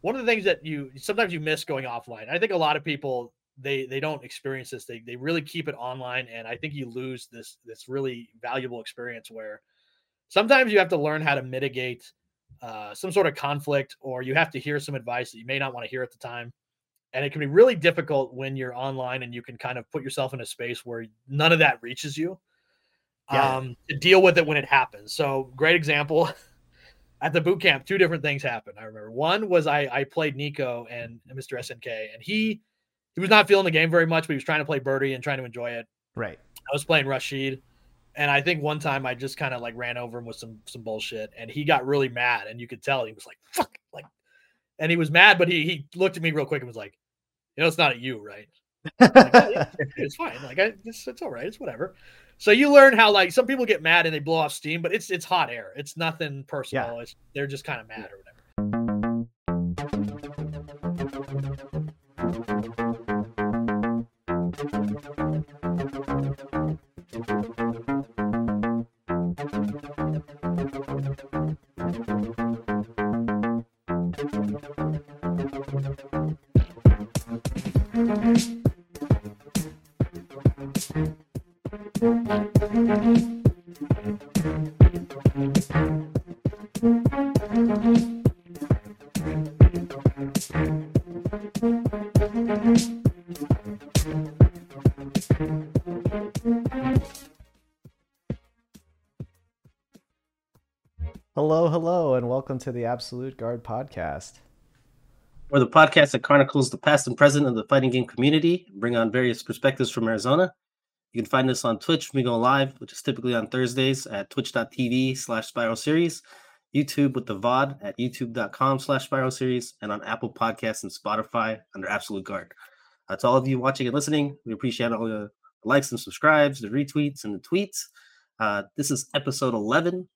one of the things that you sometimes you miss going offline. I think a lot of people they they don't experience this. They they really keep it online, and I think you lose this this really valuable experience where sometimes you have to learn how to mitigate uh, some sort of conflict, or you have to hear some advice that you may not want to hear at the time. And it can be really difficult when you're online and you can kind of put yourself in a space where none of that reaches you yeah. um, to deal with it when it happens. So, great example at the boot camp, two different things happened. I remember one was I, I played Nico and Mr. SNK, and he he was not feeling the game very much, but he was trying to play birdie and trying to enjoy it. Right. I was playing Rashid, and I think one time I just kind of like ran over him with some some bullshit, and he got really mad, and you could tell he was like "fuck," like, and he was mad, but he he looked at me real quick and was like, "You know, it's not at you, right?" Like, oh, yeah, it's fine. Like, I, it's, it's all right. It's whatever. So you learn how like some people get mad and they blow off steam, but it's it's hot air. It's nothing personal. Yeah. It's, they're just kind of mad or whatever. Welcome to the Absolute Guard podcast. We're the podcast that chronicles the past and present of the fighting game community, bring on various perspectives from Arizona. You can find us on Twitch when we go live, which is typically on Thursdays at twitch.tv slash spiral series, YouTube with the VOD at youtube.com slash spiral series, and on Apple Podcasts and Spotify under Absolute Guard. Uh, to all of you watching and listening, we appreciate all the likes and subscribes, the retweets, and the tweets. Uh, this is episode 11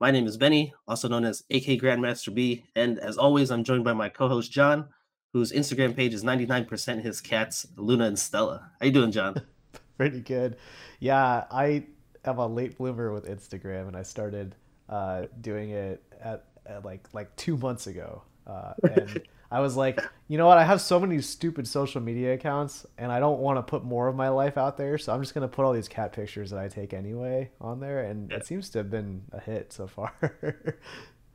my name is Benny, also known as AK Grandmaster B, and as always, I'm joined by my co-host Jon, whose Instagram page is 99% his cats, Luna and Stella. How you doing, Jon? Pretty good. Yeah, I am a late bloomer with Instagram, and I started uh, doing it at, at, like like two months ago, uh, and I was like, you know what? I have so many stupid social media accounts, and I don't want to put more of my life out there. So I'm just gonna put all these cat pictures that I take anyway on there, and yeah. it seems to have been a hit so far.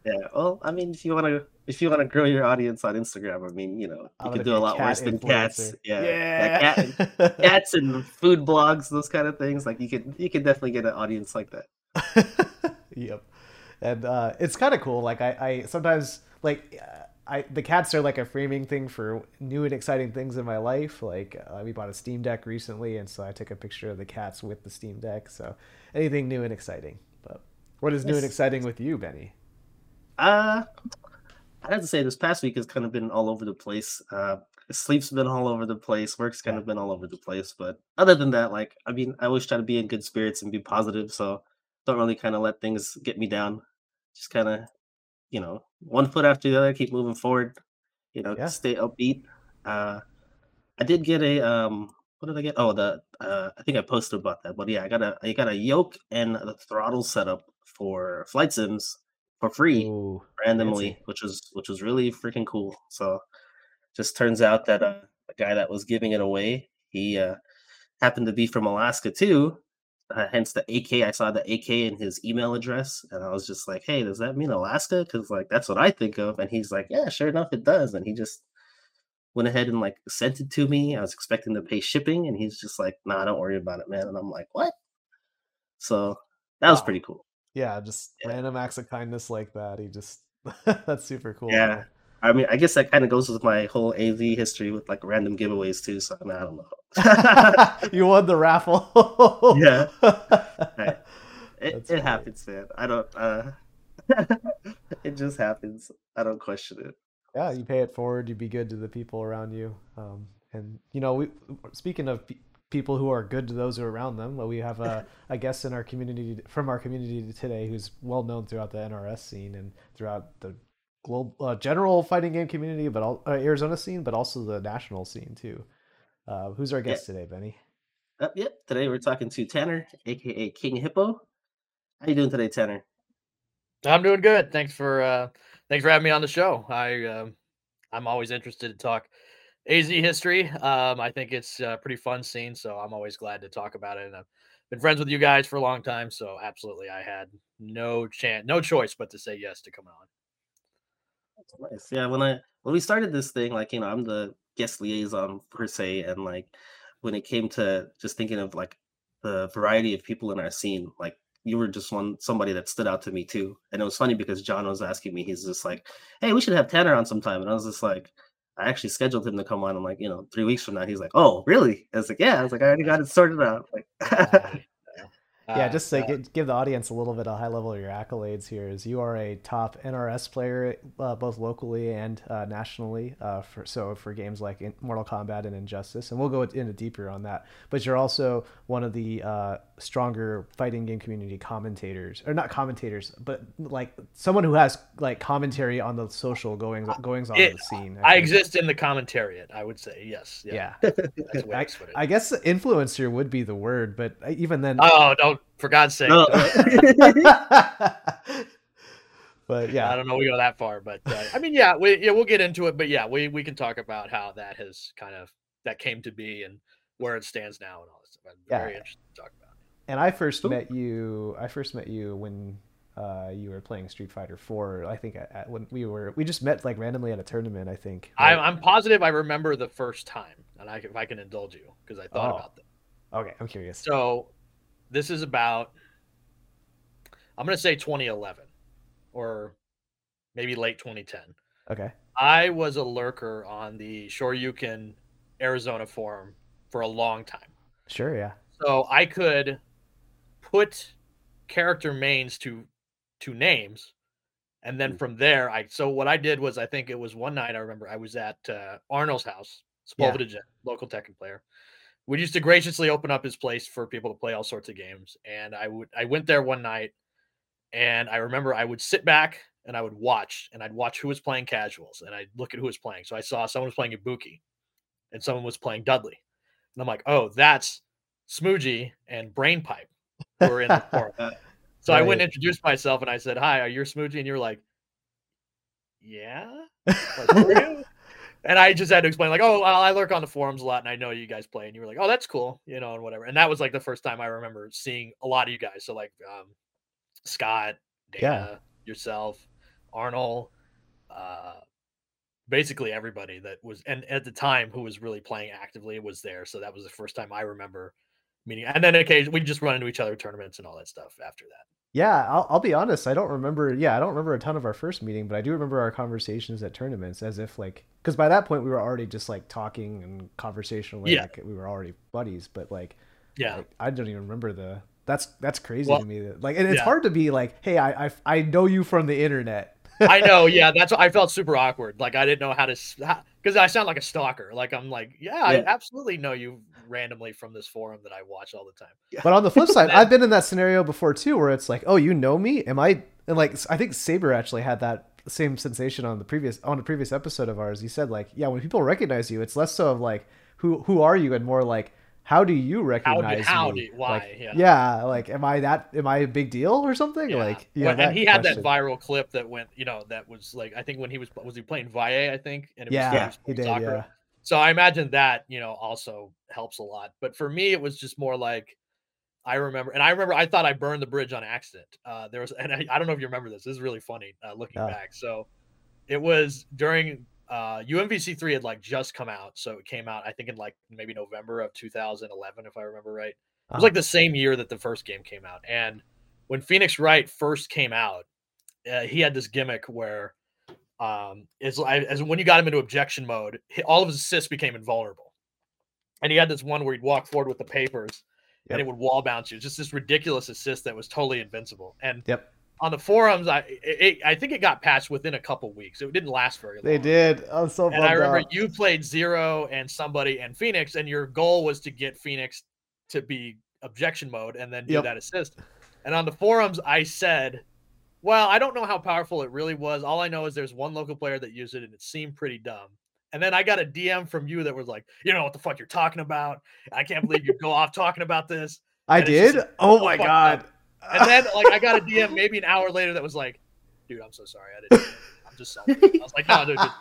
yeah. Well, I mean, if you want to, if you want to grow your audience on Instagram, I mean, you know, you can do a lot worse than cats. Yeah. yeah. cat, cats and food blogs, those kind of things. Like you could, you could definitely get an audience like that. yep. And uh, it's kind of cool. Like I, I sometimes like. Uh, I the cats are like a framing thing for new and exciting things in my life. Like uh, we bought a Steam Deck recently, and so I took a picture of the cats with the Steam Deck. So anything new and exciting. But what is new and exciting with you, Benny? Uh I have to say this past week has kind of been all over the place. Uh, sleep's been all over the place. Work's kind of been all over the place. But other than that, like I mean, I always try to be in good spirits and be positive. So don't really kind of let things get me down. Just kind of you know, one foot after the other, keep moving forward. You know, yeah. stay upbeat. Uh, I did get a um, what did I get? Oh, the uh, I think I posted about that, but yeah, I got a I got a yoke and the throttle setup for flight sims for free Ooh, randomly, fancy. which was which was really freaking cool. So, just turns out that uh, the guy that was giving it away, he uh, happened to be from Alaska too, uh, hence the AK. I saw the AK in his email address, and I was just like, "Hey, does that mean Alaska?" Because like that's what I think of. And he's like, "Yeah, sure enough, it does." And he just went ahead and like sent it to me. I was expecting to pay shipping, and he's just like, "Nah, don't worry about it, man." And I'm like, "What?" So that was pretty cool. Yeah, just yeah. random acts of kindness like that. He just that's super cool. Yeah. Man. I mean, I guess that kind of goes with my whole AV history with like random giveaways too. So I, mean, I don't know. you won the raffle. yeah, it, it happens, man. I don't. uh It just happens. I don't question it. Yeah, you pay it forward. You be good to the people around you. Um, and you know, we speaking of people who are good to those who are around them. Well, we have a, a guest in our community from our community today who's well known throughout the NRS scene and throughout the global uh, general fighting game community, but all, uh, Arizona scene, but also the national scene too. Uh, who's our guest today, Benny? Uh, yep. Today we're talking to Tanner, aka King Hippo. How you doing today, Tanner? I'm doing good. Thanks for uh, thanks for having me on the show. I uh, I'm always interested to talk AZ history. Um, I think it's a pretty fun scene, so I'm always glad to talk about it. And I've been friends with you guys for a long time, so absolutely, I had no chance, no choice but to say yes to come on. Nice. Yeah, when I when we started this thing, like you know, I'm the guest liaison per se, and like when it came to just thinking of like the variety of people in our scene, like you were just one somebody that stood out to me too. And it was funny because Jon was asking me, he's just like, Hey, we should have Tanner on sometime. And I was just like, I actually scheduled him to come on. I'm like, you know, three weeks from now. He's like, Oh, really? I was like, Yeah. I was like, I already got it sorted out. Like yeah, just to uh, give the audience a little bit of high level of your accolades here is you are a top NRS player uh, both locally and uh, nationally uh, for so for games like Mortal Kombat and Injustice, and we'll go into deeper on that. But you're also one of the uh, stronger fighting game community commentators, or not commentators, but like someone who has like commentary on the social goings goings on it, the scene. I, I exist in the commentariat. I would say yes. Yeah, yeah. I, I, guess influencer would be the word, but even then, oh, don't for God's sake. No. but yeah, I don't know we go that far, but uh, I mean, yeah, we yeah we'll get into it, but yeah, we we can talk about how that has kind of that came to be and where it stands now and all this stuff. I'm yeah. very interested to talk about. And I first Ooh. met you. I first met you when uh, you were playing Street Fighter Four. I think at, when we were we just met like randomly at a tournament. I think. Right? I'm, I'm positive I remember the first time, and I if I can indulge you because I thought oh. about that. Okay, I'm curious. So this is about I'm going to say 2011 or maybe late 2010. Okay. I was a lurker on the Shoryuken Arizona forum for a long time. Sure, yeah. So I could put character mains to to names and then from there I so what I did was I think it was one night I remember I was at uh, Arnold's house, Spovedage, yeah. local Tekken player would used to graciously open up his place for people to play all sorts of games. And I would I went there one night and I remember I would sit back and I would watch and I'd watch who was playing casuals and I'd look at who was playing. So I saw someone was playing Ibuki and someone was playing Dudley. And I'm like, oh, that's Smoogie and Brainpipe who were in the forum. Uh, so right. I went and introduced myself and I said, Hi, are you Smoogie? And you're like, Yeah. Like, and I just had to explain, like, oh, I lurk on the forums a lot, and I know you guys play, and you were like, oh, that's cool, you know, and whatever. And that was like the first time I remember seeing a lot of you guys. So like um, Scott, Dana, yeah. yourself, Arnold, uh, basically everybody that was, and at the time who was really playing actively was there. So that was the first time I remember meeting. And then occasionally we just run into each other tournaments and all that stuff after that. Yeah, I'll, I'll be honest. I don't remember. Yeah, I don't remember a ton of our first meeting, but I do remember our conversations at tournaments as if like because by that point we were already just like talking and conversationally. Yeah. Like we were already buddies, but like yeah, like, I don't even remember the. That's that's crazy well, to me. That, like, and it's yeah. hard to be like, hey, I, I I know you from the internet. I know, yeah. That's I felt super awkward. Like I didn't know how to, because I sound like a stalker. Like I'm like, yeah, yeah, I absolutely know you randomly from this forum that I watch all the time. But on the flip side, I've been in that scenario before too, where it's like, oh, you know me? Am I? And like, I think Saber actually had that same sensation on the previous on a previous episode of ours. He said like, yeah, when people recognize you, it's less so of like, who who are you, and more like how do you recognize how, how me? Do, why? Like, yeah. yeah. like am I that am I a big deal or something? Yeah. Like yeah, well, and he had that viral clip that went, you know, that was like I think when he was was he playing Valle, I think, and it yeah, was, he did, soccer. yeah. So I imagine that you know also helps a lot. But for me, it was just more like I remember, and I remember I thought I burned the bridge on accident. Uh, there was, and I, I don't know if you remember this. This is really funny uh, looking back. So it was during uh, UMVC three had like just come out, so it came out I think in like maybe November of 2011, if I remember right. It was like the same year that the first game came out, and when Phoenix Wright first came out, uh, he had this gimmick where, um, as, as when you got him into objection mode, all of his assists became invulnerable, and he had this one where he'd walk forward with the papers, yep. and it would wall bounce you. Just this ridiculous assist that was totally invincible, and yep on the forums, I it, I think it got patched within a couple weeks. It didn't last very long. They did. I'm so. And I remember out. you played Zero and somebody and Phoenix, and your goal was to get Phoenix to be objection mode and then do yep. that assist. And on the forums, I said, "Well, I don't know how powerful it really was. All I know is there's one local player that used it, and it seemed pretty dumb." And then I got a DM from you that was like, "You know what the fuck you're talking about? I can't believe you go off talking about this." I and did. Just, oh my god. Up. And then like I got a DM maybe an hour later that was like, dude, I'm so sorry. I didn't I'm just salty. I was like, no, dude, just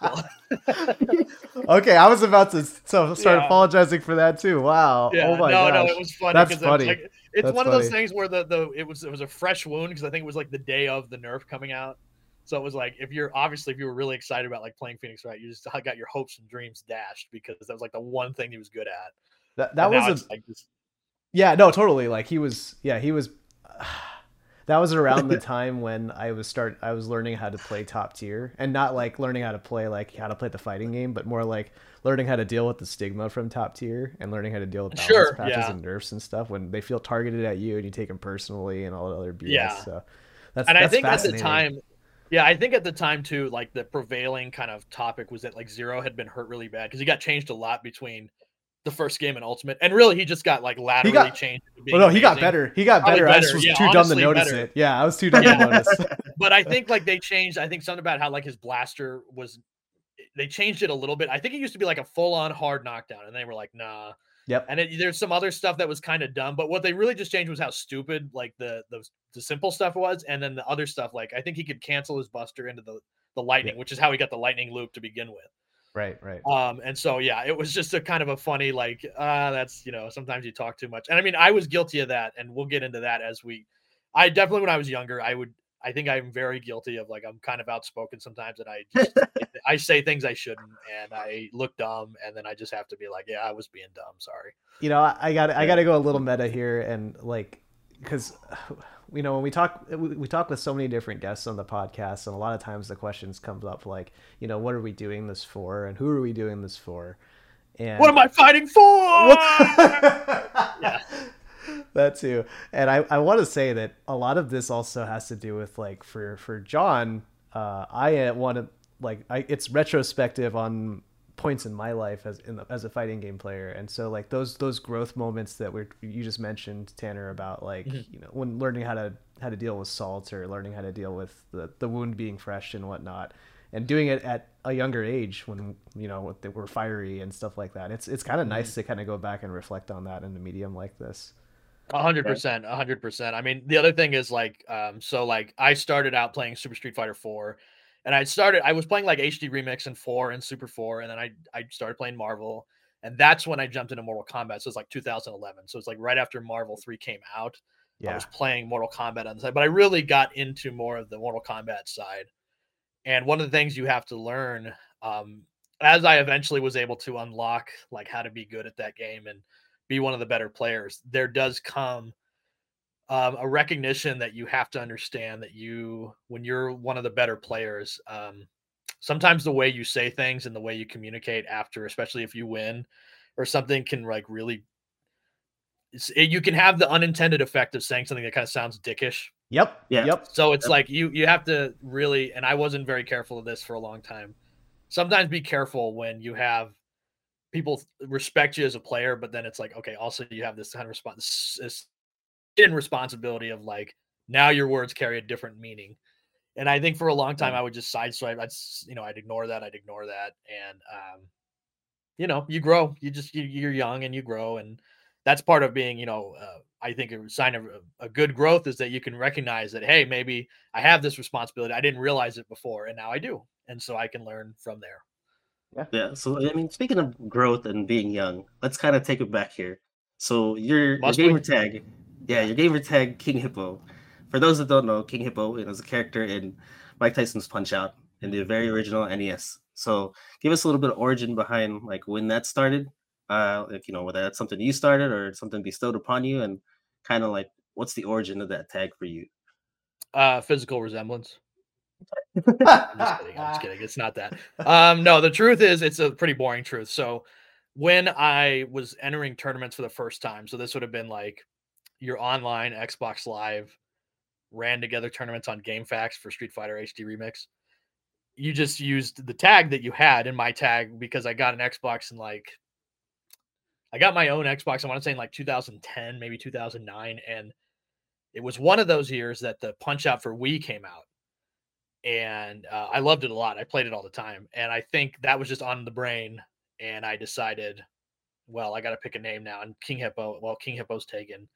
okay, I was about to so start Yeah. apologizing for that too. Wow. Oh yeah, oh my no, gosh. no, it was funny. That's it funny. Like, it's That's one of those things where the, the it was it was a fresh wound because I think it was like the day of the nerf coming out. So it was like if you're obviously if you were really excited about like playing Phoenix Wright, you just got your hopes and dreams dashed because that was like the one thing he was good at. that that And was a like this, Yeah, no, totally. Like he was, yeah, he was. that was around the time when I was start. I was learning how to play top tier, and not like learning how to play like how to play the fighting game, but more like learning how to deal with the stigma from top tier and learning how to deal with balance Sure, patches yeah. and nerfs and stuff when they feel targeted at you and you take them personally and all that other BS. Yeah. So that's and I think at the time, yeah, I think at the time too, like the prevailing kind of topic was that like Zero had been hurt really bad because he got changed a lot between the first game and Ultimate, and really he just got like laterally got- changed. Well, no, he got better. He got Probably better. I just was yeah, too dumb to notice better. it. Yeah, I was too dumb Yeah. to notice. but I think like they changed. I think something about how like his buster was. They changed it a little bit. I think it used to be like a full on hard knockdown, and they were like, nah. Yep. And it, there's some other stuff that was kind of dumb, but what they really just changed was how stupid like the, the the simple stuff was, and then the other stuff like I think he could cancel his buster into the the lightning, which is how he got the lightning loop to begin with. Right, right. Um, and so yeah, it was just a kind of a funny like uh that's you know sometimes you talk too much, and I mean I was guilty of that, and we'll get into that as we. I definitely when I was younger, I would I think I'm very guilty of like I'm kind of outspoken sometimes, and I just I say things I shouldn't, and I look dumb, and then I just have to be like, yeah, I was being dumb, sorry. you know i, I got i got to go a little meta here and like because you know when we talk we, we talk with so many different guests on the podcast and a lot of times the questions comes up like you know what are we doing this for and who are we doing this for and What am I fighting for? yeah. That too. And I, I want to say that a lot of this also has to do with like for for Jon, uh, I want to like I, it's retrospective on points in my life as in the, as a fighting game player, and so like those those growth moments that we you just mentioned Tanner about like Mhm. you know when learning how to how to deal with salt or learning how to deal with the the wound being fresh and whatnot and doing it at a younger age when you know they were fiery and stuff like that. It's it's kind of nice to kind of go back and reflect on that in a medium like this. A hundred percent, a hundred percent. I mean, the other thing is like, um, so like I started out playing Super Street Fighter Four, and I started. I was playing like HD Remix and Four and Super Four, and then I I started playing Marvel, and that's when I jumped into Mortal Kombat. So it's like 2011. So it's like right after Marvel Three came out. Yeah. I was playing Mortal Kombat on the side, but I really got into more of the Mortal Kombat side. And one of the things you have to learn, um, as I eventually was able to unlock like how to be good at that game and be one of the better players, there does come um, a recognition that you have to understand that you, when you're one of the better players, um, sometimes the way you say things and the way you communicate after, especially if you win or something, can like really it's, it, you can have the unintended effect of saying something that kind of sounds dickish. Yep. Yeah. Yep. So it's Yep. like you you have to really, and I wasn't very careful of this for a long time. Sometimes be careful when you have people respect you as a player, but then it's like, okay, also you have this kind of response, this hidden responsibility of like now your words carry a different meaning. And I think for a long time I would just sideswipe. I'd you know I'd ignore that. I'd ignore that, and um, you know you grow. You just you, you're young and you grow, and that's part of being you know uh, I think a sign of a, a good growth is that you can recognize that hey maybe I have this responsibility. I didn't realize it before, and now I do, and so I can learn from there. Yeah. yeah. So I mean, speaking of growth and being young, let's kind of take it back here. So your your Must we? gamer tag, yeah, your gamer tag King Hippo. For those that don't know, King Hippo is a character in Mike Tyson's Punch Out in the very original NES. So give us a little bit of origin behind like when that started. Uh, like you know whether that's something you started or something bestowed upon you, and kind of like what's the origin of that tag for you? Uh, physical resemblance. I'm just kidding. I'm just kidding. It's not that. Um, no, the truth is, it's a pretty boring truth. So, when I was entering tournaments for the first time, so this would have been like your online Xbox Live ran together tournaments on GameFAQs for Street Fighter HD Remix. You just used the tag that you had in my tag because I got an Xbox in like I got my own Xbox. I want to say in like 2010, maybe 2009, and it was one of those years that the Punch Out for Wii came out and uh, I loved it a lot. I played it all the time, and I think that was just on the brain. And I decided, well, I got to pick a name now. And King Hippo, well, King Hippo's taken.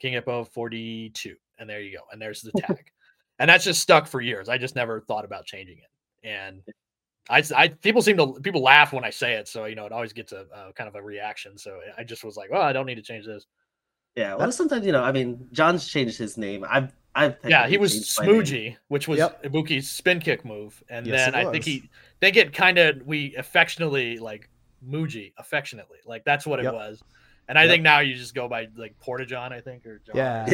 King Hippo forty two, and there you go. And there's the tag, and that's just stuck for years. I just never thought about changing it. and I, I people seem to people laugh when I say it, so you know it always gets a, a kind of a reaction. So I just was like, well, I don't need to change this. Yeah, well, sometimes you know, I mean, Jon's changed his name. I've, I've yeah, he was Smoogie, which was yep. Ibuki's spin kick move, and yes, then I think he think it kind of we affectionately like Muji affectionately, like that's what it was. And I yep. think now you just go by like Portageon, I think, or Jon. Yeah,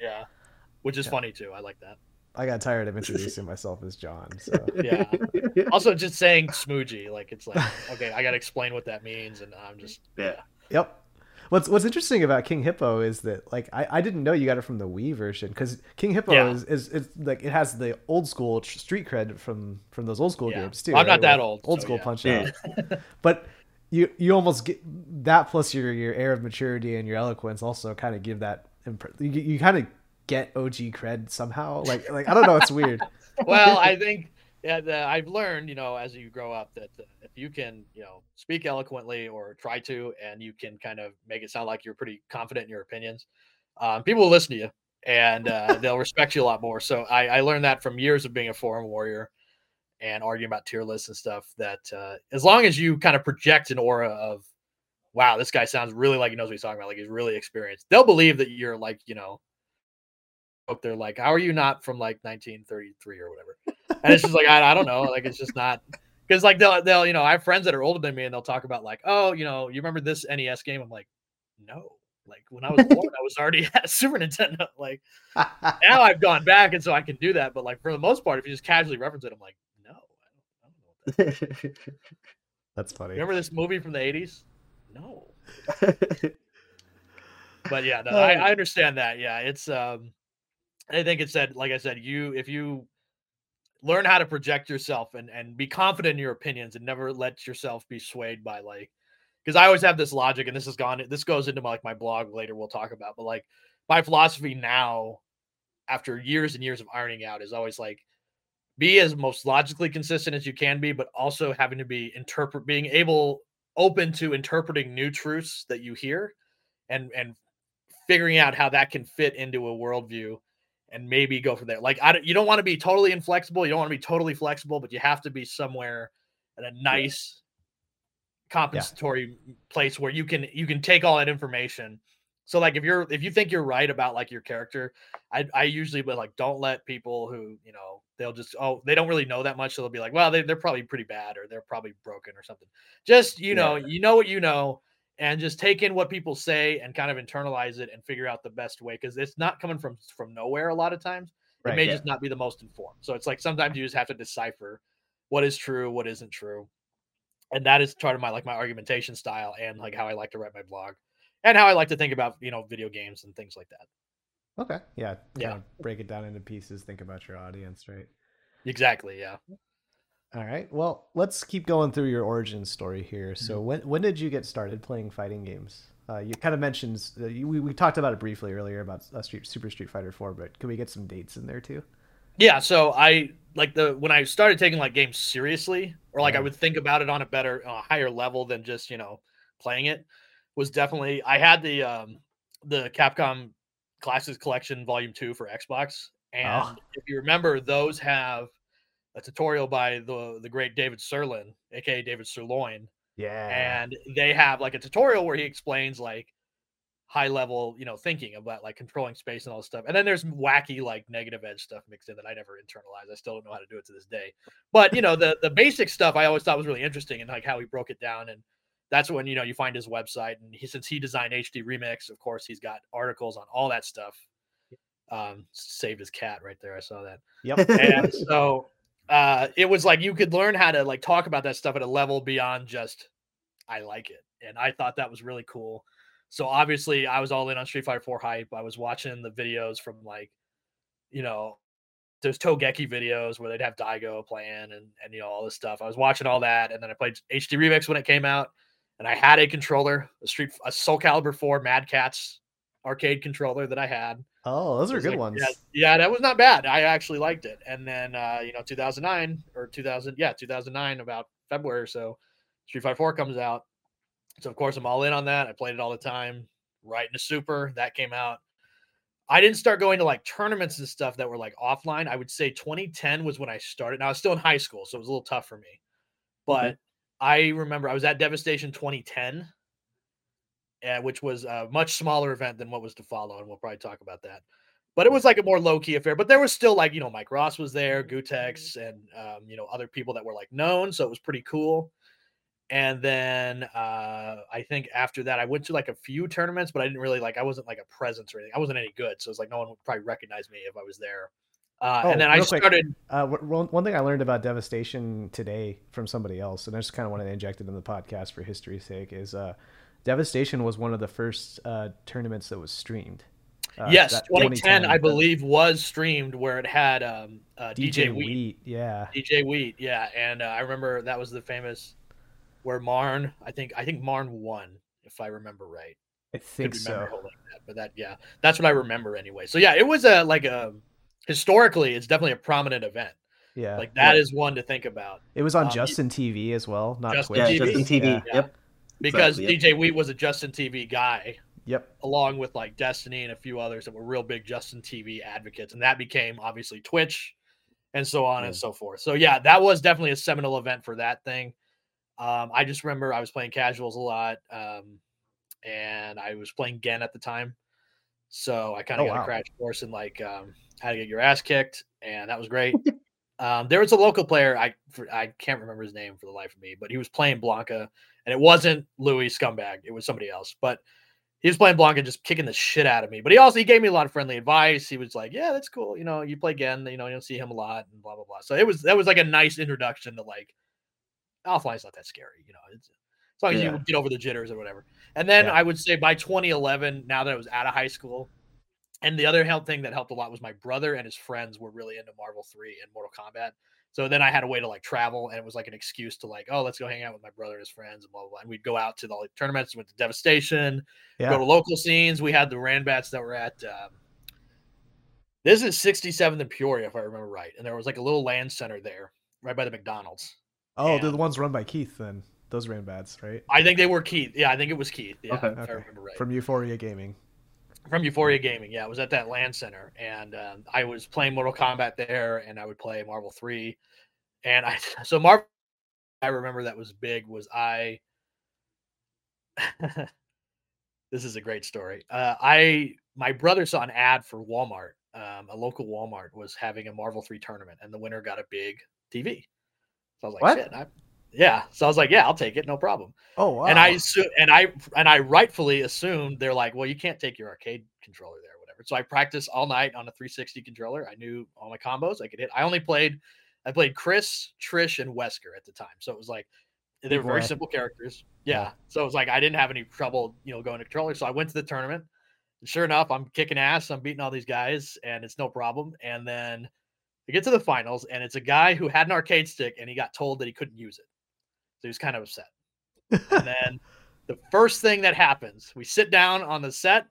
yeah, which is yeah. funny too. I like that. I got tired of introducing myself as Jon. So yeah. Also, just saying smoogie, like it's like okay, I got to explain what that means, and I'm just yeah. Yep. What's What's interesting about King Hippo is that like I, I didn't know you got it from the Wii version because King Hippo yeah. is, is is like it has the old school street cred from from those old school yeah. games too. Well, I'm right? not that old. Old so school yeah. Punch Out, but you you almost get that plus your your air of maturity and your eloquence also kind of give that imp- you, you kind of get OG cred somehow. Like like I don't know, it's weird. well, I think yeah, the, I've learned, you know, as you grow up, that uh, if you can, you know, speak eloquently or try to, and you can kind of make it sound like you're pretty confident in your opinions, um, people will listen to you and uh, they'll respect you a lot more. So I, I, learned that from years of being a forum warrior and arguing about tier lists and stuff. That uh, as long as you kind of project an aura of, wow, this guy sounds really like he knows what he's talking about, like he's really experienced, they'll believe that you're like, you know, they're like, how are you not from like 1933 or whatever? And it's just like, I, I don't know. Like, it's just not because like they'll, they'll, you know, I have friends that are older than me and they'll talk about like, oh, you know, you remember this NES game? I'm like, no. Like when I was born, I was already at Super Nintendo. Like now I've gone back and so I can do that. But like for the most part, if you just casually reference it, I'm like, no, I don't, I don't know that That's funny. Remember this movie from the 80s? No. but yeah, no, I, I understand that. Yeah, it's um I think it said, like I said, you if you learn how to project yourself and and be confident in your opinions and never let yourself be swayed by like because I always have this logic and this has gone this goes into my, like my blog later we'll talk about but like my philosophy now after years and years of ironing out is always like be as most logically consistent as you can be but also having to be interpret being able open to interpreting new truths that you hear and and figuring out how that can fit into a worldview and maybe go from there. Like I don't, you don't want to be totally inflexible. You don't want to be totally flexible, but you have to be somewhere in a nice yeah. compensatory yeah. place where you can you can take all that information. So like if you're if you think you're right about like your character, I I usually but like don't let people who you know they'll just oh they don't really know that much so they'll be like well they, they're probably pretty bad or they're probably broken or something. Just you know yeah. you know what you know and just take in what people say and kind of internalize it and figure out the best way because it's not coming from from nowhere a lot of times it may yeah. just not be the most informed so it's like sometimes you just have to decipher what is true what isn't true and that is part of my like my argumentation style and like how i like to write my blog and how i like to think about you know video games and things like that okay yeah yeah break it down into pieces think about your audience right exactly yeah all right. Well, let's keep going through your origin story here. So, mm-hmm. when when did you get started playing fighting games? Uh, you kind of mentioned uh, you, we, we talked about it briefly earlier about uh, Street, Super Street Fighter Four, but can we get some dates in there too? Yeah. So I like the when I started taking like games seriously, or like I would think about it on a better, a higher level than just you know playing it. Was definitely I had the um the Capcom Classics Collection Volume Two for Xbox, and oh. if you remember, those have a tutorial by the the great David Sirlin, aka David Sirloin. Yeah. And they have like a tutorial where he explains like high level, you know, thinking about like controlling space and all this stuff. And then there's wacky like negative edge stuff mixed in that I never internalized. I still don't know how to do it to this day. But you know, the the basic stuff I always thought was really interesting and like how he broke it down. And that's when you know you find his website. And he since he designed HD Remix, of course, he's got articles on all that stuff. Um, saved his cat right there. I saw that. Yep. And so uh it was like you could learn how to like talk about that stuff at a level beyond just I like it. And I thought that was really cool. So obviously I was all in on Street Fighter 4 hype. I was watching the videos from like, you know, there's Tougeki videos where they'd have Daigo playing and and you know all this stuff. I was watching all that, and then I played HD Remix when it came out, and I had a controller, a Street a Soul Calibur 4 Mad Catz arcade controller that I had. Oh, those are good like, ones. Yeah, yeah, that was not bad. I actually liked it. And then uh, you know, 2009 or 2000, yeah, 2009, about February or so, Street Fighter 4 comes out. So of course I'm all in on that. I played it all the time. Right into Super that came out. I didn't start going to like tournaments and stuff that were like offline. I would say 2010 was when I started. Now I was still in high school, so it was a little tough for me. But Okay. I remember I was at Devastation 2010, uh, which was a much smaller event than what was to follow, and we'll probably talk about that. But it was like a more low key affair. But there was still like you know Mike Ross was there, Gootecks, and um, you know other people that were like known, so it was pretty cool. And then uh, I think after that, I went to like a few tournaments, but I didn't really like. I wasn't like a presence or anything. I wasn't any good, so it's like no one would probably recognize me if I was there. Uh, Oh, and then I started. Uh, one thing I learned about Devastation today from somebody else, and I just kind of wanted to inject it in the podcast for history's sake, is uh, Devastation was one of the first uh, tournaments that was streamed. Uh, yes, that 2010, I believe, was streamed where it had um, uh, DJ, DJ Wheat. Wheat, yeah. DJ Wheat, yeah, and uh, I remember that was the famous where Marn. I think I think Marn won, if I remember right. I think so. that, but that yeah, that's what I remember anyway. So yeah, it was a like a historically, it's definitely a prominent event. Yeah, Like that is one to think about it was on um, Justin TV as well, not Justin Twitch. Yeah, Justin TV. Yeah. Yep. because Exactly, DJ Wheat was a Justin TV guy, Yep. along with like Destiny and a few others that were real big Justin TV advocates, and that became obviously Twitch, and so on and so forth. So yeah, that was definitely a seminal event for that thing. Um, I just remember I was playing casuals a lot, um, and I was playing Gen at the time, so I kind of Oh, got wow. a crash course in like um, how to get your ass kicked, and that was great. um, there was a local player I for, I can't remember his name for the life of me, but he was playing Blanka, and it wasn't Louis Scumbag, it was somebody else, but he was playing Blanka, just kicking the shit out of me. But he also he gave me a lot of friendly advice. He was like, "Yeah, that's cool. You know, you play again. You know, you don't see him a lot, and blah blah blah." So it was that was like a nice introduction to like offline's not that scary. You know, it's, as long as Yeah. you get over the jitters or whatever. And then Yeah. I would say by 2011, now that I was out of high school, and the other help thing that helped a lot was my brother and his friends were really into Marvel 3 and Mortal Kombat. So then I had a way to like travel, and it was like an excuse to like, oh, let's go hang out with my brother and his friends, and blah blah. blah. And we'd go out to the like, tournaments, went to Devastation, Yeah. go to local scenes. We had the Ranbats that were at. Um, this is 67th and Peoria, if I remember right, and there was like a little LAN center there, right by the McDonald's. Oh, they're the ones run by Keith. Then those ranbats, right? I think they were Keith. Yeah, I think it was Keith. Yeah, Okay. if I Okay. remember right. From Euphoria Gaming. From Euphoria Gaming. Yeah, it was at that LAN center, and um, I was playing Mortal Kombat there, and I would play Marvel Three, and I so Marvel. I remember that was big. Was I? this is a great story. Uh, I my brother saw an ad for Walmart. Um, a local Walmart was having a Marvel Three tournament, and the winner got a big TV. So I was like, What? shit. I, yeah. So I was like, yeah, I'll take it, no problem. Oh wow. And I and I and I rightfully assumed they're like, well, you can't take your arcade controller there, or whatever. So I practiced all night on a 360 controller. I knew all my combos. I could hit. I only played, I played Chris, Trish, and Wesker at the time. So it was like they were very simple characters. Yeah. Yeah. So it was like I didn't have any trouble, you know, going to controller. So I went to the tournament. And sure enough, I'm kicking ass. I'm beating all these guys, and it's no problem. And then we get to the finals, and it's a guy who had an arcade stick, and he got told that he couldn't use it. So he was kind of upset. And then the first thing that happens, we sit down on the set.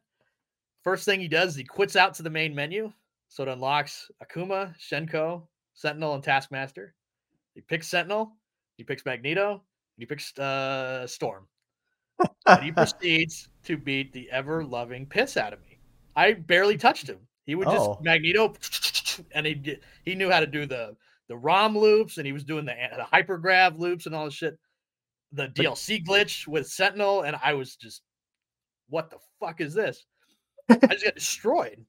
First thing he does is he quits out to the main menu. So it unlocks Akuma, Hsien-Ko, Sentinel, and Taskmaster. He picks Sentinel, he picks Magneto, and he picks uh, Storm. And he proceeds to beat the ever loving piss out of me. I barely touched him. He would just Oh. Magneto, and he he knew how to do the the ROM loops, and he was doing the, the hypergrav loops and all this shit. The DLC glitch with Sentinel, and I was just, what the fuck is this? I just got destroyed,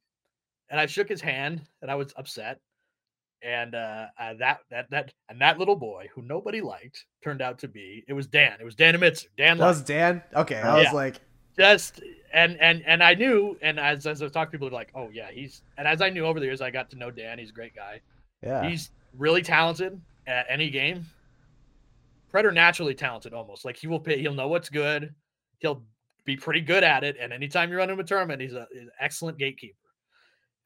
and I shook his hand, and I was upset. And uh, uh, that that that and that little boy who nobody liked turned out to be it was Dan. It was Dan Amitsu. Dan that was Dan. Okay, I Yeah. was like, just and and and I knew, and as as I was talking, to people were like, "Oh yeah, he's." And as I knew over the years, I got to know Dan. He's a great guy. yeah, He's really talented at any game. Preternaturally talented, almost like he will pay. He'll know what's good. He'll be pretty good at it. And anytime you run him a tournament, he's, a, he's an excellent gatekeeper.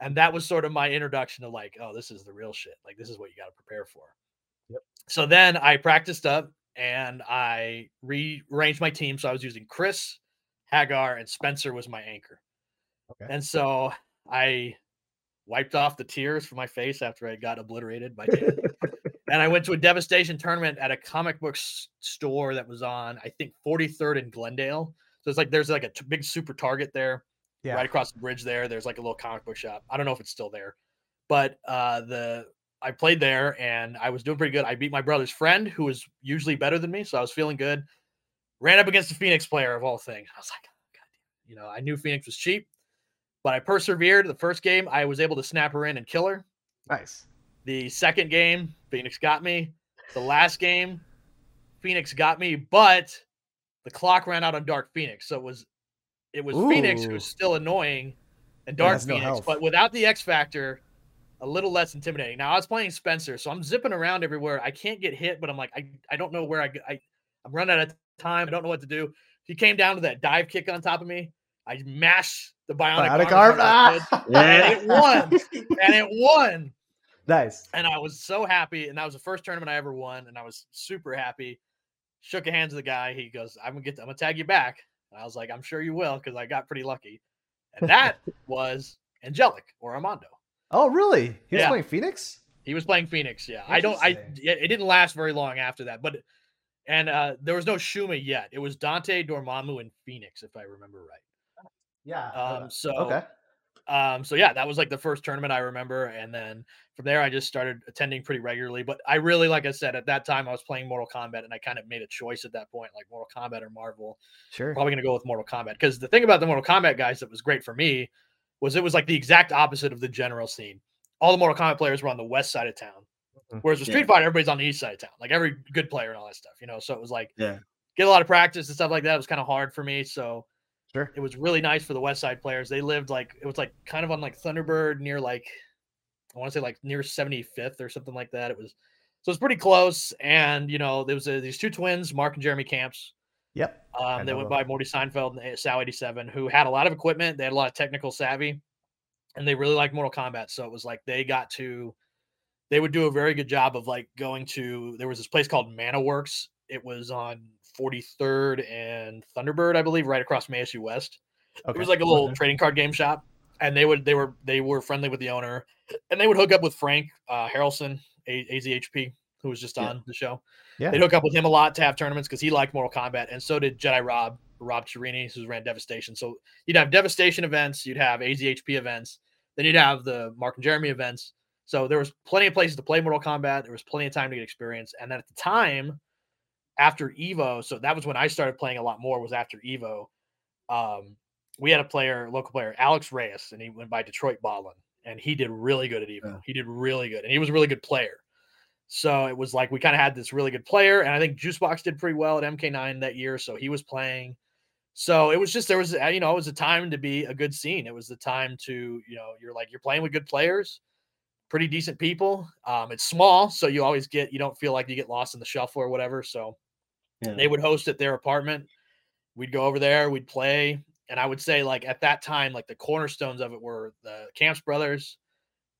And that was sort of my introduction to like, oh, this is the real shit. Like this is what you got to prepare for. Yep. So then I practiced up and I rearranged my team. So I was using Chris, Haggar, and Spencer was my anchor. Okay. And so I wiped off the tears from my face after I got obliterated by Dan. And I went to a devastation tournament at a comic book s- store that was on, I think, 43rd in Glendale. So it's like there's like a t- big super target there. Yeah. right across the bridge there. There's like a little comic book shop. I don't know if it's still there, but uh, the I played there and I was doing pretty good. I beat my brother's friend who was usually better than me, so I was feeling good. Ran up against the Phoenix player of all things. I was like, God, you know, I knew Phoenix was cheap, but I persevered. The first game, I was able to snap her in and kill her. Nice. The second game, Phoenix got me. The last game, Phoenix got me, but the clock ran out on Dark Phoenix, so it was it was Phoenix who's still annoying and Dark has no Phoenix, but without the X factor, a little less intimidating. Now I was playing Spencer, so I'm zipping around everywhere. I can't get hit, but I'm like, I, I don't know where I, I I'm running out of time. I don't know what to do. He came down to that dive kick on top of me. I mashed the bionic, Bionic arm, arm. as hard as I could, Ah! and it won. and it won nice. and I was so happy. And that was the first tournament I ever won, and I was super happy. Shook hands with the guy. He goes, "I'm gonna get, I'm gonna tag you back." And I was like, "I'm sure you will," because I got pretty lucky. And that was Angelic or Armando. Oh, really? He was Yeah. playing Phoenix? He was playing Phoenix. Yeah, I don't. I it didn't last very long after that, but and uh there was no Shuma yet. It was Dante Dormammu and Phoenix, if I remember right. Yeah. Um, so okay. Um, so yeah, that was like the first tournament I remember, and then from there I just started attending pretty regularly. But I really, like I said, at that time I was playing Mortal Kombat, and I kind of made a choice at that point, like Mortal Kombat or Marvel. Sure. Probably gonna go with Mortal Kombat because the thing about the Mortal Kombat guys that was great for me was it was like the exact opposite of the general scene. All the Mortal Kombat players were on the west side of town, Mhm. whereas with Yeah. Street Fighter everybody's on the east side of town, like every good player and all that stuff, you know. So it was like Yeah. get a lot of practice and stuff like that. It was kind of hard for me, so Sure. it was really nice for the West Side players. They lived like it was like kind of on like Thunderbird near like I want to say like near 75th or something like that. It was so it's pretty close. And you know, there was uh these two twins, Mark and Jeremy Camps. Yep. Um, they went by Morty Seinfeld and Sal 87, who had a lot of equipment. They had a lot of technical savvy, and they really liked Mortal Kombat. So it was like they got to, they would do a very good job of like going to. There was this place called Mana Works. It was on 43rd and Thunderbird, I believe, right across from ASU West. Okay. It was like a little Okay. trading card game shop, and they would they were they were friendly with the owner, and they would hook up with Frank uh, Harrelson, a- AZHP, who was just Yeah. on the show. Yeah. They'd hook up with him a lot to have tournaments because he liked Mortal Kombat, and so did Jedi Rob, Rob Chirini, who ran Devastation. So you'd have Devastation events, you'd have AZHP events, then you'd have the Mark and Jeremy events. So there was plenty of places to play Mortal Kombat. There was plenty of time to get experience, and then at the time, after Evo, so that was when I started playing a lot more. Was after Evo. Um, we had a player, local player, Alex Reyes, and he went by Detroit Ballin, and he did really good at Evo. Yeah. He did really good, and he was a really good player. So it was like we kind of had this really good player, and I think Juicebox did pretty well at MK9 that year, so he was playing. So it was just there was you know it was a time to be a good scene. It was the time to you know you're like you're playing with good players, pretty decent people. Um, it's small, so you always get you don't feel like you get lost in the shuffle or whatever. So They would host at their apartment. We'd go over there, we'd play. And I would say, like, at that time, like the cornerstones of it were the Camps brothers,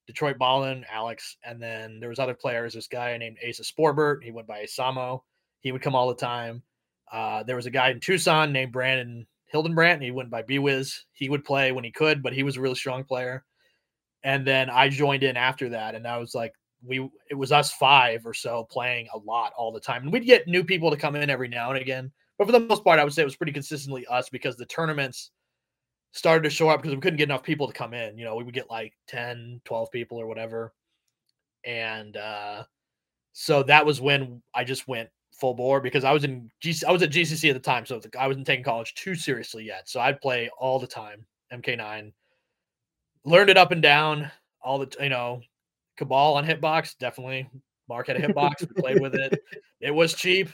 Detroit Ballin, Alex, and then there was other players. This guy named Asa Sporbert, he went by Asamo. He would come all the time. Uh, there was a guy in Tucson named Brandon Hildenbrandt. He went by B-Wiz. He would play when he could, but he was a really strong player. And then I joined in after that, and I was like, we it was us five or so playing a lot all the time. And we'd get new people to come in every now and again. But for the most part, I would say it was pretty consistently us because the tournaments started to show up because we couldn't get enough people to come in. You know, we would get like 10, 12 people or whatever. And uh so that was when I just went full bore because I was in GC, I was at GCC at the time, so I wasn't taking college too seriously yet. So I'd play all the time, MK9. Learned it up and down, all the you know, Kabal on Hitbox, definitely. Mark had a Hitbox, we played with it. It was cheap.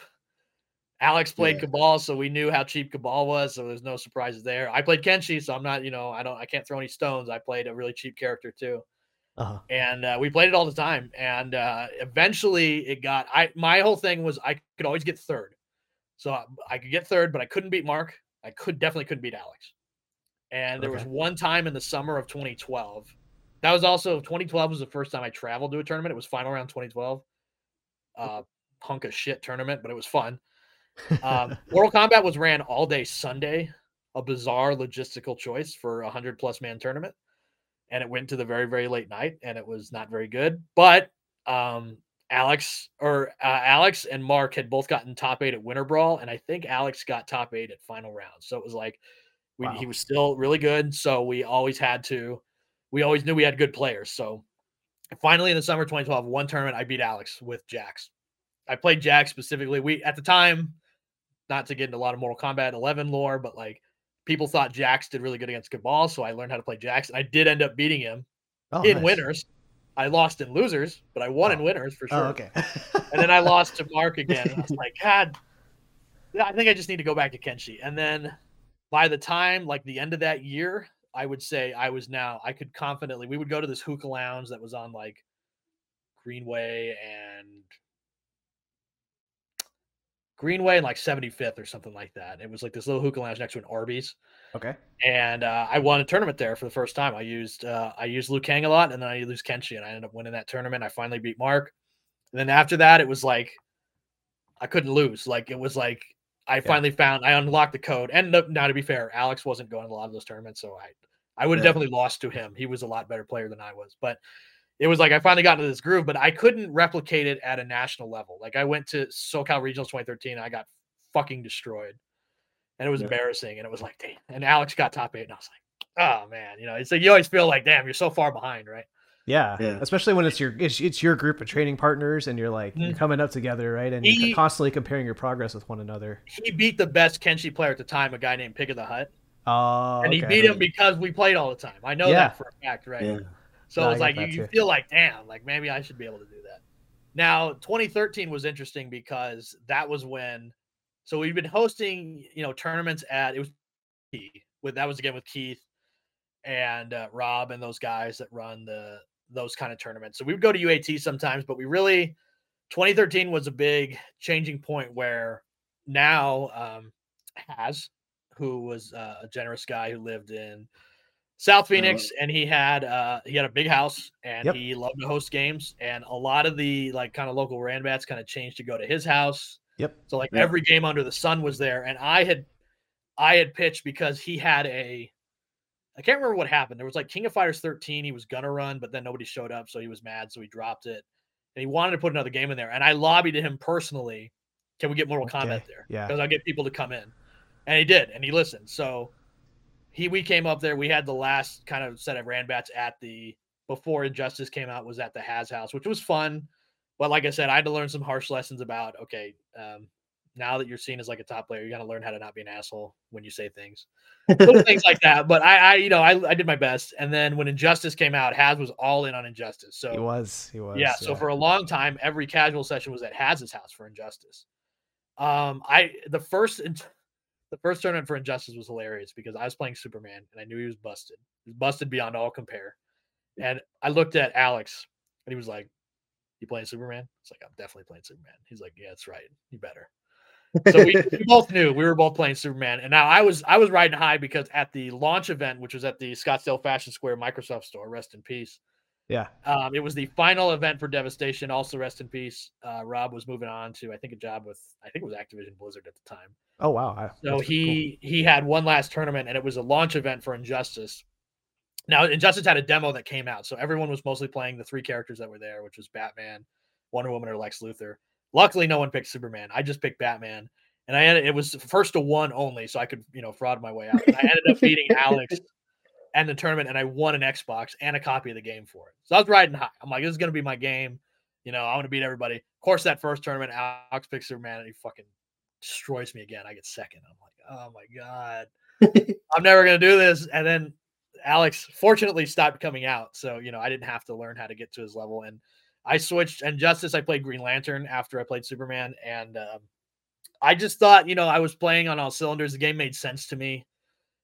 Alex played Yeah. Kabal, so we knew how cheap Kabal was, so there's no surprises there. I played Kenshi, so I'm not, you know, I don't, I can't throw any stones. I played a really cheap character too Uh-huh. and uh, we played it all the time. And uh, eventually, it got. I my whole thing was I could always get third, so I, I could get third, but I couldn't beat Mark. I could definitely couldn't beat Alex. And there was one time in the summer of 2012. That was also 2012 was the first time I traveled to a tournament. It was final round 2012. Uh, hunk of shit tournament, but it was fun. Um, Mortal Kombat was ran all day Sunday, a bizarre logistical choice for a hundred plus man tournament, and it went to the very very late night, and it was not very good. But um, Alex or uh, Alex and Mark had both gotten top eight at Winter Brawl, and I think Alex got top eight at final round. So it was like We, Wow. He was still really good, so we always had to. We always knew we had good players. So finally, in the summer 2012, one tournament, I beat Alex with Jax. I played Jax specifically. We at the time, not to get into a lot of Mortal Kombat 11 lore, but like people thought Jax did really good against Kabal, so I learned how to play Jax, and I did end up beating him Oh, in nice. winners. I lost in losers, but I won in Oh. winners for oh, sure. Oh, okay. And then I lost to Mark again. I was like, God, yeah, I think I just need to go back to Kenshi. And then by the time, like the end of that year, I would say I was now, I could confidently, we would go to this hookah lounge that was on like Greenway and Greenway and like 75th or something like that. It was like this little hookah lounge next to an Arby's okay. and uh, I won a tournament there for the first time. I used uh, I used Liu Kang a lot, and then I used Kenshi, and I ended up winning that tournament. I finally beat Mark, and then after that, it was like I couldn't lose. Like it was like I finally found I unlocked the code. And no, now to be fair, Alex wasn't going to a lot of those tournaments, so I I would have Yeah. definitely lost to him. He was a lot better player than I was, but. It was like I finally got into this groove, but I couldn't replicate it at a national level. Like I went to SoCal Regionals 2013, and I got fucking destroyed and it was Yeah. embarrassing. And it was like, damn. And Alex got top eight, and I was like, oh man, you know, it's like you always feel like, damn, you're so far behind, right? Yeah. Yeah. Especially when it's your it's, it's your group of training partners and you're like you're Mhm. coming up together, right? And He- you're constantly comparing your progress with one another. He beat the best Kenshi player at the time, a guy named Pig of the Hut, Oh, and he okay. beat him because we played all the time. I know Yeah. that for a fact, right? Yeah. So No, it's like you, you feel like, damn, like maybe I should be able to do that. Now, 2013 was interesting because that was when, so we've been hosting, you know, tournaments at it was with that was again with Keith and uh, Rob and those guys that run the those kind of tournaments. So we would go to UAT sometimes, but we really 2013 was a big changing point where now um, has who was uh, a generous guy who lived in South Phoenix and he had uh he had a big house and Yep. he loved to host games and a lot of the like kind of local Ranbats kind of changed to go to his house. Yep. So like Yeah. every game under the sun was there and I had I had pitched because he had a I can't remember what happened. There was like King of Fighters 13 he was gonna run but then nobody showed up so he was mad so he dropped it. And he wanted to put another game in there and I lobbied him personally, can we get Mortal Kombat there? yeah. Because I'll get people to come in. And he did and he listened. So he we came up there. We had the last kind of set of Ranbats at the before Injustice came out was at the Has House, which was fun. But like I said, I had to learn some harsh lessons about okay, um, now that you're seen as like a top player, you got to learn how to not be an asshole when you say things, little things like that. But I, I, you know, I, I did my best. And then when Injustice came out, Has was all in on Injustice. So He was. He was. yeah, so for a long time, every casual session was at Haz's house for Injustice. Um, I the first the first tournament for Injustice was hilarious because I was playing Superman and I knew he was busted. He was busted beyond all compare. And I looked at Alex and he was like, You playing Superman? It's like, I'm definitely playing Superman. He's like, Yeah, that's right. You better. So we, we both knew we were both playing Superman. And now I was I was riding high because at the launch event, which was at the Scottsdale Fashion Square Microsoft store, rest in peace. yeah. Um, it was the final event for Devastation. Also, rest in peace. Uh, Rob was moving on to, I think, a job with, I think it was Activision Blizzard at the time. Oh wow. I- So he he had one last tournament, and it was a launch event for Injustice. Now, Injustice had a demo that came out, so everyone was mostly playing the three characters that were there, which was Batman, Wonder Woman, or Lex Luthor. Luckily, no one picked Superman. I just picked Batman, and I had it was first to one only, so I could you know fraud my way out. And I ended up beating Alex and the tournament, and I won an Xbox and a copy of the game for it. So I was riding high. I'm like, this is gonna be my game. You know, I want to beat everybody. Of course, that first tournament, Alex picks Superman, and he fucking destroys me again. I get second. I'm like, oh my god, I'm never gonna do this. And then Alex fortunately stopped coming out, so you know I didn't have to learn how to get to his level. And I switched. Injustice, I played Green Lantern after I played Superman, and um, I just thought, you know, I was playing on all cylinders. The game made sense to me.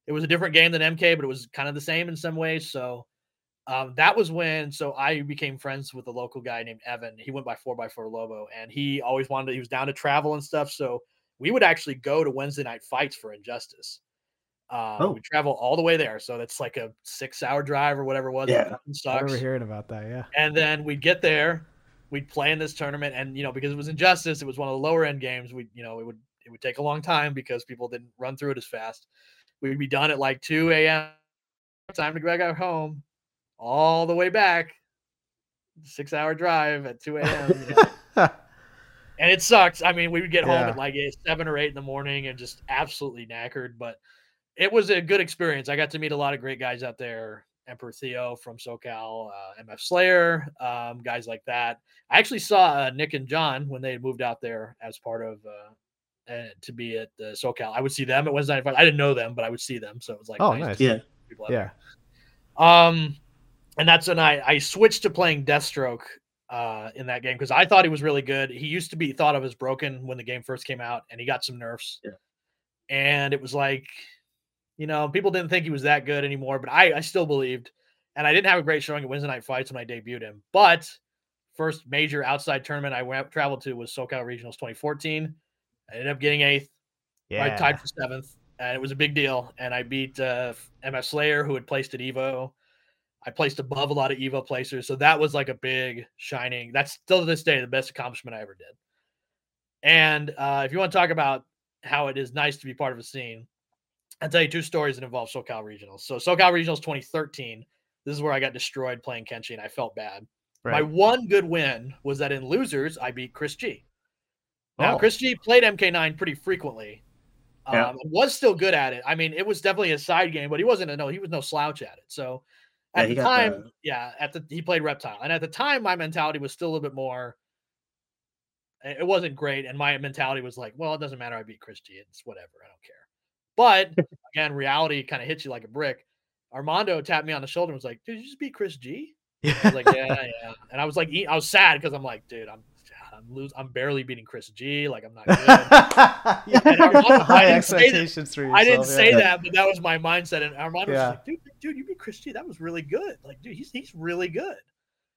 It was a different game than MK, but it was kind of the same in some ways. So um, that was when so I became friends with a local guy named Evan. He went by four by four Lobo, and he always wanted to, he was down to travel and stuff. So we would actually go to Wednesday night fights for Injustice. Uh, Oh. We travel all the way there, so that's like a six-hour drive or whatever it was. Yeah. I remember hearing about that. Yeah. And then we'd get there, we'd play in this tournament, and you know, because it was injustice, it was one of the lower end games. We, you know, it would it would take a long time because people didn't run through it as fast. We would be done at like 2 a.m. Time to go back home, all the way back. Six hour drive at 2 a.m. you know. and it sucks. I mean, we would get home at like eight, seven or eight in the morning and just absolutely knackered. But it was a good experience. I got to meet a lot of great guys out there. Emperor Theo from SoCal, uh, MF Slayer, um, guys like that. I actually saw uh, Nick and John when they moved out there as part of uh, uh, to be at the SoCal. I would see them at Wednesday Night Fight. I didn't know them, but I would see them, so it was like oh, nice. Yeah, yeah. There. Um, and that's when I I switched to playing Deathstroke uh, in that game because I thought he was really good. He used to be thought of as broken when the game first came out, and he got some nerfs. Yeah. And it was like, you know, people didn't think he was that good anymore, but I, I still believed. And I didn't have a great showing at Wednesday Night Fights when I debuted him. But first major outside tournament I went traveled to was SoCal Regionals 2014. I ended up getting eighth. Yeah. I tied for seventh, and it was a big deal. And I beat uh, MF Slayer, who had placed at Evo. I placed above a lot of Evo placers. So that was like a big shining. That's still to this day the best accomplishment I ever did. And uh, if you want to talk about how it is nice to be part of a scene, I'll tell you two stories that involve SoCal Regionals. So SoCal Regionals 2013, this is where I got destroyed playing Kenshi and I felt bad. Right. My one good win was that in losers, I beat Chris G. Now, oh. Chris G played MK9 pretty frequently. Yeah. Um, was still good at it. I mean, it was definitely a side game, but he wasn't a no, he was no slouch at it. So at yeah, the time, the... yeah, at the he played reptile, and at the time, my mentality was still a little bit more. It wasn't great, and my mentality was like, well, it doesn't matter. I beat Chris G. It's whatever. I don't care. But again, reality kind of hits you like a brick. Armando tapped me on the shoulder and was like, "Did you just beat Chris G?" I was like, "Yeah, yeah." And I was like, I was sad because I'm like, "Dude, I'm I'm lose. I'm barely beating Chris G. Like I'm not good. High expectations for yourself. I didn't say yeah. that, but that was my mindset. And Armando yeah. was like, dude, dude, you beat Chris G. That was really good. Like, dude, he's he's really good.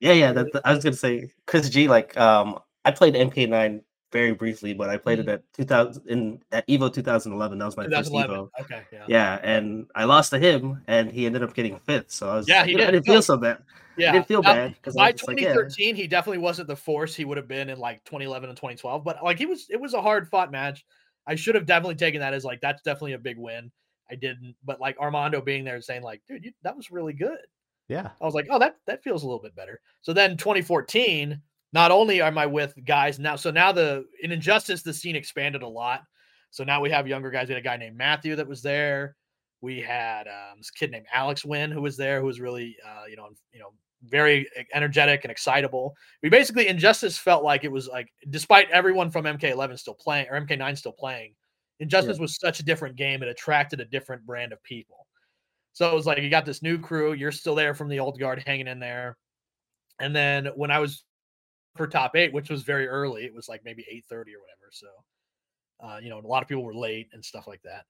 Yeah, yeah. That, I was gonna say Chris G. Like, um, I played MK9 very briefly, but I played mm-hmm. it at 2000 in at Evo 2011. That was my first Evo. Okay, yeah. Yeah, and I lost to him, and he ended up getting fifth. So I was yeah, he did. I didn't feel so bad. Yeah, I didn't feel now, bad because by 2013 like, yeah. he definitely wasn't the force he would have been in like 2011 and 2012. But like he was, it was a hard fought match. I should have definitely taken that as like that's definitely a big win. I didn't, but like Armando being there and saying like, dude, you, that was really good. Yeah, I was like, oh, that that feels a little bit better. So then 2014, not only am I with guys now, so now the in Injustice the scene expanded a lot. So now we have younger guys. We had a guy named Matthew that was there. We had um, this kid named Alex Wynn who was there, who was really, uh, you know, you know, very energetic and excitable. We basically Injustice felt like it was like, despite everyone from MK11 still playing or MK9 still playing, Injustice yeah. was such a different game. It attracted a different brand of people. So it was like you got this new crew. You're still there from the old guard, hanging in there. And then when I was for top eight, which was very early, it was like maybe eight thirty or whatever. So, uh, you know, a lot of people were late and stuff like that.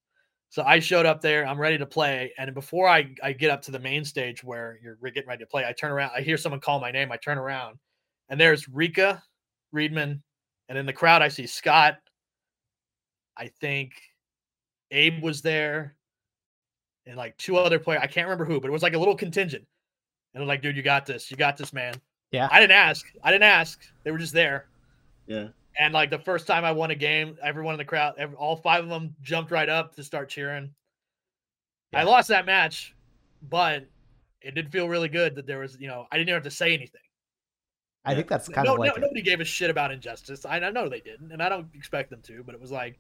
So I showed up there. I'm ready to play. And before I, I get up to the main stage where you're getting ready to play, I turn around. I hear someone call my name. I turn around and there's Rika Reedman. And in the crowd, I see Scott. I think Abe was there and like two other players. I can't remember who, but it was like a little contingent. And they're like, dude, you got this. You got this, man. Yeah. I didn't ask. I didn't ask. They were just there. Yeah. And like the first time I won a game, everyone in the crowd, every, all five of them jumped right up to start cheering. Yeah. I lost that match, but it did feel really good that there was, you know, I didn't have to say anything. I yeah. think that's kind no, of like no, nobody gave a shit about injustice. I, I know they didn't, and I don't expect them to, but it was like,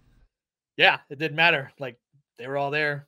yeah, it didn't matter. Like they were all there.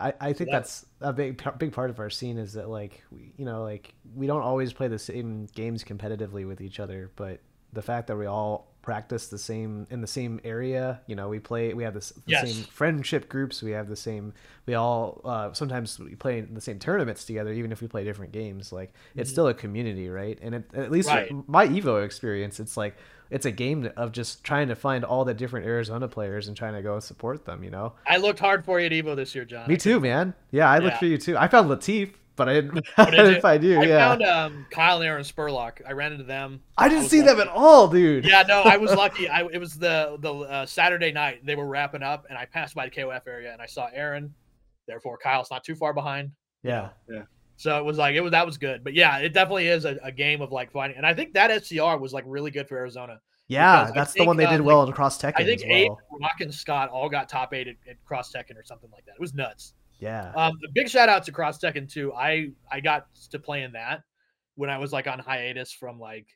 I, I think that's a big big part of our scene is that like we, you know like we don't always play the same games competitively with each other, but the fact that we all practice the same in the same area you know we play we have this, the yes. same friendship groups we have the same we all uh, sometimes we play in the same tournaments together even if we play different games like it's mm-hmm. still a community right and it, at least right. my evo experience it's like it's a game of just trying to find all the different arizona players and trying to go and support them you know i looked hard for you at evo this year john me too man yeah i yeah. looked for you too i found latif but I didn't, if I didn't find you. I yeah. found um, Kyle and Aaron Spurlock. I ran into them. I didn't I see lucky. them at all, dude. Yeah, no, I was lucky. I it was the the uh, Saturday night. They were wrapping up, and I passed by the KOF area, and I saw Aaron. Therefore, Kyle's not too far behind. Yeah, yeah. So it was like it was that was good, but yeah, it definitely is a, a game of like finding, and I think that SCR was like really good for Arizona. Yeah, that's think, the one they did uh, well like, across Tekken. I think well. Abe, Rock, and Scott all got top eight at, at Cross Tekken or something like that. It was nuts. Yeah. Um, big shout out to Cross Tekken too. I I got to play in that when I was like on hiatus from like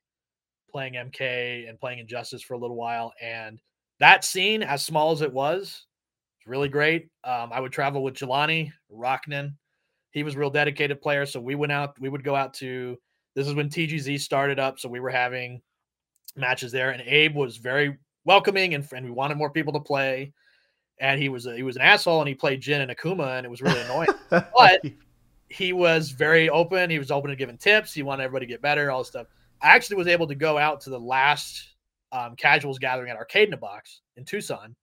playing MK and playing Injustice for a little while, and that scene, as small as it was, is really great. Um, I would travel with Jelani Rocknan. He was a real dedicated player. So we went out, we would go out to this is when TGZ started up. So we were having matches there, and Abe was very welcoming and, and we wanted more people to play. And he was a, he was an asshole and he played Jin and Akuma and it was really annoying. but he was very open. He was open to giving tips. He wanted everybody to get better, all this stuff. I actually was able to go out to the last um, casuals gathering at Arcade in a Box in Tucson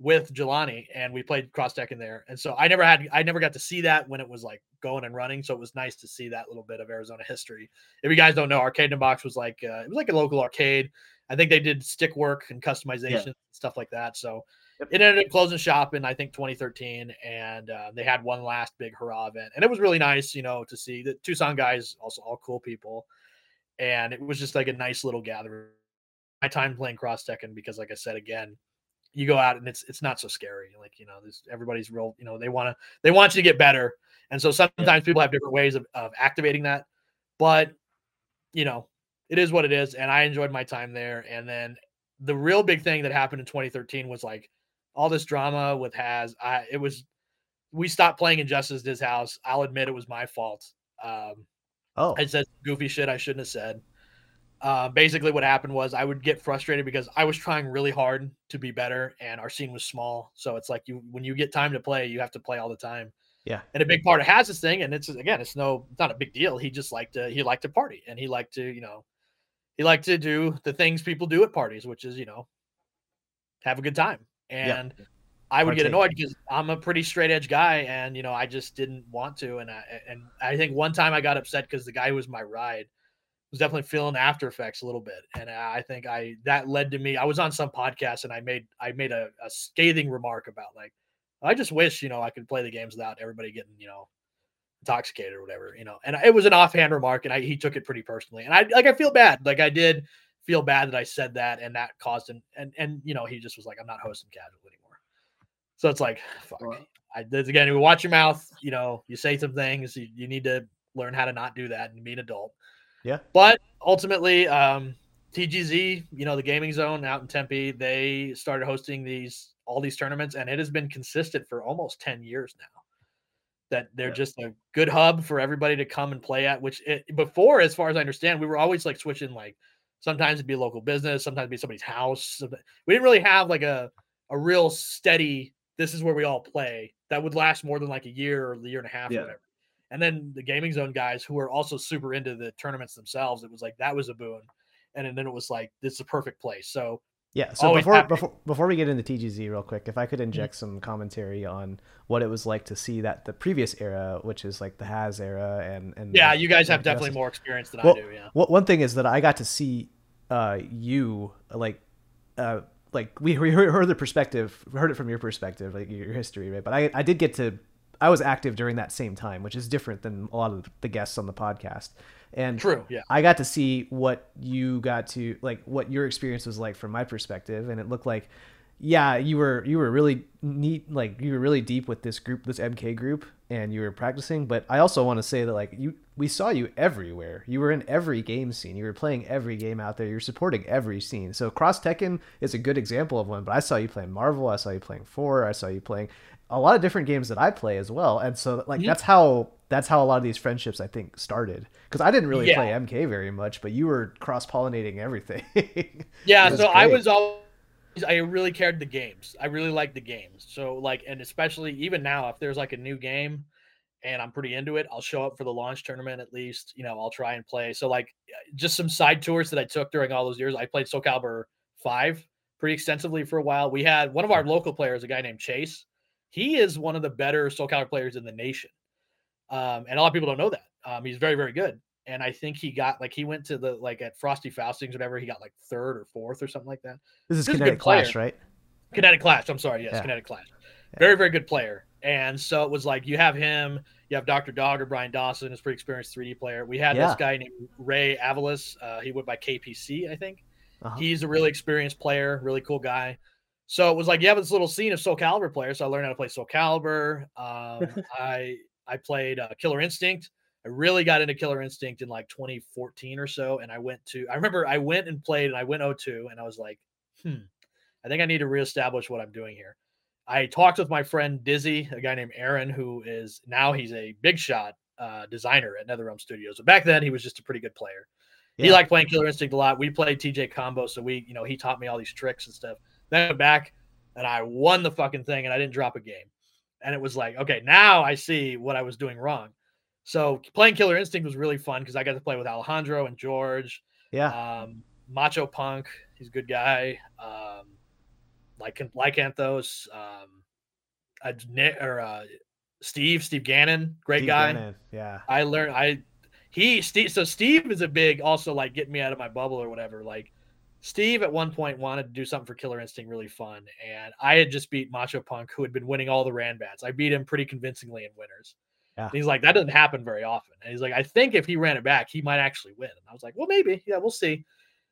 with Jelani, and we played Cross Tekken there. And so I never had, I never got to see that when it was like going and running. So it was nice to see that little bit of Arizona history. If you guys don't know, Arcade in a Box was like uh, it was like a local arcade. I think they did stick work and customization yeah. stuff like that. So. It ended up closing shop in I think 2013, and uh, they had one last big hurrah event, and it was really nice, you know, to see the Tucson guys also all cool people, and it was just like a nice little gathering. My time playing cross Tekken because, like I said again, you go out and it's it's not so scary. Like you know, this everybody's real. You know, they want to they want you to get better, and so sometimes yeah. people have different ways of, of activating that. But you know, it is what it is, and I enjoyed my time there. And then the real big thing that happened in 2013 was like all this drama with Has. I it was we stopped playing Injustice his house. I'll admit it was my fault. Um, oh, I said goofy shit I shouldn't have said. Uh, basically, what happened was I would get frustrated because I was trying really hard to be better, and our scene was small. So it's like you when you get time to play, you have to play all the time. Yeah. And a big part of has this thing, and it's again, it's no, it's not a big deal. He just liked to he liked to party, and he liked to you know, he liked to do the things people do at parties, which is you know, have a good time. And yeah. I would get annoyed because I'm a pretty straight edge guy, and you know, I just didn't want to. And I and I think one time I got upset because the guy who was my ride was definitely feeling after effects a little bit. And i think i that led to me i was on some podcast and i made i made a, a scathing remark about like i just wish you know i could play the games without everybody getting you know intoxicated or whatever you know? And it was an offhand remark and I, he took it pretty personally. And i like i feel bad. Like i did feel bad that i said that and that caused him and and you know he just was like i'm not hosting casual anymore so it's like fuck well, I, again you watch your mouth you know you say some things you, you need to learn how to not do that and be an adult yeah. But ultimately, um, TGZ, you know, the gaming zone out in Tempe, they started hosting these all these tournaments, and it has been consistent for almost 10 years now. That they're yeah. just a good hub for everybody to come and play at. Which it, before, as far as I understand, we were always like switching. Like sometimes it'd be a local business, sometimes it'd be somebody's house. We didn't really have like a a real steady. This is where we all play. That would last more than like a year or a year and a half yeah. or whatever. And then the gaming zone guys who are also super into the tournaments themselves, it was like that was a boon. And then it was like this is a perfect place. So yeah. So before before before we get into TGZ real quick, if I could mm-hmm. inject some commentary on what it was like to see that the previous era, which is like the Has era, and and yeah, the, you guys have definitely more experience than well, I do. Yeah. one thing is that I got to see uh, you like uh, like we, we heard the perspective, heard it from your perspective, like your history, right? But I I did get to I was active during that same time, which is different than a lot of the guests on the podcast. And true, yeah. I got to see what you got to like what your experience was like from my perspective, and it looked like yeah, you were you were really neat like you were really deep with this group, this MK group, and you were practicing, but I also want to say that like you we saw you everywhere. You were in every game scene. You were playing every game out there. You're supporting every scene. So Cross Tekken is a good example of one, but I saw you playing Marvel, I saw you playing 4, I saw you playing a lot of different games that I play as well. And so like mm-hmm. that's how that's how a lot of these friendships I think started. Because I didn't really yeah. play MK very much, but you were cross pollinating everything. yeah, so great. I was always I really cared the games. I really liked the games. So like and especially even now if there's like a new game and I'm pretty into it, I'll show up for the launch tournament at least. You know, I'll try and play. So like just some side tours that I took during all those years. I played Soul Calibur 5 pretty extensively for a while. We had one of our local players, a guy named Chase he is one of the better Soul Calibur players in the nation. Um, and a lot of people don't know that. Um, he's very, very good. And I think he got like he went to the like at Frosty Faustings, whatever, he got like third or fourth or something like that. This is this Kinetic Clash, right? Kinetic Clash. I'm sorry, yes, yeah. Kinetic Clash. Yeah. Very, very good player. And so it was like you have him, you have Dr. Dog or Brian Dawson, who's pretty experienced 3D player. We had yeah. this guy named Ray Avalis. Uh, he went by KPC, I think. Uh-huh. He's a really experienced player, really cool guy. So it was like you have this little scene of Soul Calibur players. So I learned how to play Soul Calibur. Um, I I played uh, Killer Instinct. I really got into Killer Instinct in like 2014 or so, and I went to. I remember I went and played, and I went 0-2, and I was like, hmm, I think I need to reestablish what I'm doing here. I talked with my friend Dizzy, a guy named Aaron, who is now he's a big shot uh, designer at NetherRealm Studios. But back then, he was just a pretty good player. Yeah. He liked playing Killer Instinct a lot. We played TJ combo, so we, you know, he taught me all these tricks and stuff. Then I went back and I won the fucking thing, and I didn't drop a game. And it was like, okay, now I see what I was doing wrong. So playing Killer Instinct was really fun because I got to play with Alejandro and George. Yeah. Um, Macho Punk, he's a good guy. Um, like like Anthos, um, uh, Nick or uh, Steve, Steve Gannon, great Steve guy. Gannon. Yeah. I learned I he Steve so Steve is a big also like getting me out of my bubble or whatever. Like Steve at one point wanted to do something for Killer Instinct really fun, and I had just beat Macho Punk, who had been winning all the Ranbats. I beat him pretty convincingly in winners. Yeah. he's like, that doesn't happen very often. And he's like, I think if he ran it back, he might actually win. And I was like, well, maybe. Yeah, we'll see.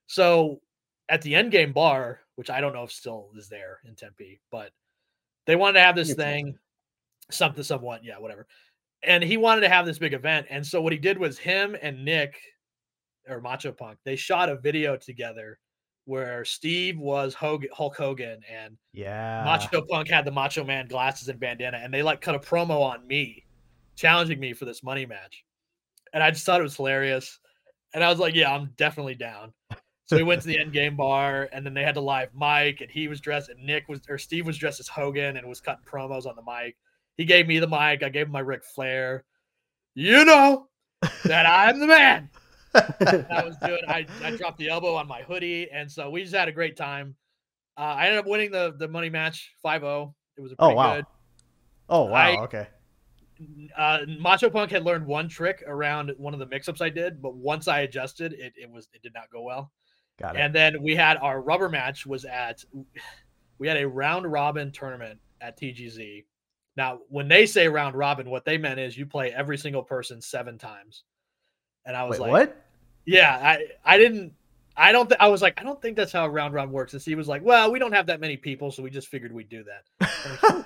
So at the end game bar, which I don't know if still is there in Tempe, but they wanted to have this thing, something, somewhat, yeah, whatever. And he wanted to have this big event. And so what he did was him and Nick or Macho Punk, they shot a video together where Steve was Hogan, Hulk Hogan and yeah, Macho Punk had the Macho Man glasses and bandana, and they like cut a promo on me challenging me for this money match. And I just thought it was hilarious. And I was like, yeah, I'm definitely down. So we went to the end game bar, and then they had to live mic, and he was dressed, and Nick was, or Steve was dressed as Hogan and was cutting promos on the mic. He gave me the mic. I gave him my Ric Flair. You know that I'm the man. I was doing. I, I dropped the elbow on my hoodie, and so we just had a great time. Uh, I ended up winning the the money match 5-0. It was a oh, pretty oh, wow. good. Oh wow! I, okay uh, Macho Punk had learned one trick around one of the mix-ups I did, but once I adjusted, it, it was it did not go well. Got it. And then we had our rubber match was at we had a round robin tournament at TGZ. Now, when they say round robin, what they meant is you play every single person seven times. And I was Wait, like, "What?" Yeah, I I didn't I don't. Th- I was like, I don't think that's how round round works. And he was like, Well, we don't have that many people, so we just figured we'd do that.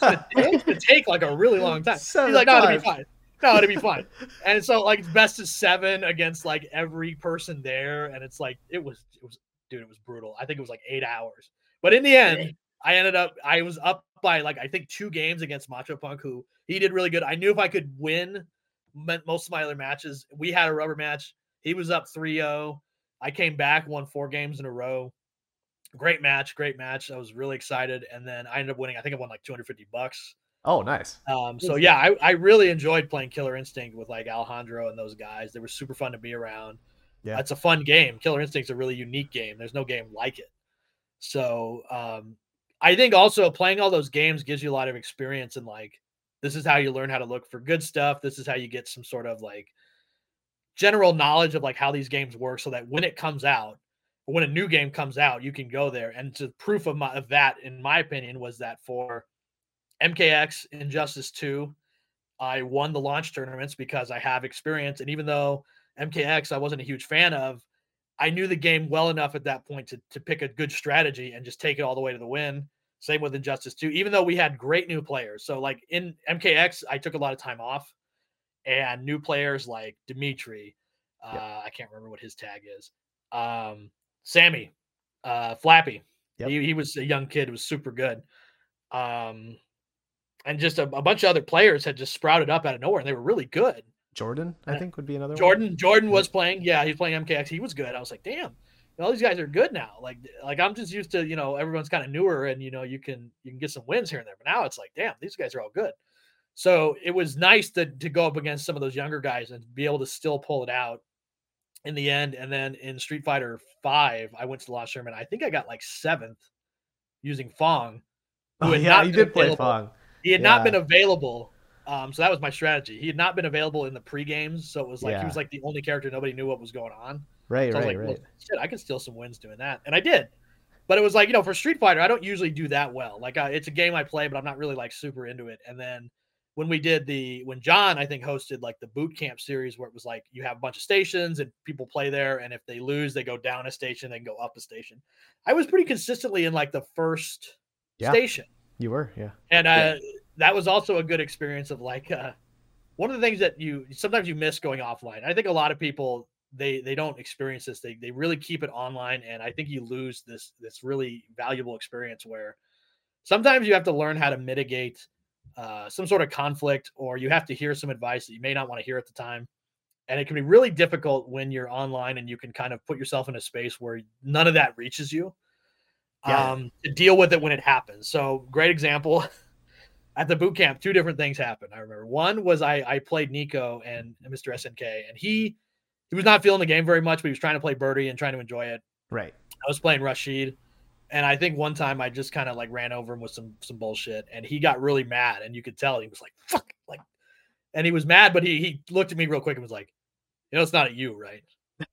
Like, it's, gonna, take like a really long time. Seven He's like, No, it'll be fine. No, it'll be fine. and so like best of seven against like every person there, and it's like it was it was dude, it was brutal. I think it was like eight hours, but in the end, I ended up I was up by like I think two games against Macho Punk, who he did really good. I knew if I could win most of my other matches, we had a rubber match. He was up 3 0 I came back, won four games in a row. Great match, great match. I was really excited, and then I ended up winning. I think I won like 250 bucks. Oh, nice. Um, so yeah, I, I really enjoyed playing Killer Instinct with like Alejandro and those guys. They were super fun to be around. Yeah, it's a fun game. Killer Instinct's a really unique game. There's no game like it. So um, I think also playing all those games gives you a lot of experience and like this is how you learn how to look for good stuff. This is how you get some sort of like general knowledge of like how these games work so that when it comes out when a new game comes out you can go there. And to proof of, my, of that in my opinion was that for mkx injustice 2 i won the launch tournaments because i have experience. And even though mkx i wasn't a huge fan of i knew the game well enough at that point to, to pick a good strategy and just take it all the way to the win same with injustice 2 even though we had great new players so like in mkx i took a lot of time off and new players like Dimitri. Uh. I can't remember what his tag is. Um, Sammy, uh, Flappy. Yep. He, he was a young kid, was super good. Um, and just a, a, bunch of other players had just sprouted up out of nowhere, and they were really good. Jordan, I think, would be another. Jordan, one. Jordan was playing. Yeah, he's playing MKX. He was good. I was like, damn, all these guys are good now. Like, like I'm just used to, you know, everyone's kind of newer, and you know, you can you can get some wins here and there. But now it's like, damn, these guys are all good. So it was nice to to go up against some of those younger guys and be able to still pull it out in the end. And then in Street Fighter Five, I went to the last tournament. I think I got like seventh using Fong. Who oh, yeah, you did play Fong. He had yeah. not been available. Um, so that was my strategy. He had not been available in the pre games, so it was like yeah. he was like the only character nobody knew what was going on. Right, so right, like, right. Shit, I can steal some wins doing that, and I did. But it was like you know, for Street Fighter, I don't usually do that well. Like uh, it's a game I play, but I'm not really like super into it. And then when we did the when John I think hosted like the boot camp series where it was like you have a bunch of stations and people play there and if they lose they go down a station they go up a station. I was pretty consistently in like the first yeah, station. You were, yeah. And uh yeah. that was also a good experience of like uh one of the things that you sometimes you miss going offline. I think a lot of people they they don't experience this. They they really keep it online and I think you lose this this really valuable experience where sometimes you have to learn how to mitigate uh, some sort of conflict, or you have to hear some advice that you may not want to hear at the time. And it can be really difficult when you're online and you can kind of put yourself in a space where none of that reaches you. Yeah. Um, to deal with it when it happens. So, great example at the boot camp, two different things happened. I remember one was I I played Nico and Mr. SNK, and he he was not feeling the game very much, but he was trying to play birdie and trying to enjoy it. Right. I was playing Rashid, and I think one time I just kind of like ran over him with some some bullshit, and he got really mad, and you could tell he was like fuck, like, and he was mad, but he he looked at me real quick and was like, you know, it's not at you, right?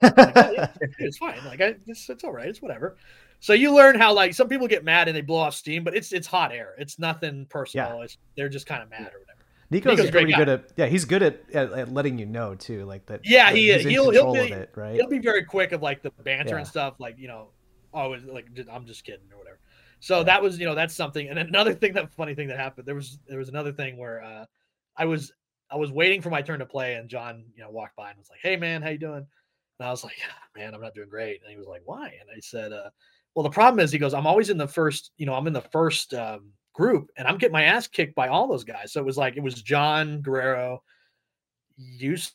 like, oh, it's fine. Like I, it's, it's all right. It's whatever. So you learn how like some people get mad and they blow off steam, but it's it's hot air. It's nothing personal. Yeah. It's, they're just kind of mad or whatever. Nico's, Nico's pretty good at yeah, he's good at, at, at, letting you know too, like that. Yeah, he is. He'll he'll be it, right. He'll be very quick of like the banter yeah. and stuff, like you know, oh, like I'm just kidding or whatever. So yeah. that was you know that's something. And another thing that funny thing that happened there was there was another thing where uh, I was I was waiting for my turn to play and John you know walked by and was like, hey man, how you doing? And I was like, man, I'm not doing great. And he was like, why? And I said, uh, well, the problem is, he goes, I'm always in the first, you know, I'm in the first um, group and I'm getting my ass kicked by all those guys. So it was like, it was John Guerrero. Use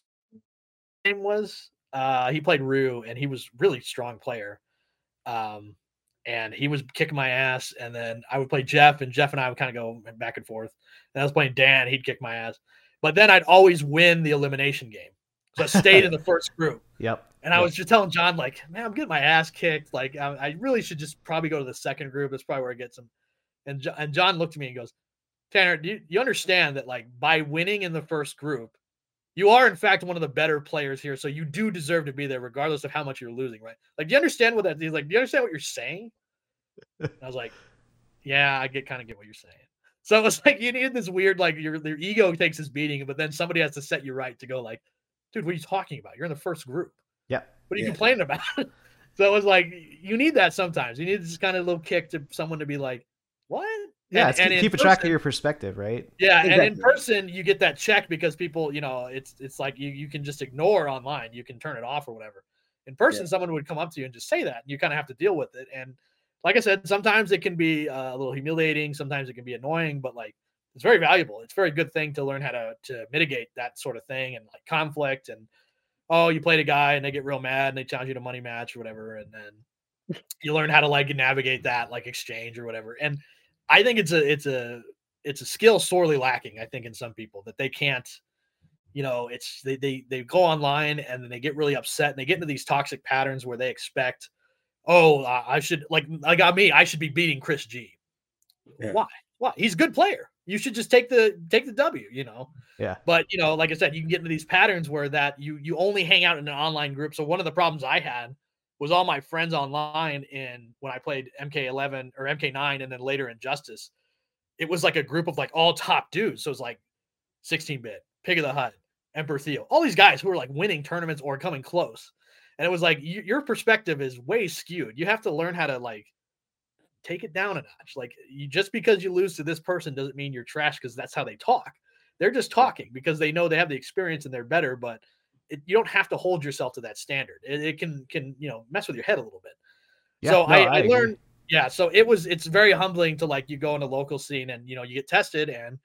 name was, uh, he played Ryu and he was really strong player. Um, and he was kicking my ass. And then I would play Jeff, and Jeff and I would kind of go back and forth. And I was playing Dan, he'd kick my ass. But then I'd always win the elimination game. So I stayed in the first group. Yep. And I was just telling John, like, man, I'm getting my ass kicked. Like, I, I, really should just probably go to the second group. That's probably where I get some. And, and John looked at me and goes, Tanner, do you, you understand that, like, by winning in the first group, you are, in fact, one of the better players here. So you do deserve to be there, regardless of how much you're losing, right? Like, do you understand what that is? Like, do you understand what you're saying? And I was like, yeah, I get kind of get what you're saying. So it's like you need this weird, like, your, your ego takes this beating, but then somebody has to set you right to go, like, dude, what are you talking about? You're in the first group. Yeah. What are you yeah. complaining about? so it was like you need that sometimes. You need this kind of little kick to someone to be like? Yeah, and, and keep a track of your perspective, right? Yeah, exactly. and in person you get that check because people, you know, it's it's like you you can just ignore online, you can turn it off or whatever. In person, yeah. someone would come up to you and just say that, and you kind of have to deal with it. And like I said, sometimes it can be uh, a little humiliating, sometimes it can be annoying, but like it's very valuable. It's a very good thing to learn how to to mitigate that sort of thing and like conflict and oh, you played a guy and they get real mad and they challenge you to money match or whatever, and then you learn how to like navigate that like exchange or whatever. And I think it's a it's a it's a skill sorely lacking. I think in some people that they can't. You know, it's they they they go online and then they get really upset and they get into these toxic patterns where they expect, oh, I should like like I got me, I should be beating Chris G. Yeah. Why? Why? He's a good player you should just take the take the W, you know. Yeah. But you know, like I said, you can get into these patterns where that you you only hang out in an online group. So one of the problems I had was all my friends online in when I played MK11 or MK9 and then later Injustice. It was like a group of like all top dudes. So it was like 16 bit, Pig of the Hut, Emperor Theo, all these guys who were like winning tournaments or coming close. And it was like you, your perspective is way skewed. You have to learn how to like take it down a notch. Like you just because you lose to this person doesn't mean you're trash because that's how they talk. They're just talking because they know they have the experience and they're better, but it, you don't have to hold yourself to that standard. It, it, can can you know mess with your head a little bit. Yeah, so no, I, I, I learned, yeah. So it was it's very humbling to like you go in a local scene and you know you get tested and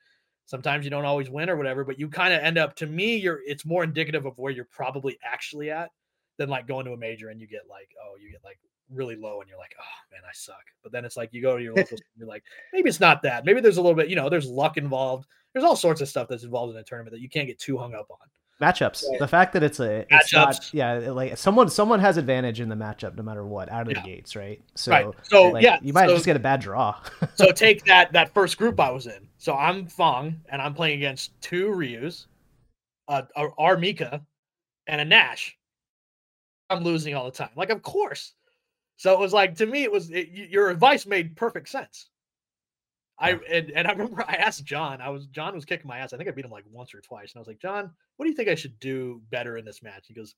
sometimes you don't always win or whatever, but you kind of end up. To me, you're it's more indicative of where you're probably actually at than like going to a major and you get like oh you get like really low and you're like, oh man, I suck. But then it's like you go to your local, you're like, maybe it's not that. Maybe there's a little bit, you know, there's luck involved. There's all sorts of stuff that's involved in a tournament that you can't get too hung up on. Matchups. The fact that it's a it's not yeah, like someone someone has advantage in the matchup no matter what out of yeah. the gates, right? So right. so like, yeah, you might so, just get a bad draw. so take that that first group I was in. So I'm Fong and I'm playing against two Ryus, uh, R. Mika, and a Nash. I'm losing all the time. Like, of course, so it was like to me, it was it, your advice made perfect sense. I and, and I remember I asked John. I was John was kicking my ass. I think I beat him like once or twice, and I was like, John, what do you think I should do better in this match? He goes,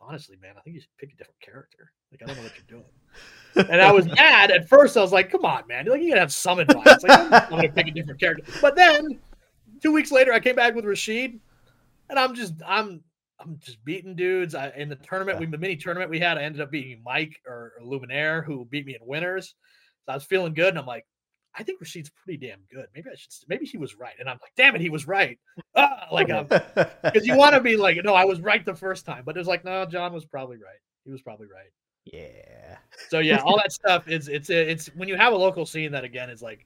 Honestly, man, I think you should pick a different character. Like I don't know what you're doing. and I was mad at first. I was like, Come on, man, like you gotta have some advice. Like I'm gonna pick a different character. But then two weeks later, I came back with Rashid, and I'm just I'm I'm just beating dudes. I, in the tournament, yeah. we the mini tournament we had, I ended up beating Mike or, or Luminaire, who beat me in winners. So I was feeling good, and I'm like, I think Rashid's pretty damn good. Maybe I should. Maybe he was right." And I'm like, "Damn it, he was right." Ah, like, because you want to be like, "No, I was right the first time," but it was like, "No, John was probably right. He was probably right." yeah. So yeah, all that stuff is it's it's when you have a local scene that again is like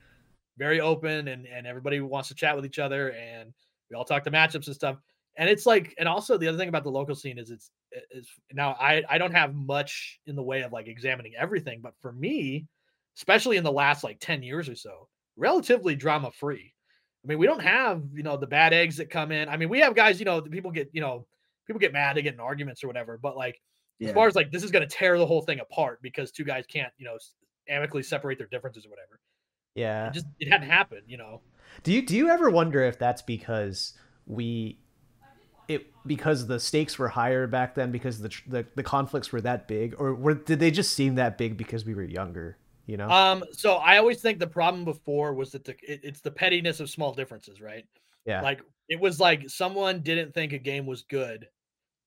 very open and and everybody wants to chat with each other and we all talk to matchups and stuff. And it's like, and also the other thing about the local scene is it's is now I I don't have much in the way of like examining everything, but for me, especially in the last like 10 years or so, relatively drama free. I mean, we don't have, you know, the bad eggs that come in. I mean, we have guys, you know, people get, you know, people get mad, they get in arguments or whatever, but like Yeah. as far as like this is going to tear the whole thing apart because two guys can't, you know, amicably separate their differences or whatever. Yeah. It just it hadn't happened, you know. Do you do you ever wonder if that's because we it because the stakes were higher back then because the the, the conflicts were that big or were, did they just seem that big because we were younger, you know? Um, so I always think the problem before was that the it, it's the pettiness of small differences, right? yeah. Like it was like someone didn't think a game was good,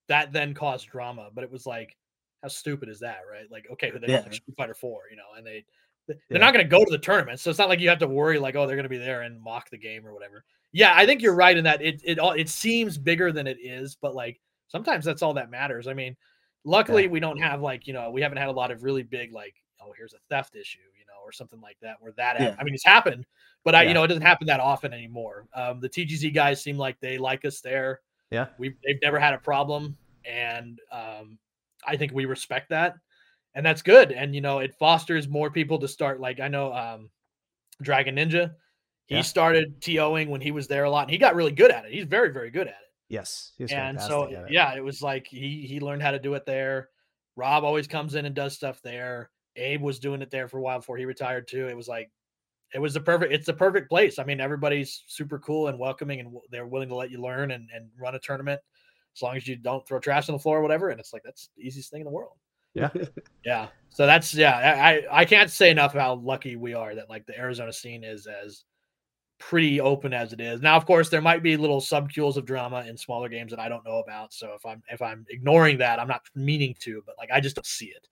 that then caused drama. But it was like, how stupid is that, right? Like, okay, they don't Yeah. like Street Fighter Four, you know, and they they're Yeah. not going to go to the tournament, so it's not like you have to worry like, oh, they're going to be there and mock the game or whatever. Yeah, I think you're right in that it it all it seems bigger than it is, but like sometimes that's all that matters. I mean, luckily Yeah. we don't have like you know we haven't had a lot of really big like oh here's a theft issue you know or something like that where that Yeah. I mean it's happened, but I Yeah. you know it doesn't happen that often anymore. Um, the TGZ guys seem like they like us there. Yeah. we they've never had a problem, and um, I think we respect that, and that's good. And you know it fosters more people to start. Like I know um, Dragon Ninja, he Yeah. started TOing when he was there a lot, and he got really good at it. He's very very good at it yes. And so yeah, it was like he he learned how to do it there. Rob always comes in and does stuff there. Abe was doing it there for a while before he retired too. It was like it was the perfect it's the perfect place. I mean, everybody's super cool and welcoming and they're willing to let you learn and, and run a tournament as long as you don't throw trash on the floor or whatever. And it's like that's the easiest thing in the world. Yeah. Yeah. So that's yeah, I I can't say enough how lucky we are that like the Arizona scene is as pretty open as it is. Now, of course, there might be little subcules of drama in smaller games that I don't know about. So if I'm if I'm ignoring that, I'm not meaning to, but like I just don't see it.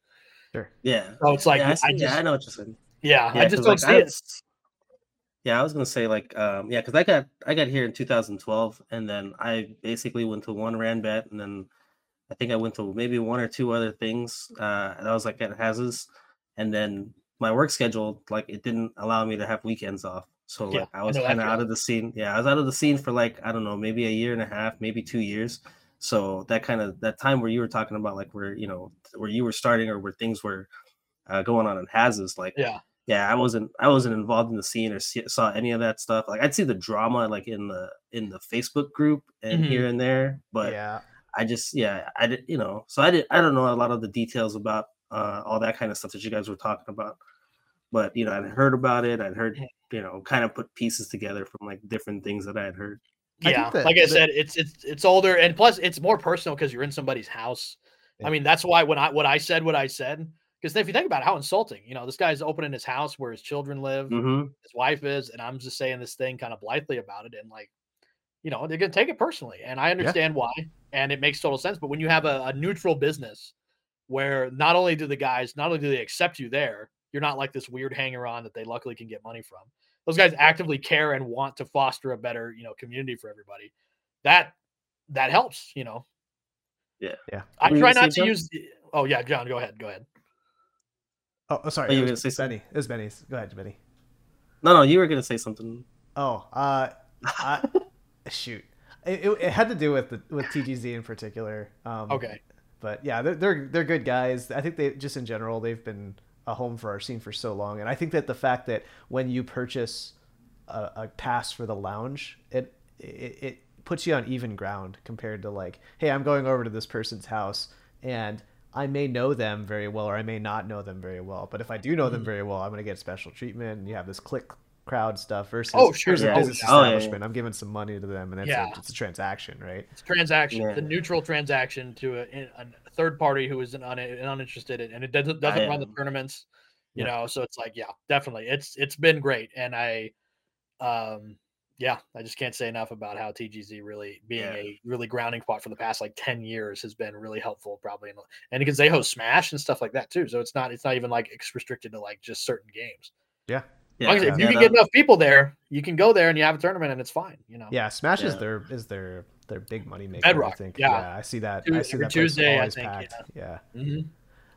Sure. Yeah. So it's like yeah, I, I, see- just yeah, yeah, I know what you're saying. I Yeah, just 'cause, don't like, see I it. was- Yeah, I was gonna say like um yeah, because I got I got here in 2012, and then I basically went to one ranbat, and then I think I went to maybe one or two other things. Uh, and I was like at Hazes, and then my work schedule like it didn't allow me to have weekends off. So Yeah, like I I was kind of out of the scene. Yeah, I was out of the scene for like I don't know, maybe a year and a half, maybe two years. So that kind of that time where you were talking about like where you know where you were starting or where things were uh, going on in Hazes, like Yeah. yeah i wasn't i wasn't involved in the scene or see, saw any of that stuff like i'd see the drama like in the in the facebook group and Mhm. here and there but yeah. i just yeah i did you know so i did i don't know a lot of the details about uh all that kind of stuff that you guys were talking about but you know i'd heard about it i'd heard you know kind of put pieces together from like different things that i had heard Yeah. that- like I said, it's it's it's older and plus it's more personal because you're in somebody's house. Yeah. I mean, that's why when I what I said what I said, because if you think about it, how insulting, you know, this guy's opening his house where his children live. mm-hmm. his wife is, and I'm just saying this thing kind of blithely about it, and like, you know, they're gonna take it personally, and I understand why, and it makes total sense. But when you have a, a neutral business where not only do the guys, not only do they accept you there, you're not like this weird hanger on that they luckily can get money from. Those guys actively care and want to foster a better, you know, community for everybody. That that helps, you know. Yeah. Yeah. I Were you try gonna not to John? use. Oh yeah, John, go ahead. Go ahead. Oh, oh, sorry. Oh, you it were gonna say something? Benny. It was Benny's. Go ahead, Benny. no no you were gonna say something Oh, uh, I, shoot. It, it, it had to do with the, with TGZ in particular. Um, Okay. but yeah, they're, they're they're good guys. I think they just in general they've been a home for our scene for so long, and I think that the fact that when you purchase a, a pass for the lounge, it, it it puts you on even ground compared to like, hey, I'm going over to this person's house and I may know them very well or I may not know them very well, but if I do know them Mhm. very well, I'm gonna get special treatment, and you have this clique crowd stuff versus Oh, sure. here's a Yeah. business Oh, yeah, yeah. establishment. I'm giving some money to them, and it's, Yeah. a, it's a transaction, right? It's a transaction, Yeah. the neutral transaction to a, a third party who is an un, uninterested in, and it doesn't doesn't run the tournaments, you Yeah. know. So it's like, yeah, definitely, it's it's been great, and I, um, yeah, I just can't say enough about how TGZ really being Yeah. a really grounding spot for the past like ten years has been really helpful, probably, in, the- and because they host Smash and stuff like that too, so it's not it's not even like it's restricted to like just certain games. Yeah. Yeah, if you can get enough people there, you can go there and you have a tournament and it's fine. You know. Yeah, Smash yeah. is their is their their big money maker. Bedrock. I think. Yeah. yeah I see that. Tuesday, I see that Tuesday. I think. Packed. Yeah. yeah. Mm-hmm.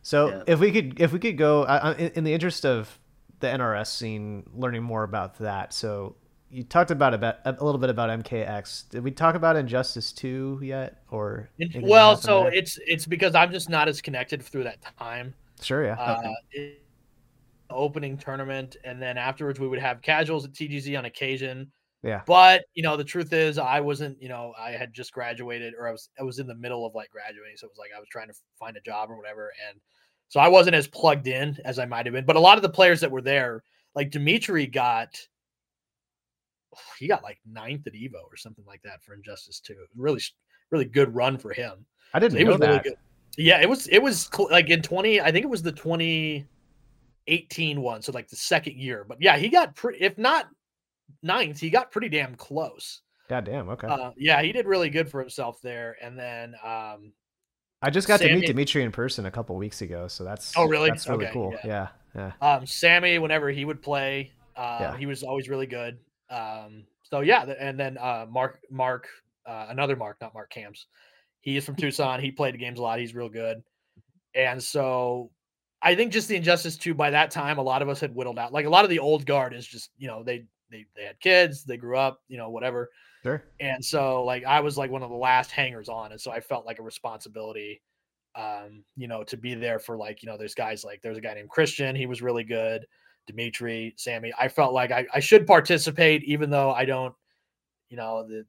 So if we could if we could go uh, in, in the interest of the NRS scene, learning more about that. So you talked about a, bit, a little bit about MKX. Did we talk about Injustice 2 yet or Well, so there? it's it's because I'm just not as connected through that time. Sure, yeah. Uh, okay. opening tournament and then afterwards we would have casuals at TGZ on occasion. Yeah. But, you know, the truth is I wasn't, you know, I had just graduated or I was I was in the middle of like graduating, so it was like I was trying to find a job or whatever and so I wasn't as plugged in as I might have been. But a lot of the players that were there, like Dimitri got he got like ninth at Evo or something like that for Injustice 2. Really, really good run for him. I didn't so know was that. Really good. Yeah, it was it was cl- like in 20, I think it was the 2018 one, so like the second year. But yeah, he got pretty if not ninth, he got pretty damn close. God damn, okay. Uh, yeah, he did really good for himself there. And then um I just got Sammy, to meet Dimitri in person a couple weeks ago, so that's oh really that's really okay, cool. Yeah. yeah, yeah. Um, Sammy, whenever he would play, uh, yeah. he was always really good. Um, so yeah, and then uh, Mark, Mark, uh, another Mark, not Mark Camps. He is from Tucson. He played the games a lot. He's real good. And so I think just the Injustice 2 by that time, a lot of us had whittled out. Like a lot of the old guard is just, you know, they they they had kids, they grew up, you know, whatever. Sure. And so like I was like one of the last hangers on. And so I felt like a responsibility um, you know, to be there for like, you know, there's guys like there's a guy named Christian, he was really good. Dimitri, Sammy. I felt like I, I should participate, even though I don't, you know, the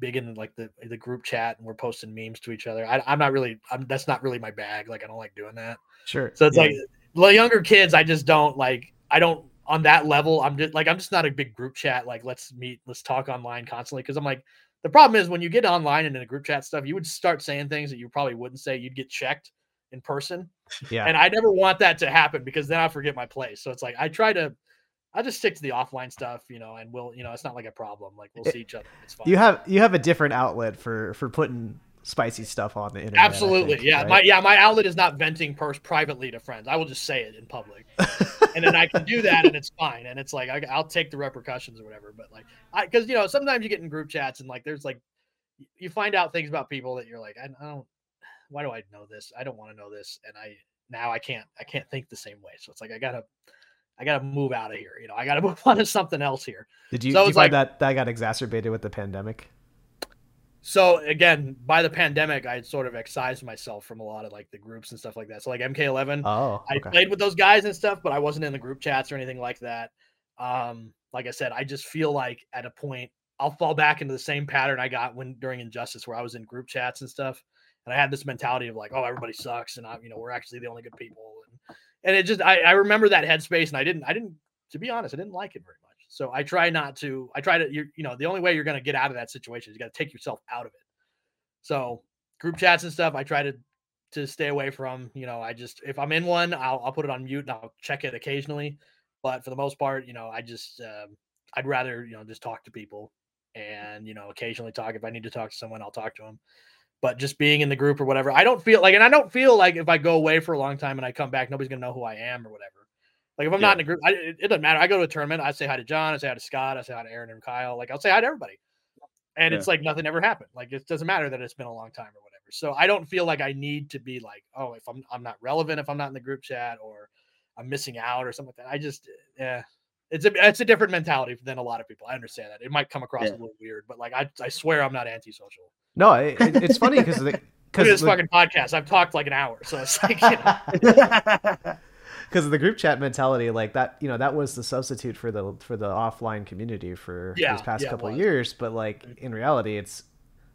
big in like the the group chat and we're posting memes to each other. I, am not really, I'm that's not really my bag. Like I don't like doing that. Sure. So it's yeah. like the younger kids, I just don't like. I don't on that level. I'm just like I'm just not a big group chat. Like let's meet, let's talk online constantly because I'm like the problem is when you get online and in a group chat stuff, you would start saying things that you probably wouldn't say. You'd get checked in person. Yeah. And I never want that to happen because then I forget my place. So it's like I try to I just stick to the offline stuff, you know, and we'll, you know, it's not like a problem. Like we'll eh, see each other. It's fine. You have you have a different outlet for for putting spicy stuff on the internet. Absolutely. Think, yeah. Right? My yeah, my outlet is not venting pers- privately to friends. I will just say it in public. and then I can do that and it's fine. And it's like I, will take the repercussions or whatever. But like I because you know, sometimes you get in group chats and like there's like you find out things about people that you're like, I, I don't why do I know this? I don't want to know this. And I now I can't I can't think the same way. So it's like I gotta I gotta move out of here. You know, I gotta move on to something else here. Did you, so did you find like, that that got exacerbated with the pandemic? So again, by the pandemic, I had sort of excised myself from a lot of like the groups and stuff like that. So like MK11, oh, okay. I played with those guys and stuff, but I wasn't in the group chats or anything like that. Um, like I said, I just feel like at a point I'll fall back into the same pattern I got when during Injustice, where I was in group chats and stuff, and I had this mentality of like, oh, everybody sucks, and I, you know, we're actually the only good people, and and it just I, I remember that headspace, and I didn't I didn't to be honest, I didn't like it very much. So I try not to. I try to you you know the only way you're going to get out of that situation is you got to take yourself out of it. So group chats and stuff, I try to to stay away from. You know, I just if I'm in one, I'll I'll put it on mute and I'll check it occasionally. But for the most part, you know, I just um, I'd rather you know just talk to people and you know occasionally talk if i need to talk to someone i'll talk to them but just being in the group or whatever i don't feel like and i don't feel like if i go away for a long time and i come back nobody's gonna know who i am or whatever like if i'm yeah. not in a group I, it, it, doesn't matter i go to a tournament i say hi to john i say hi to scott i say hi to aaron and kyle like i'll say hi to everybody and yeah. it's like nothing ever happened like it doesn't matter that it's been a long time or whatever so i don't feel like i need to be like oh if i'm i'm not relevant if i'm not in the group chat or i'm missing out or something like that i just yeah it's a it's a different mentality than a lot of people. I understand that. It might come across yeah. a little weird, but like I, I swear I'm not antisocial. No, it, it's funny because because this fucking podcast, I've talked like an hour, so it's like you know. Because of the group chat mentality, like that, you know, that was the substitute for the for the offline community for yeah, these past yeah, couple of years. But like in reality, it's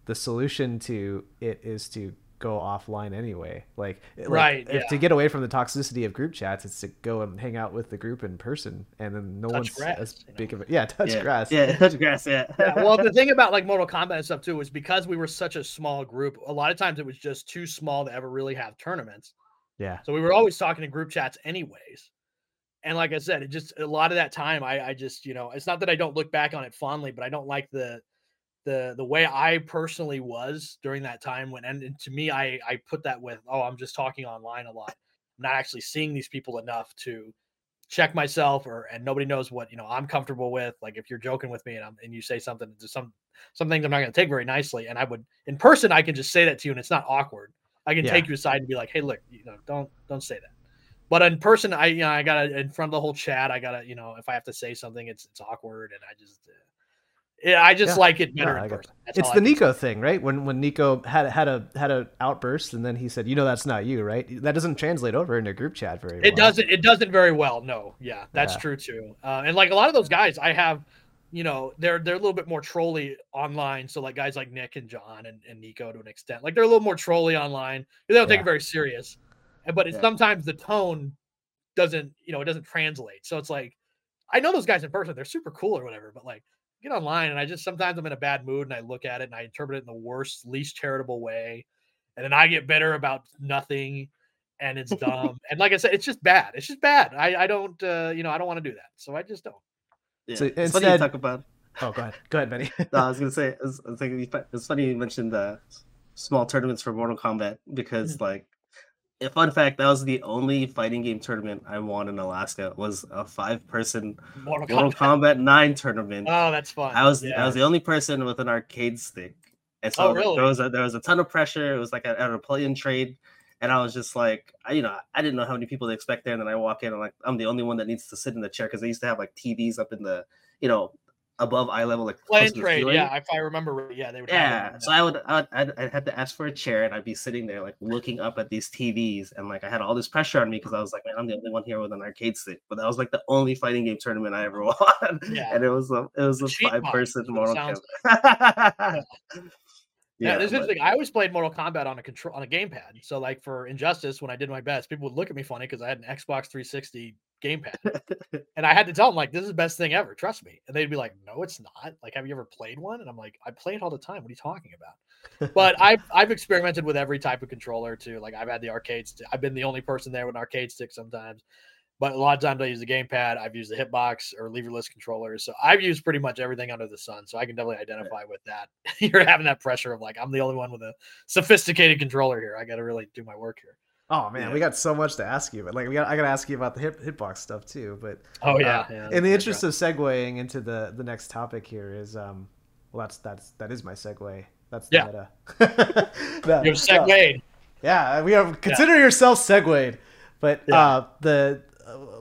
the solution to it is to go offline anyway. Like, right, like, yeah. to get away from the toxicity of group chats, it's to go and hang out with the group in person, and then no touch one's grass, as you know? of a yeah, touch yeah. grass, yeah, touch grass, yeah. yeah. Well, the thing about like Mortal Kombat and stuff too is because we were such a small group. A lot of times it was just too small to ever really have tournaments. Yeah. So we were always talking in group chats, anyways. And like I said, it just a lot of that time, I, I just you know, it's not that I don't look back on it fondly, but I don't like the the the way I personally was during that time when and, to me I I put that with oh I'm just talking online a lot. I'm not actually seeing these people enough to check myself or and nobody knows what you know I'm comfortable with. Like if you're joking with me and I'm and you say something to some some things I'm not going to take very nicely, and I would in person I can just say that to you and it's not awkward. I can Yeah. take you aside and be like, hey, look, you know, don't don't say that. But in person, I you know I gotta in front of the whole chat. I gotta you know if I have to say something, it's it's awkward, and I just uh, yeah, I just Yeah. like it better I in person. It's the I. Nico thing, right? When when Nico had had a had an outburst, and then he said, "You know, that's not you, right?" That doesn't translate over into group chat very well. It doesn't. It doesn't very well. No. Yeah, that's Yeah. true too. Uh, and like a lot of those guys, I have, you know, they're they're a little bit more trolly online. So like guys like Nick and John and, and Nico to an extent, like they're a little more trolly online. They don't take it very serious. But it's Yeah. sometimes the tone doesn't, you know, it doesn't translate. So it's like, I know those guys in person, they're super cool or whatever, but like get online and I just sometimes I'm in a bad mood and I look at it and I interpret it in the worst, least charitable way. And then I get bitter about nothing and it's dumb. and like I said, it's just bad. It's just bad. I, I don't, uh, you know, I don't want to do that. So I just don't. Yeah. So it's funny you talk about. Oh, go ahead, go ahead, Benny. No, I was gonna say it's, it's, funny you mentioned the small tournaments for Mortal Kombat because Mm-hmm. like a fun fact that was the only fighting game tournament I won in Alaska was a five person Mortal Mortal Kombat. Kombat 9 tournament. Oh, that's fun. I was I was the only person with an arcade stick, and so Oh, really? there was a there was a ton of pressure. It was like at, at a play and trade, and I was just like, I, you know, I didn't know how many people they expect there. And then I walk in and like I'm the only one that needs to sit in the chair because they used to have like TVs up in the you know above eye level like Play close and to the trade. Yeah, if I remember, right, yeah, they would. Yeah, so. I would I'd, I'd, I'd have to ask for a chair and I'd be sitting there like looking up at these TVs and like I had all this pressure on me because I was like, man, I'm the only one here with an arcade stick. But that was like the only fighting game tournament I ever won, Yeah. and it was a it was a five person is what it Mortal Kombat. Yeah, this is interesting. I always played Mortal Kombat on a control on a gamepad. So like for Injustice, when I did my best, people would look at me funny because I had an Xbox 360 gamepad, and I had to tell them like, "This is the best thing ever. Trust me." And they'd be like, "No, it's not. Like, have you ever played one?" And I'm like, "I play it all the time. What are you talking about?" But I've I've experimented with every type of controller too. Like I've had the arcade. I've been the only person there with an arcade stick sometimes. But a lot of times I use the gamepad. I've used the hitbox or leverless controllers. So I've used pretty much everything under the sun. So I can definitely identify with that. You're having that pressure of like I'm the only one with a sophisticated controller here. I got to really do my work here. Oh man, Yeah. we got so much to ask you, but like we got, I got to ask you about the hit, hitbox stuff too. But Oh uh, yeah. in the interest of segueing into the the next topic here is um, well that's that's that is my segue. That's the Yeah. meta. You're segued. Yeah, we are consider yourself segued, but Yeah. uh, the uh,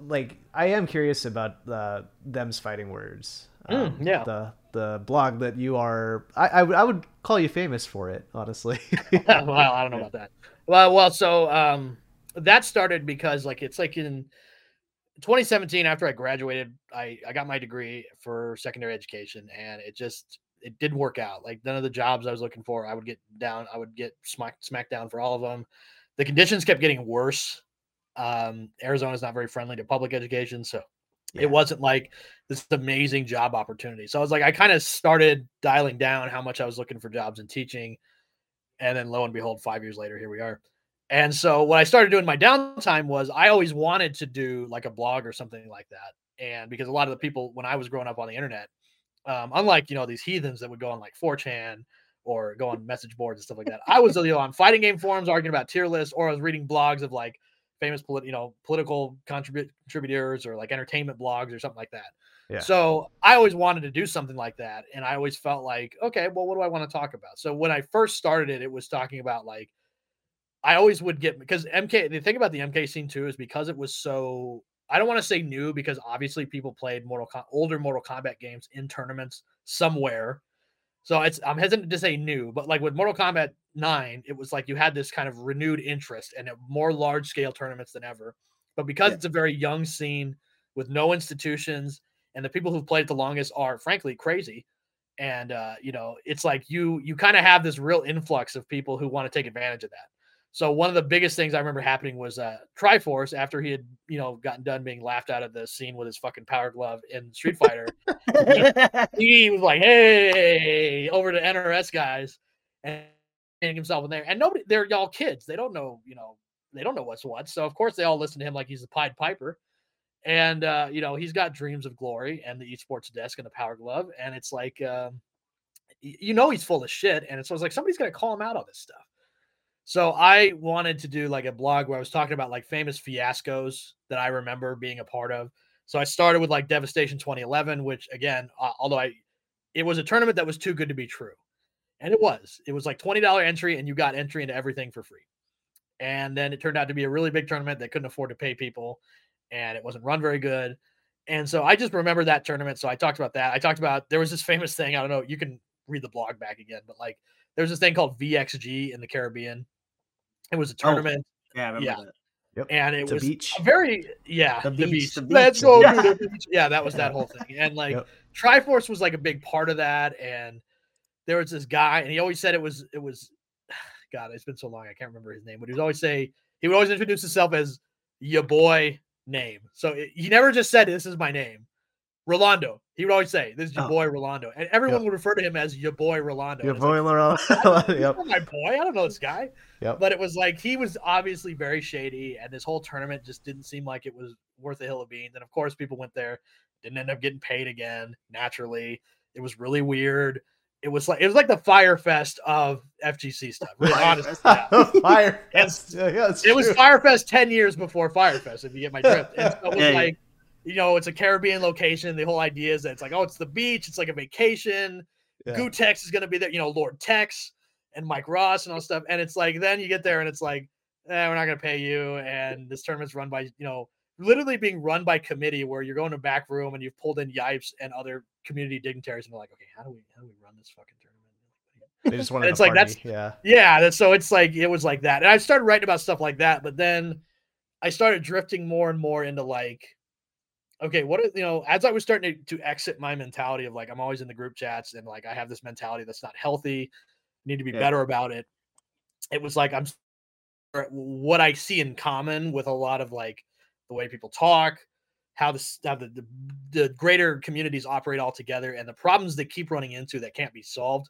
like I am curious about uh, them's fighting words. Um, Mm, yeah. the the blog that you are, I, I would I would call you famous for it, honestly. well, I don't know about that. Well, well, so um, that started because like it's like in 2017 after I graduated, I I got my degree for secondary education, and it just it didn't work out. Like none of the jobs I was looking for, I would get down, I would get smacked smacked down for all of them. The conditions kept getting worse. Um, Arizona's not very friendly to public education, so Yeah. it wasn't like this amazing job opportunity. So I was like, I kind of started dialing down how much I was looking for jobs in teaching. And then lo and behold, five years later, here we are. And so what I started doing my downtime was I always wanted to do like a blog or something like that. And because a lot of the people when I was growing up on the internet, um, unlike you know these heathens that would go on like 4chan or go on message boards and stuff like that, I was you know on fighting game forums arguing about tier lists, or I was reading blogs of like famous polit- you know political contribut- contributors or like entertainment blogs or something like that. Yeah. So I always wanted to do something like that, and I always felt like, okay, well, what do I want to talk about? So when I first started it, it was talking about like I always would get because MK. The thing about the MK scene too is because it was so. I don't want to say new because obviously people played Mortal Com- older Mortal Kombat games in tournaments somewhere. So it's I'm hesitant to say new, but like with Mortal Kombat 9, it was like you had this kind of renewed interest and more large scale tournaments than ever. But because Yeah. it's a very young scene with no institutions and the people who've played it the longest are frankly crazy. And uh, you know, it's like you you kind of have this real influx of people who want to take advantage of that. So one of the biggest things I remember happening was uh Triforce after he had, you know, gotten done being laughed out of the scene with his fucking power glove in Street Fighter he was like, "Hey," over to NRS guys, and himself in there. And nobody, they're y'all kids. They don't know, you know, they don't know what's what. So of course they all listen to him like he's a Pied Piper. And uh, you know, he's got dreams of glory and the esports desk and the power glove. And it's like, um, you know, he's full of shit. And so it's like somebody's gonna call him out on this stuff. So I wanted to do like a blog where I was talking about like famous fiascos that I remember being a part of. So I started with like Devastation 2011, which again, uh, although I, it was a tournament that was too good to be true, and it was. It was like twenty dollar entry, and you got entry into everything for free. And then it turned out to be a really big tournament that couldn't afford to pay people, and it wasn't run very good. And so I just remember that tournament. So I talked about that. I talked about there was this famous thing. I don't know. You can read the blog back again, but like there's this thing called VXG in the Caribbean it was a Oh, tournament. Yeah, I remember Yeah. that. Yep. and it was beach. very yeah The the beach, beach, the let's go Yeah. to the beach yeah that was that whole thing and like Yep. triforce was like a big part of that and there was this guy and he always said it was it was god it's been so long i can't remember his name but he would always say he would always introduce himself as your boy name so it, he never just said this is my name rolando he would always say this is your Oh. boy rolando and everyone Yep. would refer to him as your boy rolando Your it's like, boy Laurent. Yep. my boy i don't know this guy Yep. but it was like he was obviously very shady, and this whole tournament just didn't seem like it was worth a hill of beans. And of course, people went there, didn't end up getting paid again. Naturally, it was really weird. It was like it was like the Fyre Fest of FGC stuff. Really, Fire honestly, Fest. yeah. Fire. It's- Yeah, yeah, it's It was true. Fyre Fest ten years before Fyre Fest. If you get my drift, and so it was Yeah, yeah. like. You know, it's a Caribbean location. The whole idea is that it's like, oh, it's the beach. It's like a vacation. Yeah. Gootecks is going to be there, you know, Lord Tex and Mike Ross and all stuff. And it's like, then you get there and it's like, eh, we're not going to pay you. And this tournament's run by, you know, literally being run by committee where you're going to back room and you've pulled in Yipes and other community dignitaries. And they're like, okay, how do we, how do we run this fucking tournament? They just wanted it's to like, party. that's- yeah. Yeah. That's, so it's like, it was like that. And I started writing about stuff like that. But then I started drifting more and more into like, okay, what are you know, as I was starting to, to exit my mentality of like I'm always in the group chats and like I have this mentality that's not healthy, need to be Yeah. better about it. It was like I'm what I see in common with a lot of like the way people talk, how how the, the the greater communities operate all together, and the problems they keep running into that can't be solved.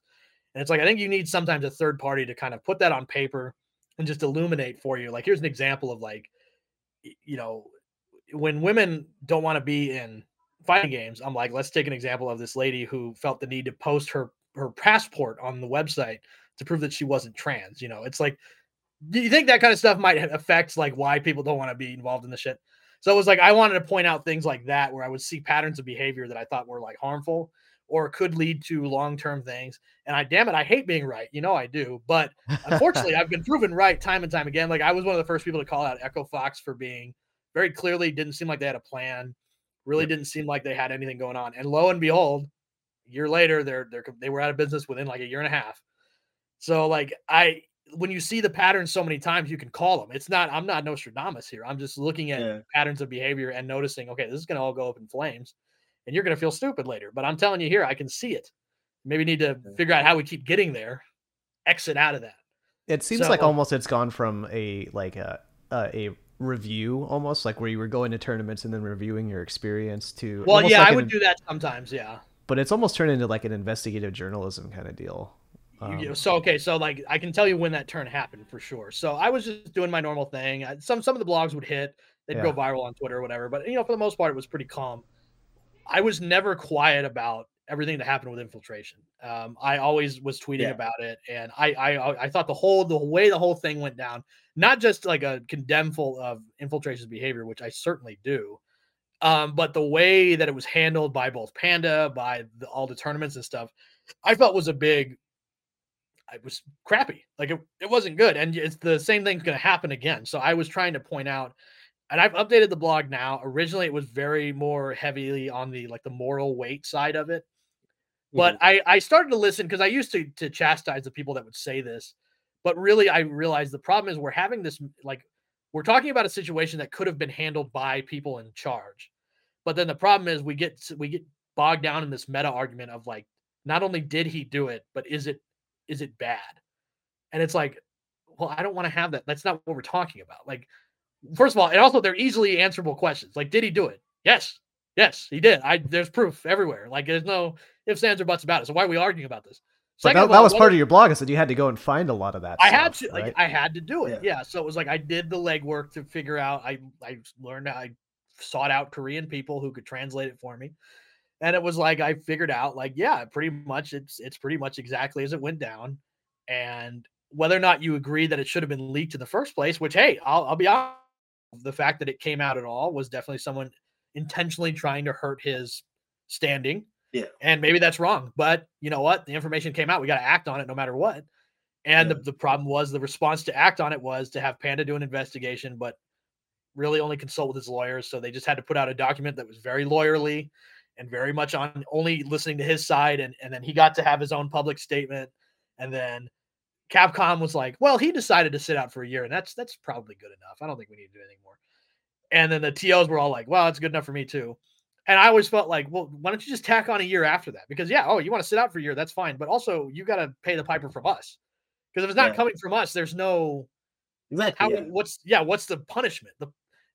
And it's like I think you need sometimes a third party to kind of put that on paper and just illuminate for you. Like here's an example of like you know when women don't want to be in fighting games, I'm like, let's take an example of this lady who felt the need to post her her passport on the website to prove that she wasn't trans. You know, it's like, do you think that kind of stuff might affect like why people don't want to be involved in the shit? So it was like I wanted to point out things like that where I would see patterns of behavior that I thought were like harmful or could lead to long-term things. And I damn it, I hate being right. You know I do. But unfortunately, I've been proven right time and time again. Like I was one of the first people to call out Echo Fox for being very clearly didn't seem like they had a plan. Really didn't seem like they had anything going on. And lo and behold, a year later, they're they're they were out of business within like a year and a half. So like I when you see the patterns so many times, you can call them. It's not I'm not Nostradamus here. I'm just looking at Yeah. patterns of behavior and noticing, okay, this is gonna all go up in flames, and you're gonna feel stupid later. But I'm telling you here, I can see it. Maybe need to figure out how we keep getting there, exit out of that. It seems like almost it's gone from a like a uh, a review almost like where you were going to tournaments and then reviewing your experience to Well, yeah, like I an- would do that sometimes. Yeah. but it's almost turned into like an investigative journalism kind of deal. Um, you- so okay, so like I can tell you when that turn happened for sure. So I was just doing my normal thing. I, some some of the blogs would hit, they'd go viral on Twitter or whatever. But you know, for the most part, it was pretty calm. I was never quiet about everything that happened with infiltration. Um, I always was tweeting Yeah. about it, and I, I I thought the whole the way the whole thing went down, not just like a condemnful of infiltration's behavior, which I certainly do, um, but the way that it was handled by both Panda, by the, all the tournaments and stuff, I felt was a big it was crappy. Like it, it wasn't good. And it's the same thing's going to happen again. So I was trying to point out, and I've updated the blog now. Originally, it was very more heavily on the like the moral weight side of it. But mm-hmm. I, I started to listen because I used to to chastise the people that would say this. But really, I realized the problem is we're having this like we're talking about a situation that could have been handled by people in charge. But then the problem is we get we get bogged down in this meta argument of like not only did he do it, but is it is it bad? And it's like, well, I don't want to have that. That's not what we're talking about. Like, first of all, and also they're easily answerable questions. Like, did he do it? Yes, yes, he did. I there's proof everywhere. Like, there's no ifs, ands, or buts about it. So why are we arguing about this? but Second that, all, was part of your blog. I said you had to go and find a lot of that. I had stuff, to, like. I had to do it. Yeah. Yeah. So it was like I did the legwork to figure out. I I learned. I sought out Korean people who could translate it for me, and it was like I figured out, like, yeah, pretty much it's it's pretty much exactly as it went down, and whether or not you agree that it should have been leaked in the first place, which hey, I'll, I'll be honest, the fact that it came out at all was definitely someone intentionally trying to hurt his standing. Yeah. And maybe that's wrong, but you know what? The information came out. We got to act on it no matter what. And Yeah. the, the problem was the response to act on it was to have Panda do an investigation, but really only consult with his lawyers. So they just had to put out a document that was very lawyerly and very much on only listening to his side. And, and then he got to have his own public statement. And then Capcom was like, well, he decided to sit out for a year, and that's that's probably good enough. I don't think we need to do anything more. And then the TOs were all like, well, it's good enough for me too. And I always felt like, well, why don't you just tack on a year after that? Because yeah, oh, you want to sit out for a year, that's fine. But also you got to pay the piper from us. Because if it's not Yeah. coming from us, there's no Exactly. how yeah. what's yeah, what's the punishment? The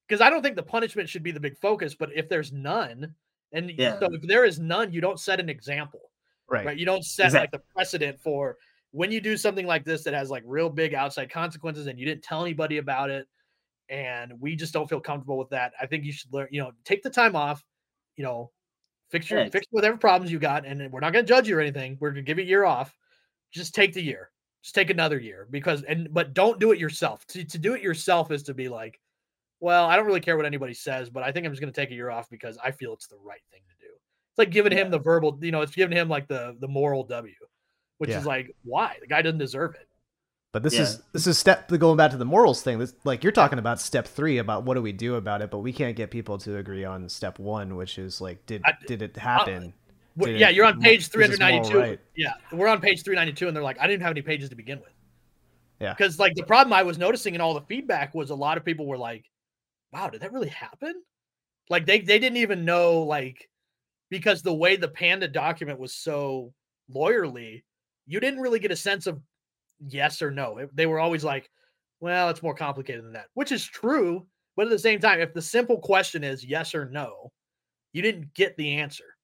because I don't think the punishment should be the big focus, but if there's none, and Yeah. so if there is none, you don't set an example Right. right? You don't set Exact- like the precedent for when you do something like this that has like real big outside consequences and you didn't tell anybody about it. And we just don't feel comfortable with that. I think you should learn, you know, take the time off, you know, fix your Yeah, fix whatever problems you got. And we're not going to judge you or anything. We're going to give you a year off. Just take the year. Just take another year because, and, but don't do it yourself. To, to do it yourself is to be like, well, I don't really care what anybody says, but I think I'm just going to take a year off because I feel it's the right thing to do. It's like giving him the verbal, you know, it's giving him like the the moral W, which Yeah. is like why the guy doesn't deserve it. But this Yeah. is this is step going back to the morals thing. This like you're talking about step three about what do we do about it, but we can't get people to agree on step one, which is like did I- did it uh, happen? Wh- Did yeah, it you're on page is this moral 392. right? Yeah, we're on page 392, and they're like, I didn't have any pages to begin with. Yeah. because like the problem I was noticing in all the feedback was a lot of people were like, "Wow, did that really happen?" Like they they didn't even know like because the way the panda document was so lawyerly, you didn't really get a sense of yes or no. It- they were always like, "Well, it's more complicated than that," which is true. But at the same time, if the simple question is yes or no, you didn't get the answer.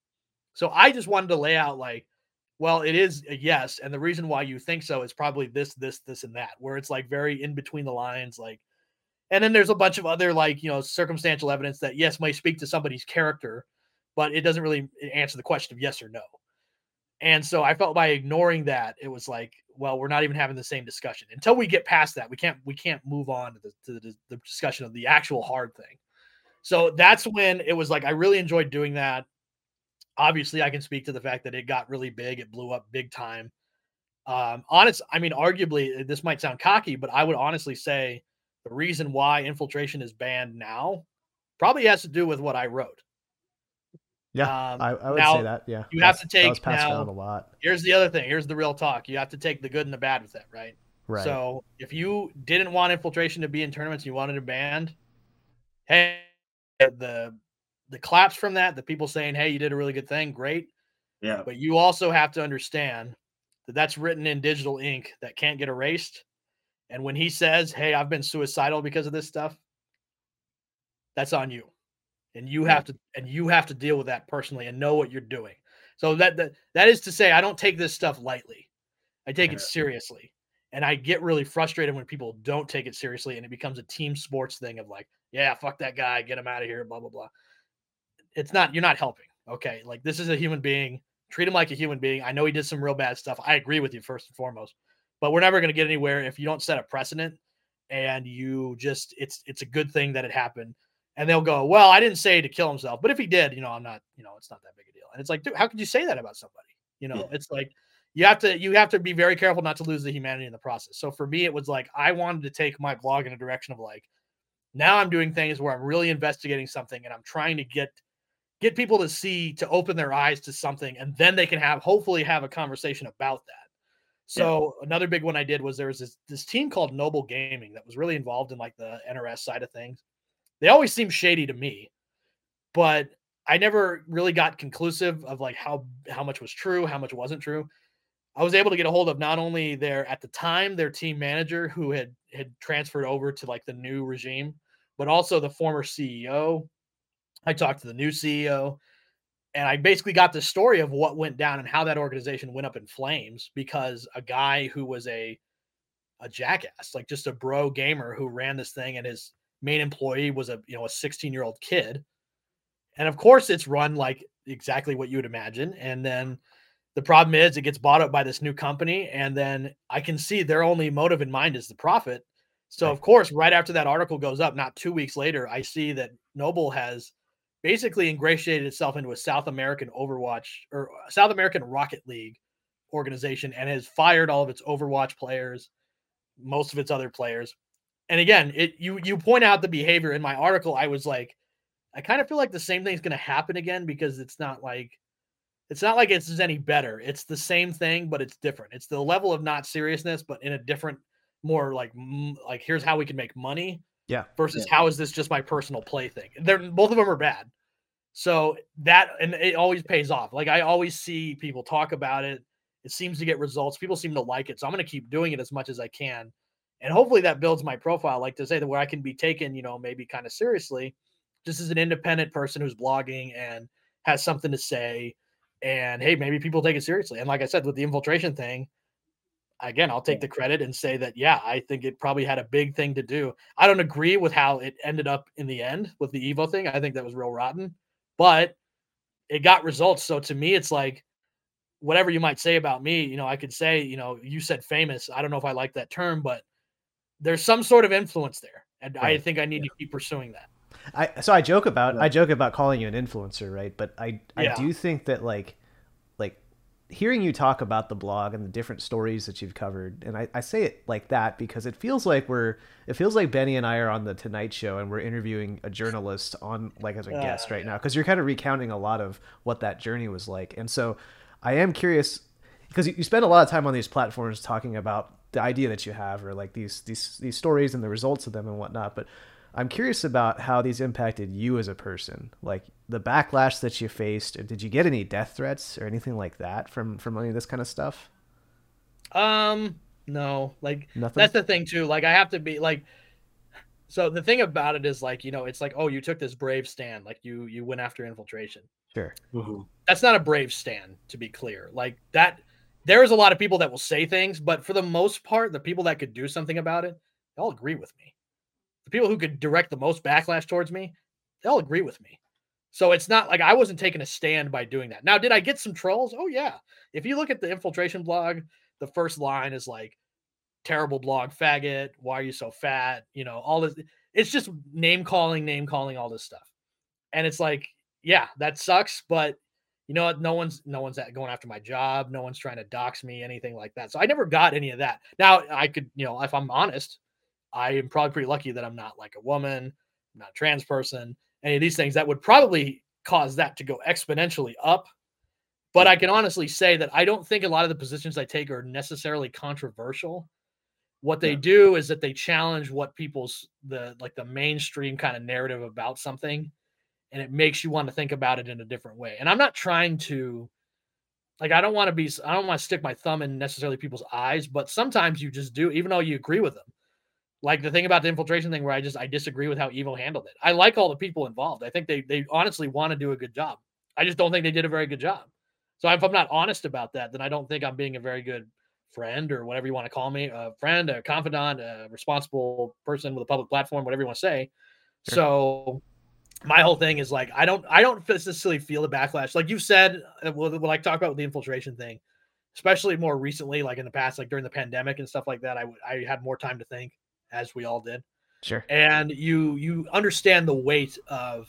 So I just wanted to lay out like, well, it is a yes, and the reason why you think so is probably this, this, this, and that, where it's like very in between the lines, like, and then there's a bunch of other like you know circumstantial evidence that yes may speak to somebody's character, but it doesn't really answer the question of yes or no. And so I felt by ignoring that, it was like, well, we're not even having the same discussion until we get past that. We can't we can't move on to the to the, the discussion of the actual hard thing. So that's when it was like I really enjoyed doing that. Obviously, I can speak to the fact that it got really big. It blew up big time. Um, honest, I mean, arguably, this might sound cocky, but I would honestly say the reason why infiltration is banned now probably has to do with what I wrote. Yeah, Um, I, I would now, say that. Yeah, you have That's- to take that was passed now- around a lot. Here's the other thing. Here's the real talk. You have to take the good and the bad with that, right? Right. So if you didn't want infiltration to be in tournaments, you wanted it banned. Hey, the the claps from that, the people saying, "Hey, you did a really good thing, great." Yeah. But you also have to understand that that's written in digital ink that can't get erased. And when he says, "Hey, I've been suicidal because of this stuff," that's on you. And you have to and you have to deal with that personally and know what you're doing. So that that, that is to say I don't take this stuff lightly. I take it seriously. And I get really frustrated when people don't take it seriously and it becomes a team sports thing of like, yeah, fuck that guy, get him out of here, blah blah blah. It's not you're not helping. Okay? Like this is a human being. Treat him like a human being. I know he did some real bad stuff. I agree with you first and foremost. But we're never going to get anywhere if you don't set a precedent and you just it's it's a good thing that it happened. And they'll go, "Well, I didn't say to kill himself, but if he did, you know, I'm not, you know, it's not that big a deal." And it's like, dude, how could you say that about somebody? You know, Yeah. it's like you have to you have to be very careful not to lose the humanity in the process. So for me, it was like I wanted to take my blog in a direction of like now I'm doing things where I'm really investigating something and I'm trying to get get people to see to open their eyes to something and then they can have hopefully have a conversation about that. So another big one I did was there was this this team called Noble Gaming that was really involved in like the NRS side of things. They always seem shady to me, but I never really got conclusive of like how how much was true, how much wasn't true. I was able to get a hold of not only their at the time their team manager who had had transferred over to like the new regime, but also the former CEO. I talked to the new CEO and I basically got the story of what went down and how that organization went up in flames because a guy who was a a jackass, like just a bro gamer who ran this thing and his main employee was a you know a 16 year old kid. And of course it's run like exactly what you would imagine. And then The problem is it gets bought up by this new company, and then I can see their only motive in mind is the profit. So Right. of course, right after that article goes up, not two weeks later, I see that Noble has basically ingratiated itself into a South American Overwatch or South American Rocket League organization and has fired all of its Overwatch players, most of its other players. And again, it you you point out the behavior in my article. I was like, I kind of feel like the same thing's going to happen again because it's not like it's not like it's any better. It's the same thing, but it's different. It's the level of not seriousness, but in a different, more like like here's how we can make money Yeah. versus how is this just my personal play thing. They're both of them are bad. So that and it always pays off. Like I always see people talk about it. It seems to get results. People seem to like it. So I'm going to keep doing it as much as I can. And hopefully that builds my profile, like to say that where I can be taken, you know, maybe kind of seriously, just as an independent person who's blogging and has something to say. And hey, maybe people take it seriously. And like I said, with the infiltration thing, again, I'll take the credit and say that, yeah, I think it probably had a big thing to do. I don't agree with how it ended up in the end with the Evo thing. I think that was real rotten, but it got results. So to me, it's like, whatever you might say about me, you know, I could say, you know, you said famous. I don't know if I like that term, but there's some sort of influence there. And I think I need to keep pursuing that. I so I joke about Yeah. I joke about calling you an influencer, right? But I I Yeah. do think that like hearing you talk about the blog and the different stories that you've covered, and I, I say it like that because it feels like we're it feels like Benny and I are on the Tonight Show and we're interviewing a journalist on like as a guest right now because you're kind of recounting a lot of what that journey was like, and so I am curious because you, you spend a lot of time on these platforms talking about the idea that you have or like these these these stories and the results of them and whatnot, but I'm curious about how these impacted you as a person, like the backlash that you faced. Did you get any death threats or anything like that from from any of this kind of stuff? Um, no, like Nothing. that's the thing too. Like I have to be like so the thing about it is like, you know, it's like, oh, you took this brave stand, like you you went after infiltration. Sure. Mhm. That's not a brave stand, to be clear. Like that there's a lot of people that will say things, but for the most part, the people that could do something about it, they all agree with me. The people who could direct the most backlash towards me, they all agree with me. So it's not like I wasn't taking a stand by doing that. Now, did I get some trolls? Oh yeah. If you look at the infiltration blog, the first line is like terrible blog faggot, why are you so fat? You know, all this it's just name calling, name calling, all this stuff. And it's like, yeah, that sucks, but you know what? No one's no one's going after my job. No one's trying to dox me, anything like that. So I never got any of that. Now I could, you know, if I'm honest, I am probably pretty lucky that I'm not like a woman, I'm not a trans person, any of these things that would probably cause that to go exponentially up. But I can honestly say that I don't think a lot of the positions I take are necessarily controversial. What they Yeah. do is that they challenge what people's the like the mainstream kind of narrative about something and it makes you want to think about it in a different way. And I'm not trying to like I don't want to be I don't want to stick my thumb in necessarily people's eyes, but sometimes you just do even though you agree with them. Like the thing about the infiltration thing where I just I disagree with how Evo handled it. I like all the people involved. I think they they honestly want to do a good job. I just don't think they did a very good job. So if I'm not honest about that, then I don't think I'm being a very good friend or whatever you want to call me, a friend, a confidant, a responsible person with a public platform, whatever you want to say. Sure. So my whole thing is like I don't I don't necessarily feel the backlash like you said uh, what I talk about with the infiltration thing, especially more recently, like in the past, like during the pandemic and stuff like that. I I had more time to think, as we all did, Sure. and you you understand the weight of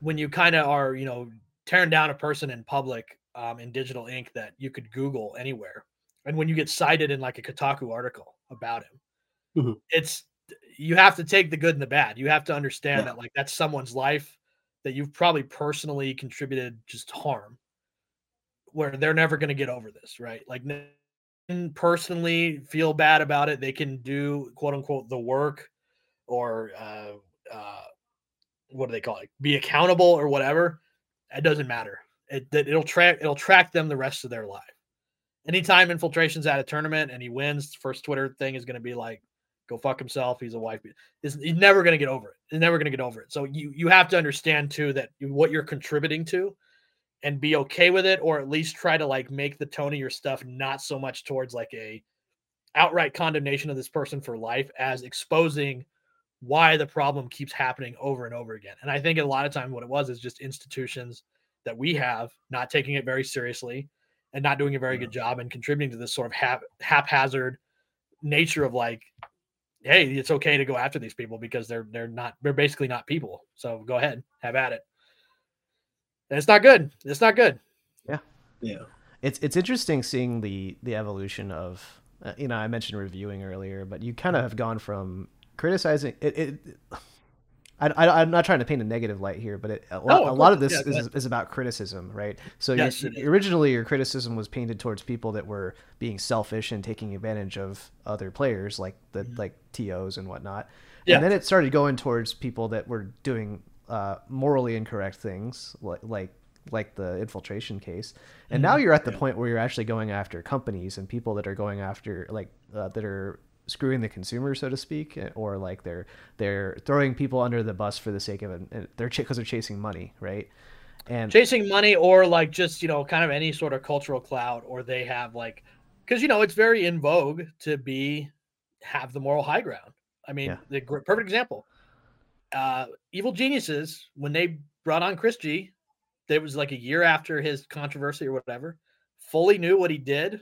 when you kind of are you know tearing down a person in public um, in digital ink that you could Google anywhere, and when you get cited in like a Kotaku article about him, Mhm. it's you have to take the good and the bad. You have to understand Yeah. that like that's someone's life that you've probably personally contributed just harm, where they're never going to get over this, right? Like n- n- personally feel bad about it. They can do quote unquote the work or uh, uh, what do they call it? Be accountable or whatever. It doesn't matter. It, it'll track it'll track them the rest of their life. Anytime infiltration's at a tournament and he wins, first Twitter thing is going to be like, "Go fuck himself." He's a wife. beat-" He's, he's never going to get over it. He's never going to get over it. So you you have to understand too that what you're contributing to, and be okay with it, or at least try to like make the tone of your stuff not so much towards like a outright condemnation of this person for life as exposing why the problem keeps happening over and over again. And I think a lot of time what it was is just institutions that we have not taking it very seriously and not doing a very good mm-hmm. job and contributing to this sort of hap- haphazard nature of like hey it's okay to go after these people because they're they're not they're basically not people. So go ahead have at it and it's not good it's not good yeah yeah it's it's interesting seeing the the evolution of uh, you know i mentioned reviewing earlier but you kind of have gone from criticizing it, it I, am not trying to paint a negative light here, but it, a, lot, no, a lot of this yeah, is, is, about criticism, right? So yes, originally your criticism was painted towards people that were being selfish and taking advantage of other players, like the mm-hmm. like tos and whatnot. Yeah. And then it started going towards people that were doing uh, morally incorrect things, like like like the infiltration case. And mm-hmm. now you're at the yeah. point where you're actually going after companies and people that are going after like uh, that are screwing the consumer, so to speak, eh, or like they're they're throwing people under the bus for the sake of it. They're because they're chasing money, right? And chasing money, or like just you know, kind of any sort of cultural clout, or they have like, because you know, it's very in vogue to be have the moral high ground. I mean, yeah. the perfect example, uh, Evil Geniuses when they brought on Chris G, it was like a year after his controversy or whatever, fully knew what he did,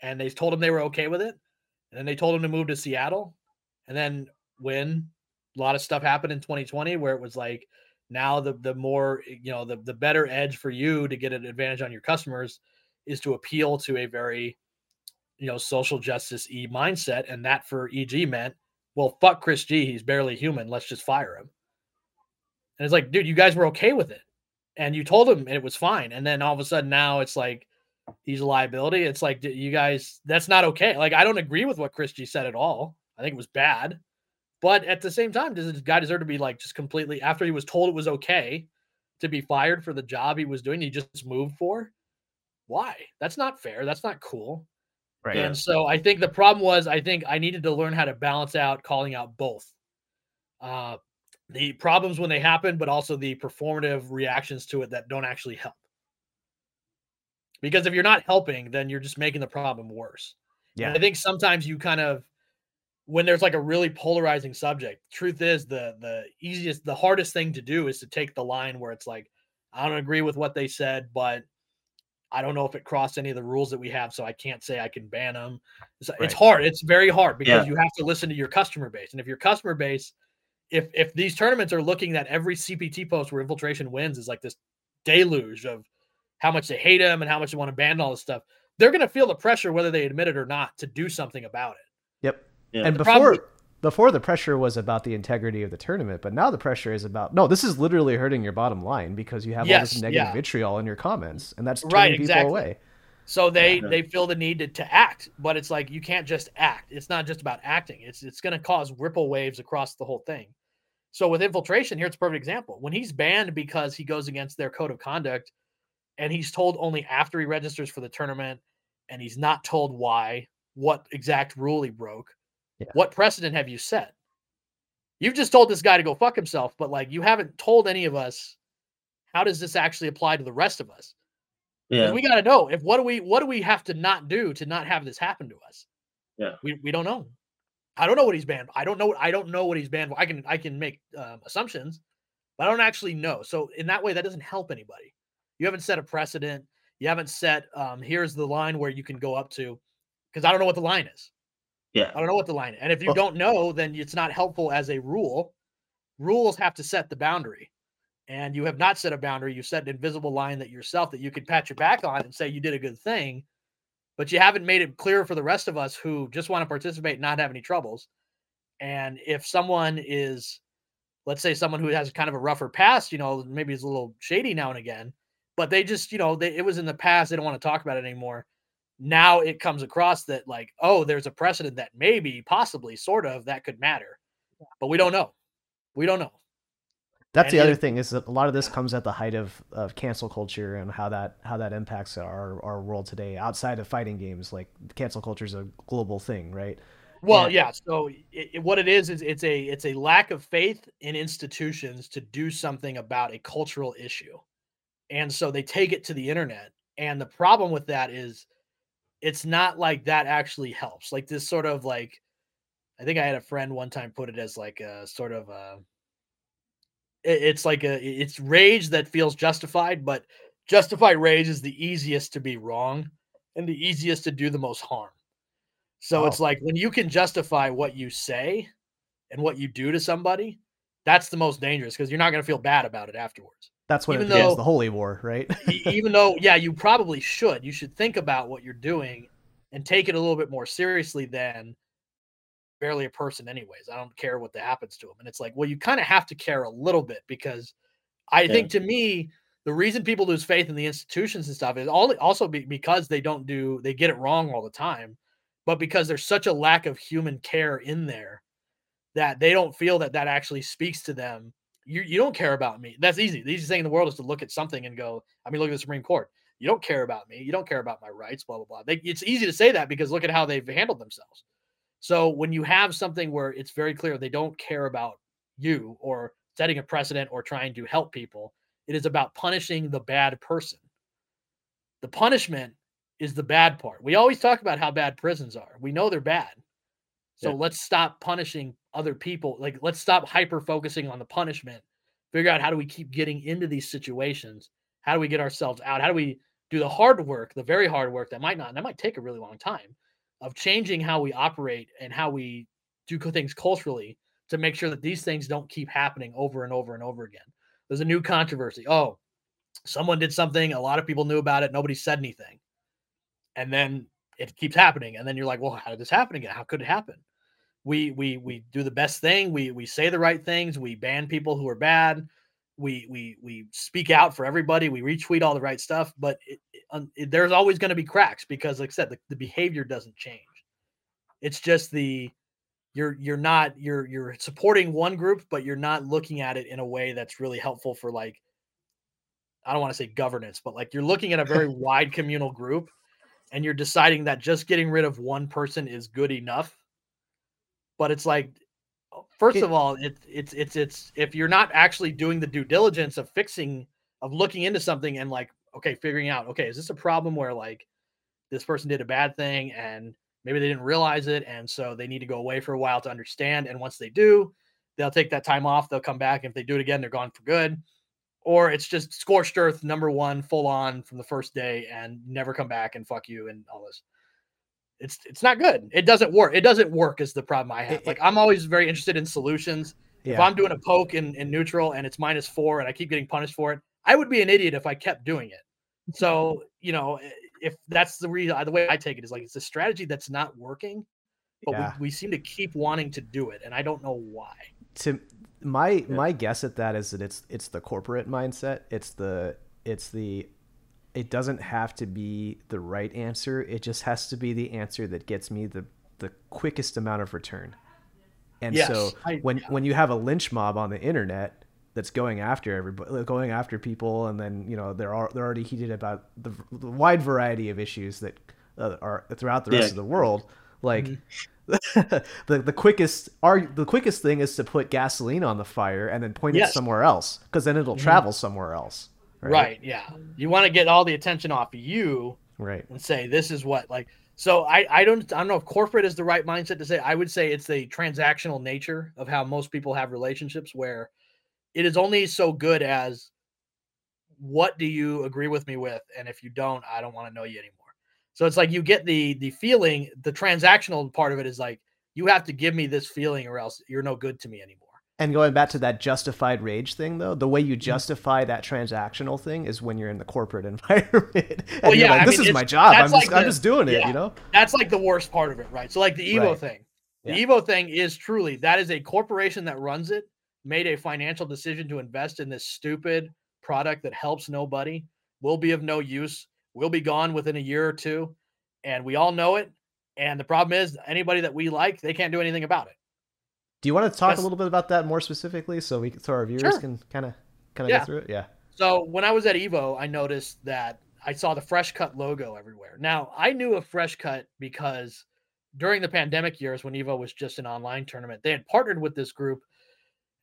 and they told him they were okay with it and then they told him to move to Seattle. And then when a lot of stuff happened in 2020 where it was like now the the more you know the the better edge for you to get an advantage on your customers is to appeal to a very you know social justice e mindset and that for eg meant well fuck chris g he's barely human let's just fire him and it's like dude you guys were okay with it and you told him it was fine and then all of a sudden now it's like he's a liability. It's like you guys, that's not okay. Like I don't agree with what Chris G said at all. I think it was bad, but at the same time, does this guy deserve to be like just completely after he was told it was okay to be fired for the job he was doing? He just moved for. Why? That's not fair. That's not cool. Right. And so I think the problem was I think I needed to learn how to balance out calling out both. Uh, the problems when they happen, but also the performative reactions to it that don't actually help. Because if you're not helping, then you're just making the problem worse. Yeah. And I think sometimes you kind of when there's like a really polarizing subject, truth is the the easiest the hardest thing to do is to take the line where it's like I don't agree with what they said, but I don't know if it crossed any of the rules that we have, so I can't say I can ban them. It's, right. it's hard. It's very hard because yeah. you have to listen to your customer base, and if your customer base, if if these tournaments are looking at every CPT post where infiltration wins is like this deluge of how much they hate him and how much they want to ban all this stuff, they're going to feel the pressure, whether they admit it or not, to do something about it. Yep. Yeah. And the before problem, before the pressure was about the integrity of the tournament, but now the pressure is about no, this is literally hurting your bottom line because you have yes, all this negative yeah. vitriol in your comments, and that's turning right, people exactly. away. So they yeah. they feel the need to, to act, but it's like you can't just act. It's not just about acting. It's it's going to cause ripple waves across the whole thing. So with infiltration, here's a perfect example. When he's banned because he goes against their code of conduct and he's told only after he registers for the tournament and he's not told why what exact rule he broke yeah. what precedent have you set you've just told this guy to go fuck himself but like you haven't told any of us how does this actually apply to the rest of us yeah we got to know if what do we what do we have to not do to not have this happen to us yeah we, we don't know i don't know what he's banned i don't know i don't know what he's banned for i can i can make um, assumptions but i don't actually know so in that way that doesn't help anybody you haven't set a precedent. You haven't set um, here's the line where you can go up to because I don't know what the line is. Yeah. I don't know what the line is. And if you well, don't know, then it's not helpful as a rule. Rules have to set the boundary. And you have not set a boundary. You set an invisible line that yourself that you could pat your back on and say you did a good thing, but you haven't made it clear for the rest of us who just want to participate and not have any troubles. And if someone is, let's say, someone who has kind of a rougher past, you know, maybe is a little shady now and again, but they just, you know, they, it was in the past. They don't want to talk about it anymore. Now it comes across that, like, oh, there's a precedent that maybe, possibly, sort of, that could matter, but we don't know. We don't know. That's and the other thing is that a lot of this comes at the height of, of cancel culture and how that how that impacts our, our world today outside of fighting games. Like cancel culture is a global thing, right? Well, yeah. So it, it, what it is is it's a it's a lack of faith in institutions to do something about a cultural issue and so they take it to the internet and the problem with that is it's not like that actually helps like this sort of like i think i had a friend one time put it as like a sort of uh, a it's like a it's rage that feels justified but justified rage is the easiest to be wrong and the easiest to do the most harm. So Oh. it's like when you can justify what you say and what you do to somebody, that's the most dangerous because you're not going to feel bad about it afterwards. That's when Even it though- the holy war, right? Even though yeah you probably should you should think about what you're doing and take it a little bit more seriously than barely a person anyways i don't care what that happens to them and it's like well you kind of have to care a little bit because i Yeah. think to me the reason people lose faith in the institutions and stuff is all also be, because they don't do they get it wrong all the time but because there's such a lack of human care in there that they don't feel that that actually speaks to them you, you don't care about me. That's easy. The easiest thing in the world is to look at something and go, I mean, look at the Supreme Court. You don't care about me. You don't care about my rights, blah, blah, blah. They, it's easy to say that because look at how they've handled themselves. So when you have something where it's very clear they don't care about you or setting a precedent or trying to help people, it is about punishing the bad person. The punishment is the bad part. We always talk about how bad prisons are. We know they're bad. So Yeah. let's stop punishing other people. Like let's stop hyper focusing on the punishment. Figure out how do we keep getting into these situations? How do we get ourselves out? How do we do the hard work, the very hard work that might not and that might take a really long time of changing how we operate and how we do things culturally to make sure that these things don't keep happening over and over and over again. There's a new controversy. Oh, someone did something, a lot of people knew about it, nobody said anything. And then it keeps happening and then you're like, "Well, how did this happen again? How could it happen?" We we we do the best thing we we say the right things we ban people who are bad we we we speak out for everybody we retweet all the right stuff but it, it- there's always going to be cracks because like i said the, the behavior doesn't change. It's just the you're you're not you're you're supporting one group but you're not looking at it in a way that's really helpful for like i don't want to say governance but like you're looking at a very wide communal group and you're deciding that just getting rid of one person is good enough but it's like first of all it, it's it's it's if you're not actually doing the due diligence of fixing of looking into something and like okay figuring out okay is this a problem where like this person did a bad thing and maybe they didn't realize it and so they need to go away for a while to understand and once they do they'll take that time off they'll come back and if they do it again they're gone for good. Or it's just scorched earth number one full on from the first day and never come back and fuck you and all this it's it's not good. It doesn't work it doesn't work is the problem i have. It- like i'm always very interested in solutions. If i'm doing a poke in, in neutral and it's minus four and i keep getting punished for it i would be an idiot if i kept doing it. So you know if that's the reason the way i take it is like it's a strategy that's not working but Yeah. we, we seem to keep wanting to do it and i don't know why. To my my guess at that is that it's it's the corporate mindset. It's the it's the it doesn't have to be the right answer. It just has to be the answer that gets me the the quickest amount of return. And Yes, so I- when yeah. when you have a lynch mob on the internet that's going after everybody, going after people, and then you know they're al- they're already heated about the, the wide variety of issues that uh, are throughout the rest Yeah. of the world. Like Mm-hmm. the the quickest are the quickest thing is to put gasoline on the fire and then point it Yes. Mm-hmm. somewhere else because then it'll travel somewhere else. Right, yeah you want to get all the attention off of you Right. and say this is what like so I I don't I don't know if corporate is the right mindset to say I would say it's the transactional nature of how most people have relationships where it is only so good as what do you agree with me with and if you don't I don't want to know you anymore. So it's like you get the the feeling the transactional part of it is like you have to give me this feeling or else you're no good to me anymore. And going back to that justified rage thing, though, the way you Mm-hmm. justify that transactional thing is when you're in the corporate environment. and Well, you're yeah, like, this mean, is my job. I'm that's just, like I'm just doing it, you know? That's like the worst part of it, right? So like the Evo Right. thing. The Yeah. Evo thing is truly that is a corporation that runs it made a financial decision to invest in this stupid product that helps nobody, will be of no use, will be gone within a year or two, and we all know it. And the problem is anybody that we like, they can't do anything about it. Do you want to talk Yes. a little bit about that more specifically so we so our viewers Sure. can kind of kind of Yeah. get through it? Yeah. So when I was at Evo, I noticed that I saw the Fresh Cut logo everywhere. Now I knew of Fresh Cut because during the pandemic years when Evo was just an online tournament, they had partnered with this group.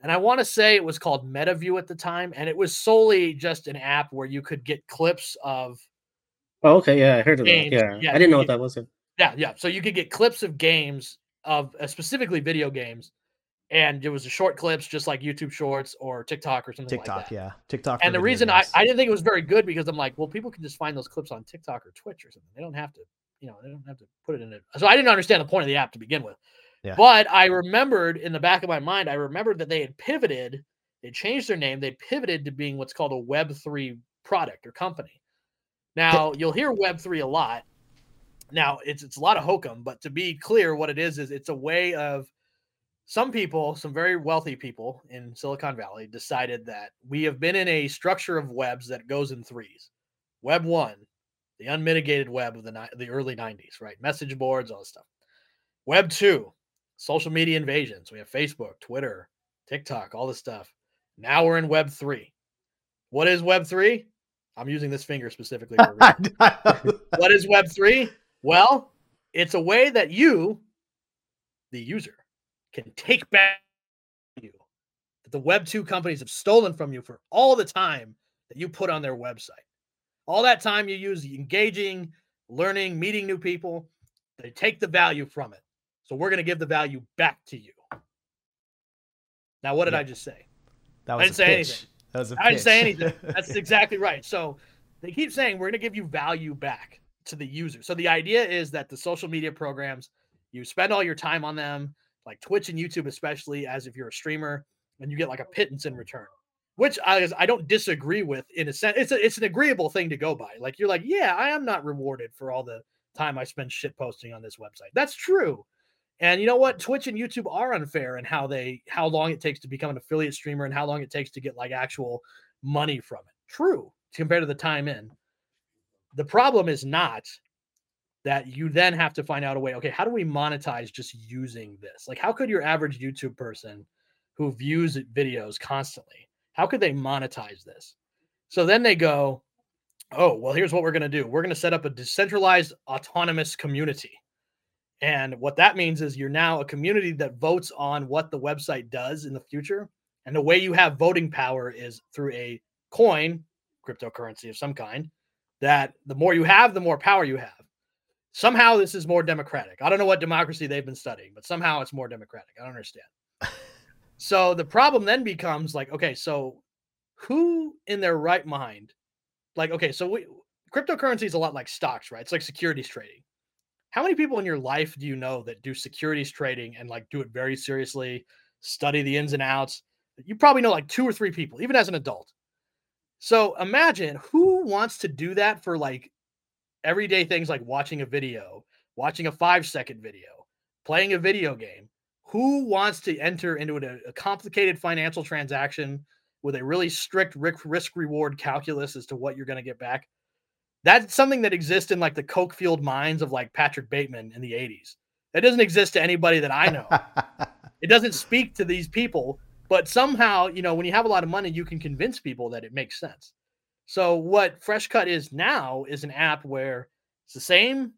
And I want to say it was called MetaView at the time. And it was solely just an app where you could get clips of Oh, okay, yeah, I heard of that. Yeah, yeah, I didn't know what that was. yeah, yeah. So you could get clips of games of uh, specifically video games and it was the short clips, just like YouTube Shorts or TikTok or something TikTok, like that. yeah, TikTok. And the reason I, I didn't think it was very good because I'm like, well, people can just find those clips on TikTok or Twitch or something. They don't have to, you know, they don't have to put it in it. So I didn't understand the point of the app to begin with. Yeah. But I remembered in the back of my mind, I remembered that they had pivoted, they changed their name, they pivoted to being what's called a Web3 product or company. Now you'll hear Web3 a lot. Now it's it's a lot of hokum, but to be clear, what it is is it's a way of some people, some very wealthy people in Silicon Valley, decided that we have been in a structure of webs that goes in threes. Web one, the unmitigated web of the ni- the early '90s, right? Message boards, all this stuff. Web two, social media invasions. We have Facebook, Twitter, TikTok, all this stuff. Now we're in Web three. What is Web three? I'm using this finger specifically. What is Web three? Well, it's a way that you, the user, can take back you that the Web 2 companies have stolen from you for all the time that you put on their website. All that time you use engaging, learning, meeting new people, they take the value from it. So we're going to give the value back to you. Now, what did Yeah. I just say? that I was didn't a say pitch. anything. That was a I didn't say anything. That's exactly right. So they keep saying we're going to give you value back to the user. So the idea is that the social media programs, you spend all your time on them, like Twitch and YouTube, especially as if you're a streamer, and you get like a pittance in return, which I, I don't disagree with in a sense. It's a, it's an agreeable thing to go by. Like you're like, yeah, I am not rewarded for all the time I spend shit posting on this website. That's true. And you know what? Twitch and YouTube are unfair in how they how long it takes to become an affiliate streamer and how long it takes to get like actual money from it. True, compared to the time in. The problem is not that you then have to find out a way. Okay, how do we monetize just using this? Like, how could your average YouTube person who views videos constantly, how could they monetize this? So then they go, oh, well, here's what we're going to do. We're going to set up a decentralized autonomous community. And what that means is you're now a community that votes on what the website does in the future. And the way you have voting power is through a coin, cryptocurrency of some kind, that the more you have, the more power you have. Somehow this is more democratic. I don't know what democracy they've been studying, but somehow it's more democratic. I don't understand. so the problem then becomes like, okay, so who in their right mind, like, okay, so we, cryptocurrency is a lot like stocks, right? It's like securities trading. How many people in your life do you know that do securities trading and like do it very seriously, study the ins and outs? You probably know like two or three people, even as an adult. So imagine who wants to do that for like everyday things like watching a video, watching a five second video, playing a video game. Who wants to enter into a, a complicated financial transaction with a really strict risk reward calculus as to what you're going to get back? That's something that exists in like the coke fueled minds of like Patrick Bateman in the 80s. That doesn't exist to anybody that I know. it doesn't speak to these people, but somehow, you know, when you have a lot of money, you can convince people that it makes sense. So what Freshcut is now is an app where it's the same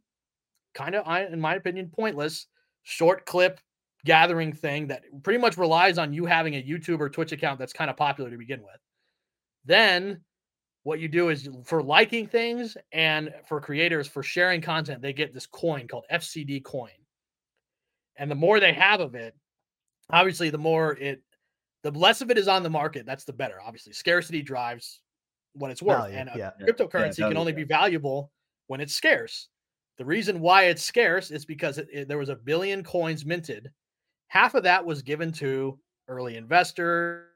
kind of, in my opinion, pointless short clip gathering thing that pretty much relies on you having a YouTube or Twitch account that's kind of popular to begin with. Then what you do is for liking things and for creators for sharing content, they get this coin called FCD coin. And the more they have of it, obviously, the more it, the less of it is on the market. That's the better. Obviously, scarcity drives what it's worth. Value, and uh, yeah. cryptocurrency Yeah, can only be valuable when it's scarce. The reason why it's scarce is because it, it- there was a billion coins minted. Half of that was given to early investors,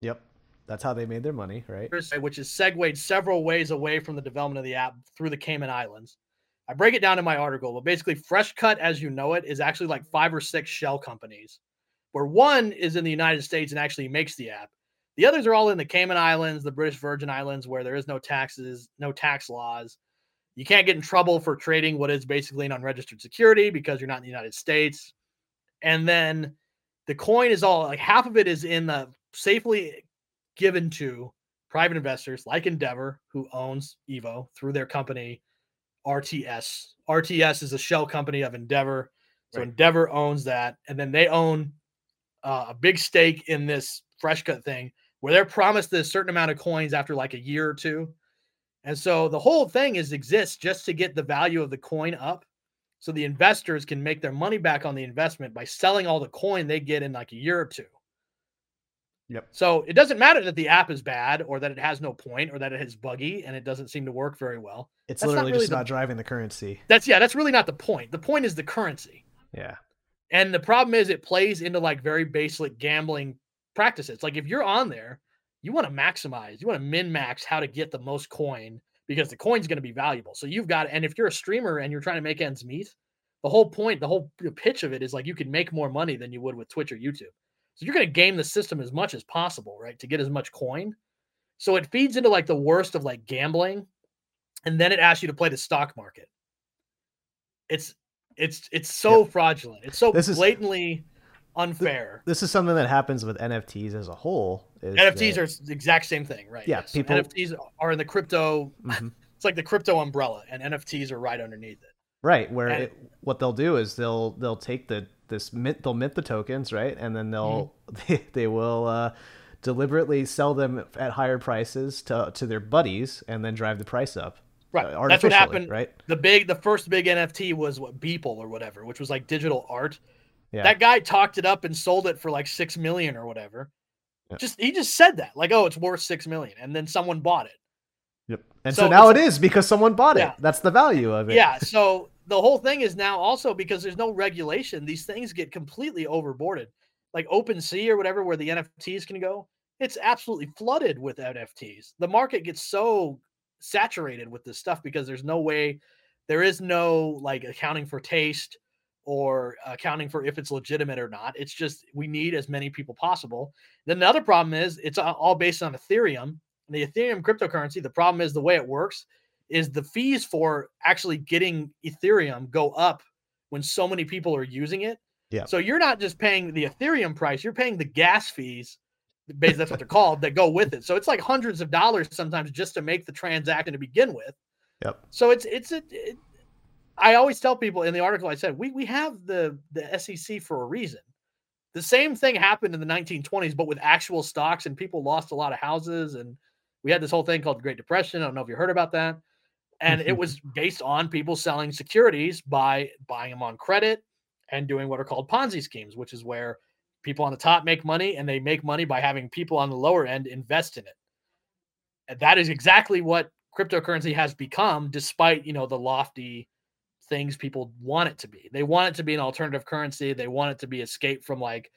yep, that's how they made their money, right? which is segued several ways away from the development of the app through the Cayman Islands. I break it down in my article, but basically, Fresh Cut, as you know it, is actually like five or six shell companies, where one is in the United States and actually makes the app. The others are all in the Cayman Islands, the British Virgin Islands, where there is no taxes, no tax laws. You can't get in trouble for trading what is basically an unregistered security because you're not in the United States. And then the coin is all like half of it is in the safely given to private investors like Endeavor, who owns Evo through their company RTS. RTS is a shell company of Endeavor. So Right. Endeavor owns that. And then they own uh, a big stake in this fresh cut thing where they're promised a certain amount of coins after like a year or two. And so the whole thing is exists just to get the value of the coin up. So the investors can make their money back on the investment by selling all the coin they get in like a year or two. Yep. So it doesn't matter that the app is bad or that it has no point or that it is buggy and it doesn't seem to work very well. It's That's not literally really just the- not driving the currency. That's yeah, that's really not the point. The point is the currency. Yeah. And the problem is it plays into like very basic gambling practices. Like if you're on there, you want to maximize, you want to min max how to get the most coin because the coin's going to be valuable. So you've got, and if you're a streamer and you're trying to make ends meet, the whole point, the whole pitch of it is like you can make more money than you would with Twitch or YouTube. So you're going to game the system as much as possible, right? To get as much coin. So it feeds into like the worst of like gambling. And then it asks you to play the stock market. It's, it's, it's so fraudulent. It's so This is- blatantly unfair. This is something that happens with NFTs as a whole. NFTs that- are the exact same thing, right? Yeah, Yes. people- NFTs are in the crypto. Mhm. It's like the crypto umbrella, and NFTs are right underneath it. right where it, what they'll do is they'll they'll take the this mint they'll mint the tokens right and then they'll Mm-hmm. they, they will uh, deliberately sell them at higher prices to to their buddies and then drive the price up Right. uh, That's what happened. right The big, the first big NFT was what Beeple or whatever, which was like digital art. Yeah That guy talked it up and sold it for like six million or whatever. Yeah. Just he just said that, like, oh, it's worth six million, and then someone bought it. Yep. And so, So now it's- because someone bought it. That's the value of it. Yeah. So the whole thing is now also because there's no regulation, these things get completely overboarded. Like OpenSea or whatever, where the NFTs can go, it's absolutely flooded with NFTs. The market gets so saturated with this stuff because there's no way, there is no like accounting for taste or accounting for if it's legitimate or not. It's just we need as many people possible. Then the other problem is it's all based on Ethereum. The Ethereum cryptocurrency, the problem is the way it works is the fees for actually getting Ethereum go up when so many people are using it. Yeah. So you're not just paying the Ethereum price, you're paying the gas fees. Basically, that's what they're called that go with it. So it's like hundreds of dollars sometimes just to make the transaction to begin with. Yep. So it's it's a, it, I always tell people in the article I said we we have the the SEC for a reason. The same thing happened in the 1920s, but with actual stocks, and people lost a lot of houses, and we had this whole thing called the Great Depression. I don't know if you heard about that, and it mm-hmm. was based on people selling securities by buying them on credit and doing what are called Ponzi schemes, which is where people on the top make money, and they make money by having people on the lower end invest in it. And that is exactly what cryptocurrency has become, despite you know the lofty things people want it to be. They want it to be an alternative currency. They want it to be escape from like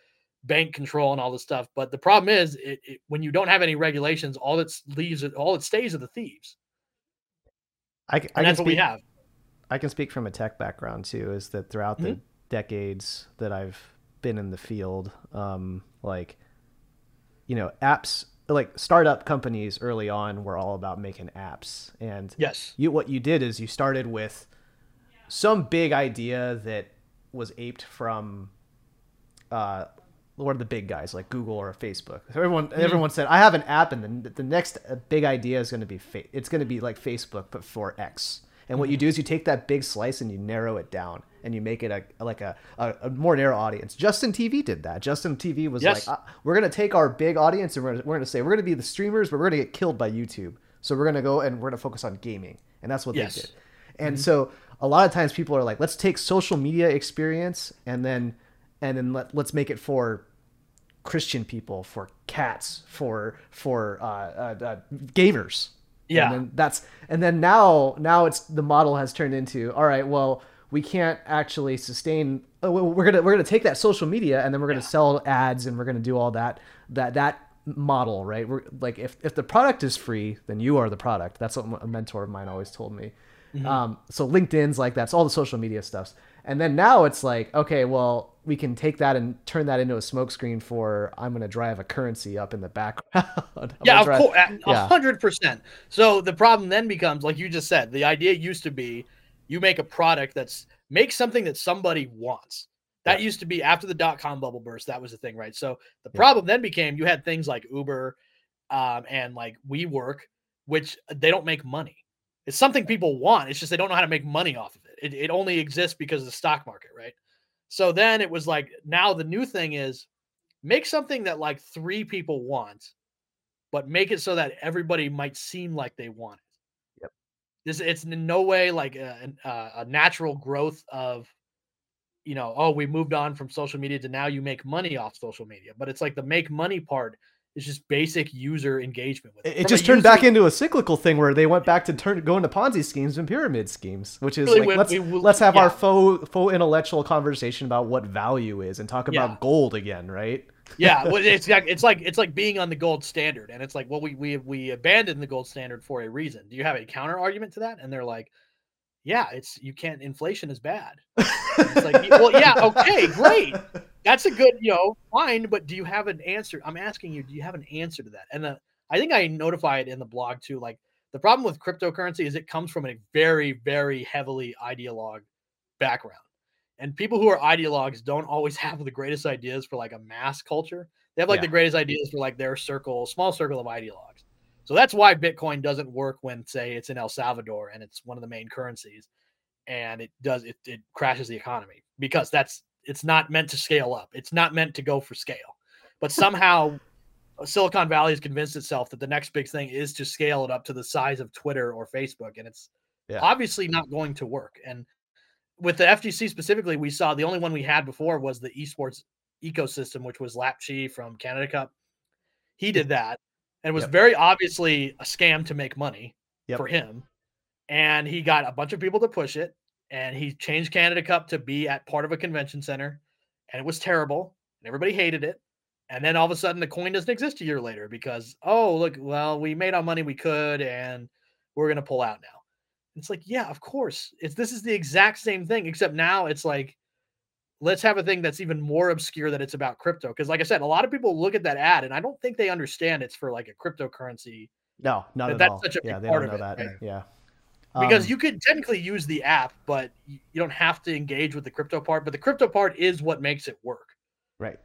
bank control and all this stuff. But the problem is, it, it, when you don't have any regulations, all that leaves it, all it stays are the thieves, I, I and that's what we have. I can speak from a tech background too. Is that throughout the Mhm. decades that I've been in the field, um, like you know, apps like startup companies early on were all about making apps, and Yes. you what you did is you started with some big idea that was aped from uh one of the big guys like Google or Facebook. So everyone everyone said I have an app and then the next uh, big idea is going to be fa- it's going to be like Facebook but for X. And what you do is you take that big slice and you narrow it down and you make it a like a, a, a more narrow audience. Justin TV did that. Justin TV was Yes. like, uh, we're going to take our big audience and we're gonna, we're going to say we're going to be the streamers, but we're going to get killed by YouTube. So we're going to go and we're going to focus on gaming, and that's what Yes. they did. And so a lot of times people are like, let's take social media experience and then and then let, let's make it for Christian people, for cats, for for uh, uh, uh, gamers. Yeah. And then that's and then now now it's the model has turned into all right. Well, we can't actually sustain. Oh, we're gonna we're gonna take that social media and then we're gonna Yeah. sell ads and we're gonna do all that that that model right. We're like if if the product is free, then you are the product. That's what a mentor of mine always told me. Mm-hmm. Um, so LinkedIn's like that's all the social media stuffs. And then now it's like, okay, well, we can take that and turn that into a smokescreen for I'm going to drive a currency up in the background. Yeah, of drive- course, a hundred percent. So the problem then becomes, like you just said, the idea used to be you make a product that's make something that somebody wants. That used to be after the dot com bubble burst. That was the thing, right? So the Yeah. problem then became you had things like Uber um, and like WeWork, which they don't make money. It's something people want. It's just they don't know how to make money off of it. It, it only exists because of the stock market, right? So then it was like now the new thing is make something that like three people want, but make it so that everybody might seem like they want it. Yep. This it's in no way like uh, a, a, uh, a natural growth of you know, oh, we moved on from social media to now you make money off social media. But it's like the make money part is just basic user engagement with it. It just turned user, back into a cyclical thing where they went back to turn going to Ponzi schemes and pyramid schemes, which is really like let's we, let's have yeah. our faux faux intellectual conversation about what value is and talk about yeah. gold again, right? yeah, well, it's it's like it's like being on the gold standard, and it's like, well, we we we abandoned the gold standard for a reason. Do you have a counter argument to that? And they're like, yeah, it's you can't. Inflation is bad. it's like, well, yeah, okay, great. That's a good, you know, fine. But do you have an answer? I'm asking you, do you have an answer to that? And the, I think I notified in the blog too. Like the problem with cryptocurrency is it comes from a very, very heavily ideologue background. And people who are ideologues don't always have the greatest ideas for like a mass culture. They have like yeah. the greatest ideas for like their circle, small circle of ideologues. So that's why Bitcoin doesn't work when, say, it's in El Salvador and it's one of the main currencies, and it does it, it crashes the economy because that's it's not meant to scale up. It's not meant to go for scale. But somehow uh, Silicon Valley has convinced itself that the next big thing is to scale it up to the size of Twitter or Facebook, and it's yeah. obviously not going to work. And with the FGC specifically, we saw the only one we had before was the esports ecosystem, which was Lapchi from Canada Cup. He did mm-hmm. that, and it was yep. very obviously a scam to make money yep. for him. And he got a bunch of people to push it, and he changed Canada Cup to be at part of a convention center, and it was terrible, and everybody hated it. And then all of a sudden, the coin doesn't exist a year later because oh look, well we made our money we could, and we're gonna pull out now. It's like yeah, of course. It's this is the exact same thing, except now it's like let's have a thing that's even more obscure that it's about crypto. Because, like I said, a lot of people look at that ad and I don't think they understand it's for like a cryptocurrency. No, not that at that's all. Such a yeah, they don't know that. Right? Yeah. Because um, you could technically use the app, but you don't have to engage with the crypto part. But the crypto part is what makes it work. Right.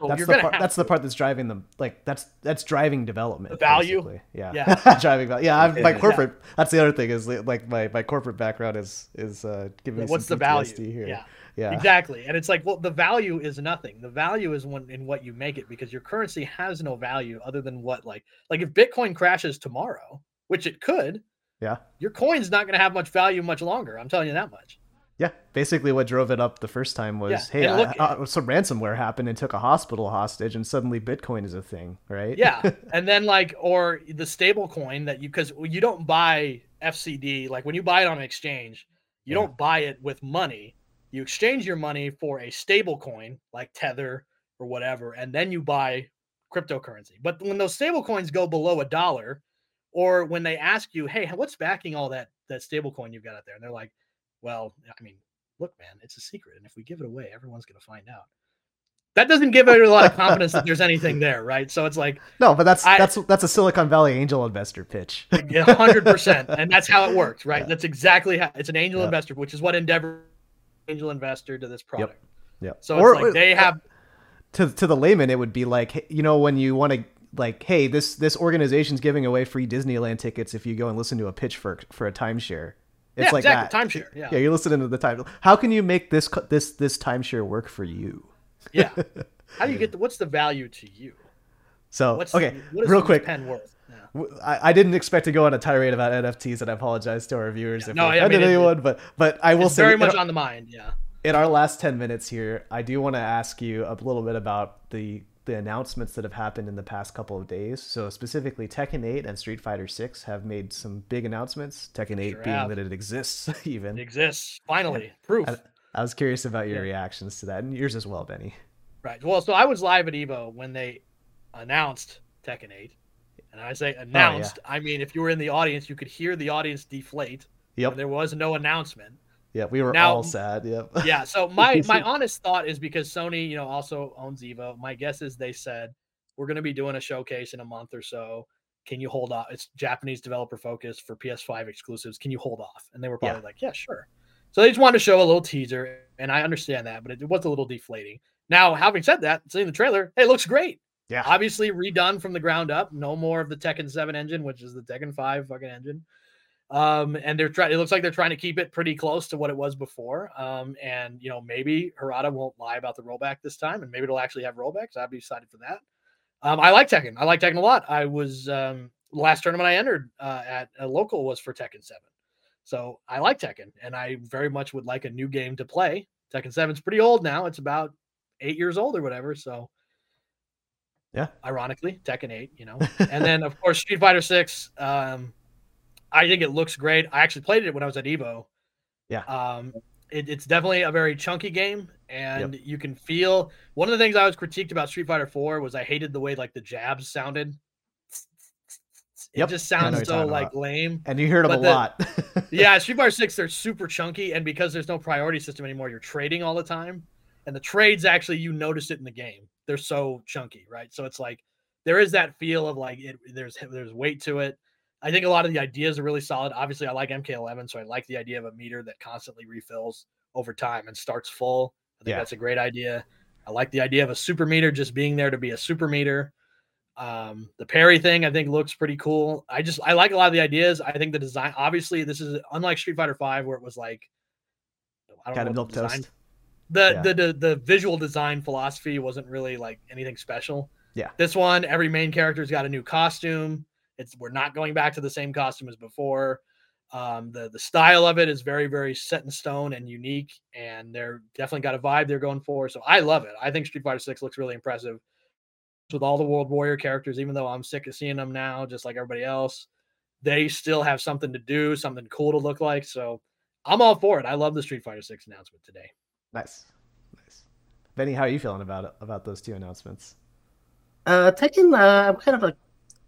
So that's the part. That's to. the part that's driving them. Like that's that's driving development. The value. Basically. Yeah. Yeah. driving value. Yeah. I'm, my corporate. Yeah. That's the other thing is like my my corporate background is is uh, giving me what's the value here. Yeah. Yeah. Exactly. And it's like, well, the value is nothing. The value is when in what you make it because your currency has no value other than what like like if Bitcoin crashes tomorrow, which it could, yeah. Your coin's not going to have much value much longer. I'm telling you that much. Yeah, basically what drove it up the first time was, yeah. hey, look, I, I, some ransomware happened and took a hospital hostage, and suddenly Bitcoin is a thing, right? Yeah, and then like, or the stable coin that you because you don't buy FCD like when you buy it on an exchange, you yeah. don't buy it with money you exchange your money for a stable coin like Tether or whatever, and then you buy cryptocurrency. But when those stable coins go below a dollar, or when they ask you, hey, what's backing all that that stable coin you've got out there? And they're like, well, I mean, look, man, it's a secret. And if we give it away, everyone's gonna find out. That doesn't give it a lot of confidence that there's anything there, right? So it's like no, but that's I, that's that's a Silicon Valley angel investor pitch. hundred percent, and that's how it works, right? Yeah. That's exactly how it's an angel yeah. investor, which is what Endeavor angel investor to this product. Yep. Yep. So or, like they uh, have to to the layman, it would be like you know when you want to like, hey, this this organization's giving away free Disneyland tickets if you go and listen to a pitch for for a timeshare. It's yeah, like exactly. that. Timeshare. Yeah. Yeah, you're listening to the time. How can you make this this this timeshare work for you? Yeah. How do you get the, what's the value to you? So what's okay, the, real quick. Pen worth? I, I, didn't expect to go on a tirade about NFTs, and I apologize to our viewers yeah, if no, I offended I mean, anyone. It, but but I will say very much on the mind. Yeah. In our last ten minutes here, I do want to ask you a little bit about the the announcements that have happened in the past couple of days. So specifically, Tekken 8 and Street Fighter 6 have made some big announcements. Tekken 8 sure being have. that it exists, even it exists finally proof. I, I, was curious about your yeah. reactions to that, and yours as well, Benny. Right. Well, so I was live at Evo when they announced Tekken 8 and I say announced, oh, yeah. I mean if you were in the audience, you could hear the audience deflate. Yep. There was no announcement. Yeah, we were now, all sad. Yep. yeah. So my my honest thought is because Sony, you know, also owns Evo. My guess is they said we're going to be doing a showcase in a month or so. Can you hold off? It's Japanese developer focused for PS5 exclusives. Can you hold off? And they were probably yeah. like, yeah, sure. So they just wanted to show a little teaser, and I understand that, but it, it was a little deflating. Now, having said that, seeing the trailer, hey, it looks great. Yeah. Obviously redone from the ground up. No more of the Tekken 7 engine, which is the Tekken 5 fucking engine. Um, and they're trying it looks like they're trying to keep it pretty close to what it was before. Um, and you know, maybe Harada won't lie about the rollback this time, and maybe it'll actually have rollbacks. I'd be excited for that. Um, I like Tekken. I like Tekken a lot. I was um last tournament I entered uh, at a local was for Tekken 7. So I like Tekken, and I very much would like a new game to play. Tekken Seven's pretty old now; it's about eight years old or whatever. So yeah, ironically, Tekken Eight, you know, and then of course Street Fighter Six. Um, I think it looks great. I actually played it when I was at Evo. Yeah. Um, it, it's definitely a very chunky game, and yep. you can feel one of the things I was critiqued about Street Fighter Four was I hated the way like the jabs sounded. It yep. just sounds so like about. lame. And you heard them but a the, lot. yeah, Street Fighter Six, they're super chunky, and because there's no priority system anymore, you're trading all the time. And the trades actually you notice it in the game. They're so chunky, right? So it's like there is that feel of like it, there's there's weight to it. I think a lot of the ideas are really solid. Obviously, I like MK11, so I like the idea of a meter that constantly refills over time and starts full. I think yeah. that's a great idea. I like the idea of a super meter just being there to be a super meter. Um, the parry thing I think looks pretty cool. I just I like a lot of the ideas. I think the design obviously this is unlike Street Fighter Five where it was like I don't kind know of milk toast. The, yeah. the the the visual design philosophy wasn't really like anything special. Yeah. This one, every main character's got a new costume. It's we're not going back to the same costume as before. Um, the the style of it is very very set in stone and unique, and they're definitely got a vibe they're going for. So I love it. I think Street Fighter Six looks really impressive with all the World Warrior characters, even though I'm sick of seeing them now, just like everybody else, they still have something to do, something cool to look like. So I'm all for it. I love the Street Fighter Six announcement today. Nice, nice. Benny, how are you feeling about about those two announcements? Uh, Tekken, uh, I'm kind of like,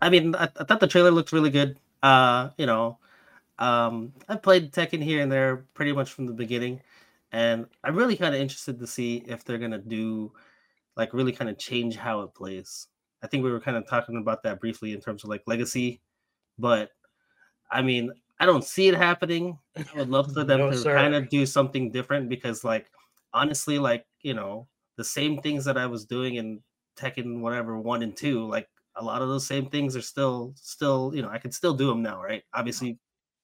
I mean, I, I thought the trailer looked really good. Uh, you know, um, I played Tekken here and there pretty much from the beginning, and I'm really kind of interested to see if they're gonna do like really kind of change how it plays. I think we were kind of talking about that briefly in terms of like legacy, but I mean, I don't see it happening. I would love for them no, to kind of do something different because, like, honestly, like you know, the same things that I was doing in Tekken, whatever one and two, like a lot of those same things are still, still, you know, I can still do them now, right? Obviously,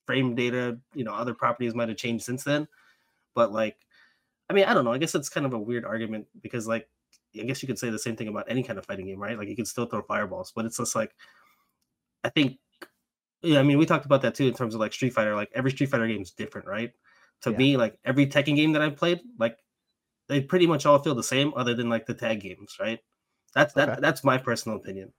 frame data, you know, other properties might have changed since then, but like, I mean, I don't know. I guess it's kind of a weird argument because, like, I guess you could say the same thing about any kind of fighting game, right? Like you can still throw fireballs, but it's just like I think yeah, I mean we talked about that too in terms of like Street Fighter. Like every Street Fighter game is different, right? To yeah. me, like every Tekken game that I've played, like they pretty much all feel the same, other than like the tag games, right? That's that okay. that's my personal opinion.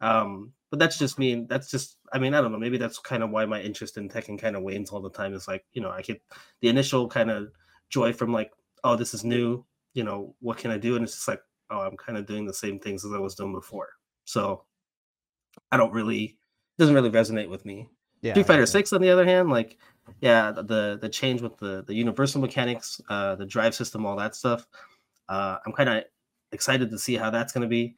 Um, but that's just me. That's just I mean, I don't know, maybe that's kind of why my interest in Tekken kind of wanes all the time. Is like, you know, I get the initial kind of joy from like, oh, this is new you know, what can I do? And it's just like, oh, I'm kind of doing the same things as I was doing before. So I don't really It doesn't really resonate with me. Yeah, Street Fighter Six, on the other hand, like yeah, the the change with the the universal mechanics, uh, the drive system, all that stuff. Uh, I'm kind of excited to see how that's going to be.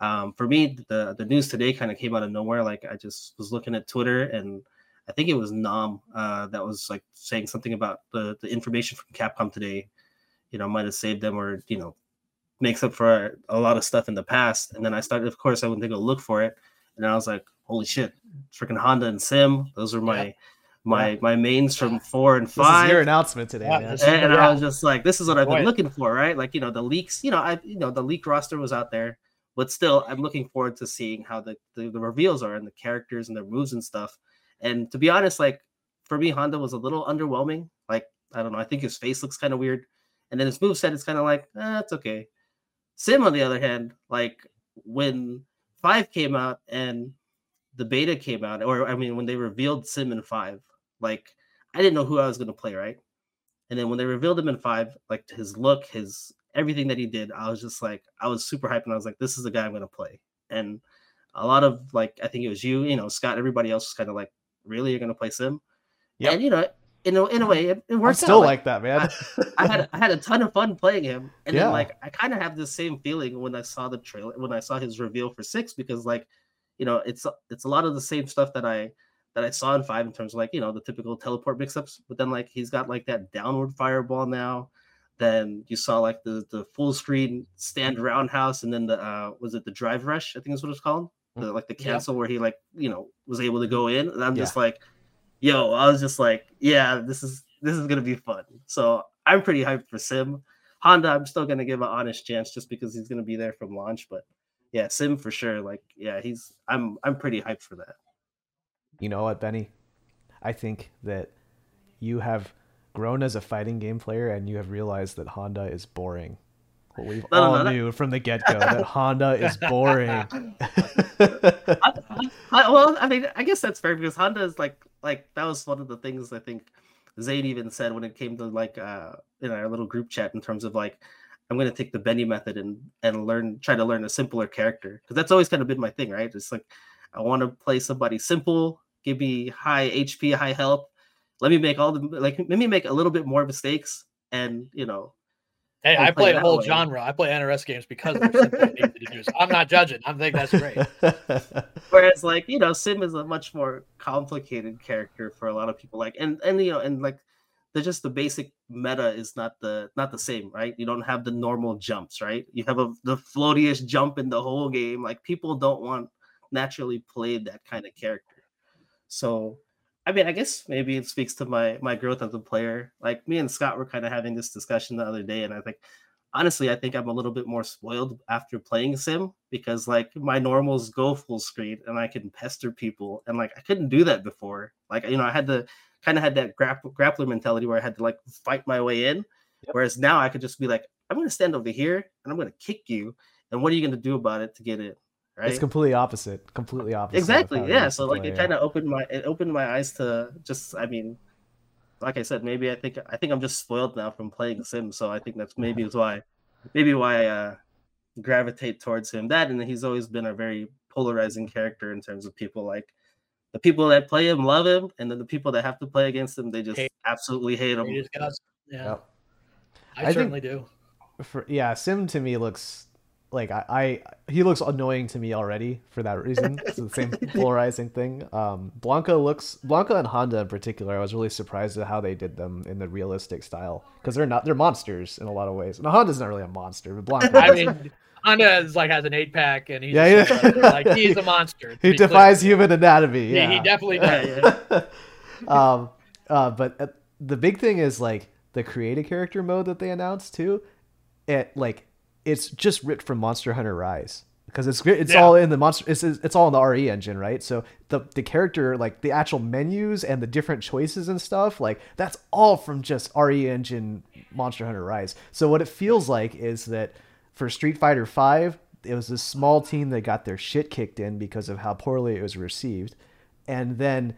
Um, for me, the the news today kind of came out of nowhere. Like I just was looking at Twitter and I think it was Nam uh, that was like saying something about the the information from Capcom today you know might have saved them or you know makes up for a lot of stuff in the past. And then I started, of course, I went to go look for it, and I was like, holy shit, freaking Honda and Sim, those are my. Yeah. My, yeah. my mains from four and five. your announcement today, yeah, man. And, and I was just like, this is what I've been looking for, right? Like, you know, the leaks, you know, I you know, the leak roster was out there, but still I'm looking forward to seeing how the, the, the reveals are and the characters and their moves and stuff. And to be honest, like for me, Honda was a little underwhelming. Like, I don't know, I think his face looks kind of weird. And then his move set is kind of like, eh, it's okay. Sim, on the other hand, like when five came out and the beta came out, or I mean, when they revealed Sim in five, like I didn't know who I was going to play, right? And then when they revealed him in five, like his look, his everything that he did, I was just like, I was super hyped, and I was like, this is the guy I'm going to play. And a lot of like, I think it was you, you know, Scott, everybody else was kind of like, really, you're going to play Sim? Yeah. And you know, in a, in a way, it, it works. Still out. like, that, man. I, I, had I had a ton of fun playing him, and yeah. then like I kind of have the same feeling when I saw the trailer when I saw his reveal for six because like, you know, it's it's a lot of the same stuff that I that I saw in five in terms of like you know the typical teleport mix-ups, but then like he's got like that downward fireball now. Then you saw like the the full screen stand roundhouse, and then the uh was it the drive rush? I think is what it's called. The, like the cancel yeah. where he like you know was able to go in, and I'm yeah. just like yo, I was just like, yeah, this is this is gonna be fun. So I'm pretty hyped for Sim. Honda, I'm still gonna give an honest chance just because he's gonna be there from launch. But yeah, Sim for sure. Like, yeah, he's I'm I'm pretty hyped for that. You know what, Benny? I think that you have grown as a fighting game player and you have realized that Honda is boring. What we No, no, all no, that- knew from the get go that Honda is boring. I, I- well, I mean, I guess that's fair because Honda is like like that was one of the things I think Zayn even said when it came to like uh in our little group chat in terms of like I'm gonna take the Benny method and and learn try to learn a simpler character because that's always kind of been my thing, right? It's like I want to play somebody simple, give me high HP, high health. Let me make all the like let me make a little bit more mistakes and you know Hey, I play play a whole way. genre. I play NRS games because of simple and easy to use. I'm not judging. I think that's great. Whereas like, you know, Sim is a much more complicated character for a lot of people. Like and and you know, and like the just the basic meta is not the not the same, right? You don't have the normal jumps, right? You have a the floatiest jump in the whole game. Like people don't want naturally play that kind of character. So I mean, I guess maybe it speaks to my my growth as a player. Like me and Scott were kind of having this discussion the other day, and I think honestly, I think I'm a little bit more spoiled after playing Sim because like my normals go full screen and I can pester people, and like I couldn't do that before. Like you know, I had to kind of had that grapp- grappler mentality where I had to like fight my way in. Yep. Whereas now I could just be like, I'm gonna stand over here and I'm gonna kick you, and what are you gonna do about it to get in? Right? It's completely opposite. Completely opposite. exactly yeah so like play, it kind of opened my it opened my eyes to just i mean like i said maybe i think i think i'm just spoiled now from playing sim so i think that's maybe is why maybe why i uh gravitate towards him that and he's always been a very polarizing character in terms of people like the people that play him love him and then the people that have to play against him they just Hate- absolutely hate him Great as guts. Yeah, Yep. I, I certainly do. for yeah, Sim to me looks like I, I he looks annoying to me already for that reason. It's the same polarizing thing. Um, Blanka looks Blanka and Honda in particular. I was really surprised at how they did them in the realistic style because they're not they're monsters in a lot of ways. Now Honda's not really a monster, but Blanka. I mean, Honda is like has an eight pack and he's Yeah, yeah, yeah. like he's a monster. he be clear. defies human anatomy. Yeah, Yeah, he definitely does. um, uh, but uh, the big thing is like the create a character mode that they announced too. It like it's just ripped from Monster Hunter Rise because it's it's Yeah. all in the monster. It's it's all in the RE engine, right? So the the character like the actual menus and the different choices and stuff like that's all from just RE engine Monster Hunter Rise. So what it feels like is that for Street Fighter Five, it was a small team that got their shit kicked in because of how poorly it was received, and then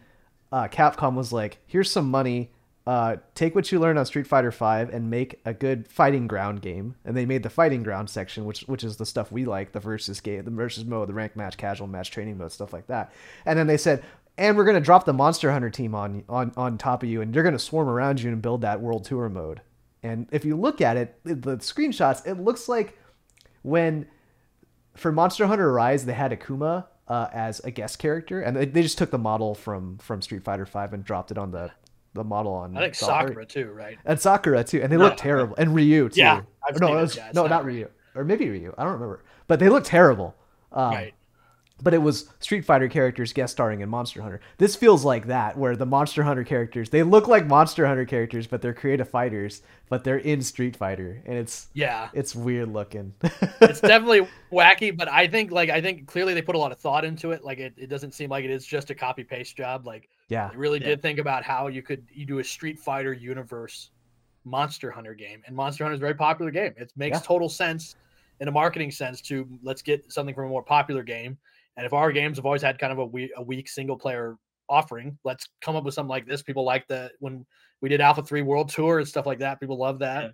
uh, Capcom was like, "Here's some money. Uh, take what you learned on Street Fighter Five and make a good fighting ground game." And they made the fighting ground section, which which is the stuff we like, the versus game, the versus mode, the rank match, casual match, training mode, stuff like that. And then they said, "And we're gonna drop the Monster Hunter team on on on top of you, and you're gonna swarm around you and build that World Tour mode." And if you look at it, the the screenshots, it looks like when for Monster Hunter Rise, they had Akuma uh, as a guest character, and they, they just took the model from from Street Fighter Five and dropped it on the the model on. I think Sakura too, right? and Sakura too, and they No, look terrible, and Ryu too. Yeah, I've no, seen it those was, guys, no, not not Ryu, or maybe Ryu. I don't remember, but they look terrible. Um, right. But it was Street Fighter characters guest starring in Monster Hunter. This feels like that, where the Monster Hunter characters they look like Monster Hunter characters, but they're creative fighters, but they're in Street Fighter, and it's Yeah. it's weird looking. It's definitely wacky, but I think like I think clearly they put a lot of thought into it. Like it, it doesn't seem like it is just a copy paste job. Like yeah, they really Yeah. did think about how you could you do a Street Fighter universe Monster Hunter game. And Monster Hunter is a very popular game. It makes Yeah. total sense in a marketing sense to let's get something from a more popular game. And if our games have always had kind of a weak, a weak single player offering, let's come up with something like this. People like that when we did Alpha 3 World Tour and stuff like that. People love that. yeah.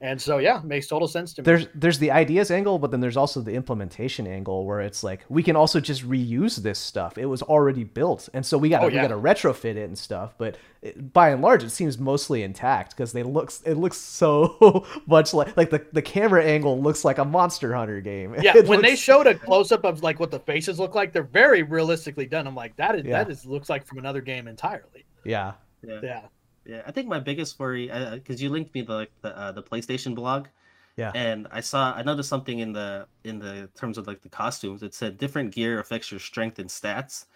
And so yeah, makes total sense to me. there's there's the ideas angle, but then there's also the implementation angle where it's like we can also just reuse this stuff. It was already built, and so we got to Oh, we got to retrofit it and stuff. But it, by and large, it seems mostly intact because they looks it looks so much like like the the camera angle looks like a Monster Hunter game. yeah, It when they showed a close up of like what the faces look like, they're very realistically done. I'm like, that is Yeah. that is looks like from another game entirely. yeah yeah Yeah. Yeah, I think my biggest worry, because you linked me the like the uh, the PlayStation blog, Yeah. and I saw I noticed something in the in the terms of like the costumes. It said different gear affects your strength and stats,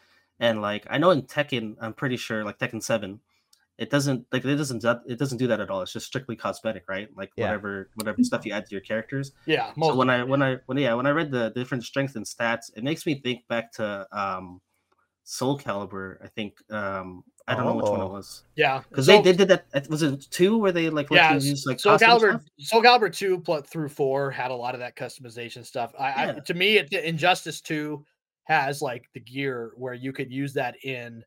and like I know in Tekken, I'm pretty sure like Tekken Seven, it doesn't like it doesn't do- it doesn't do that at all. It's just strictly cosmetic, right? Like Yeah. whatever whatever stuff you add to your characters. Yeah. So most when I them, when. I when yeah when I read the different strengths and stats, it makes me think back to um Soul Calibur. I think um, I don't know which one it Oh. was Yeah, because So- they, they did that. Was it two where they like yeah, you use like Soul costume Calibur, stuff? Soul Calibur two pl- through four had a lot of that customization stuff. I, I to me, it, Injustice two has like the gear where you could use that in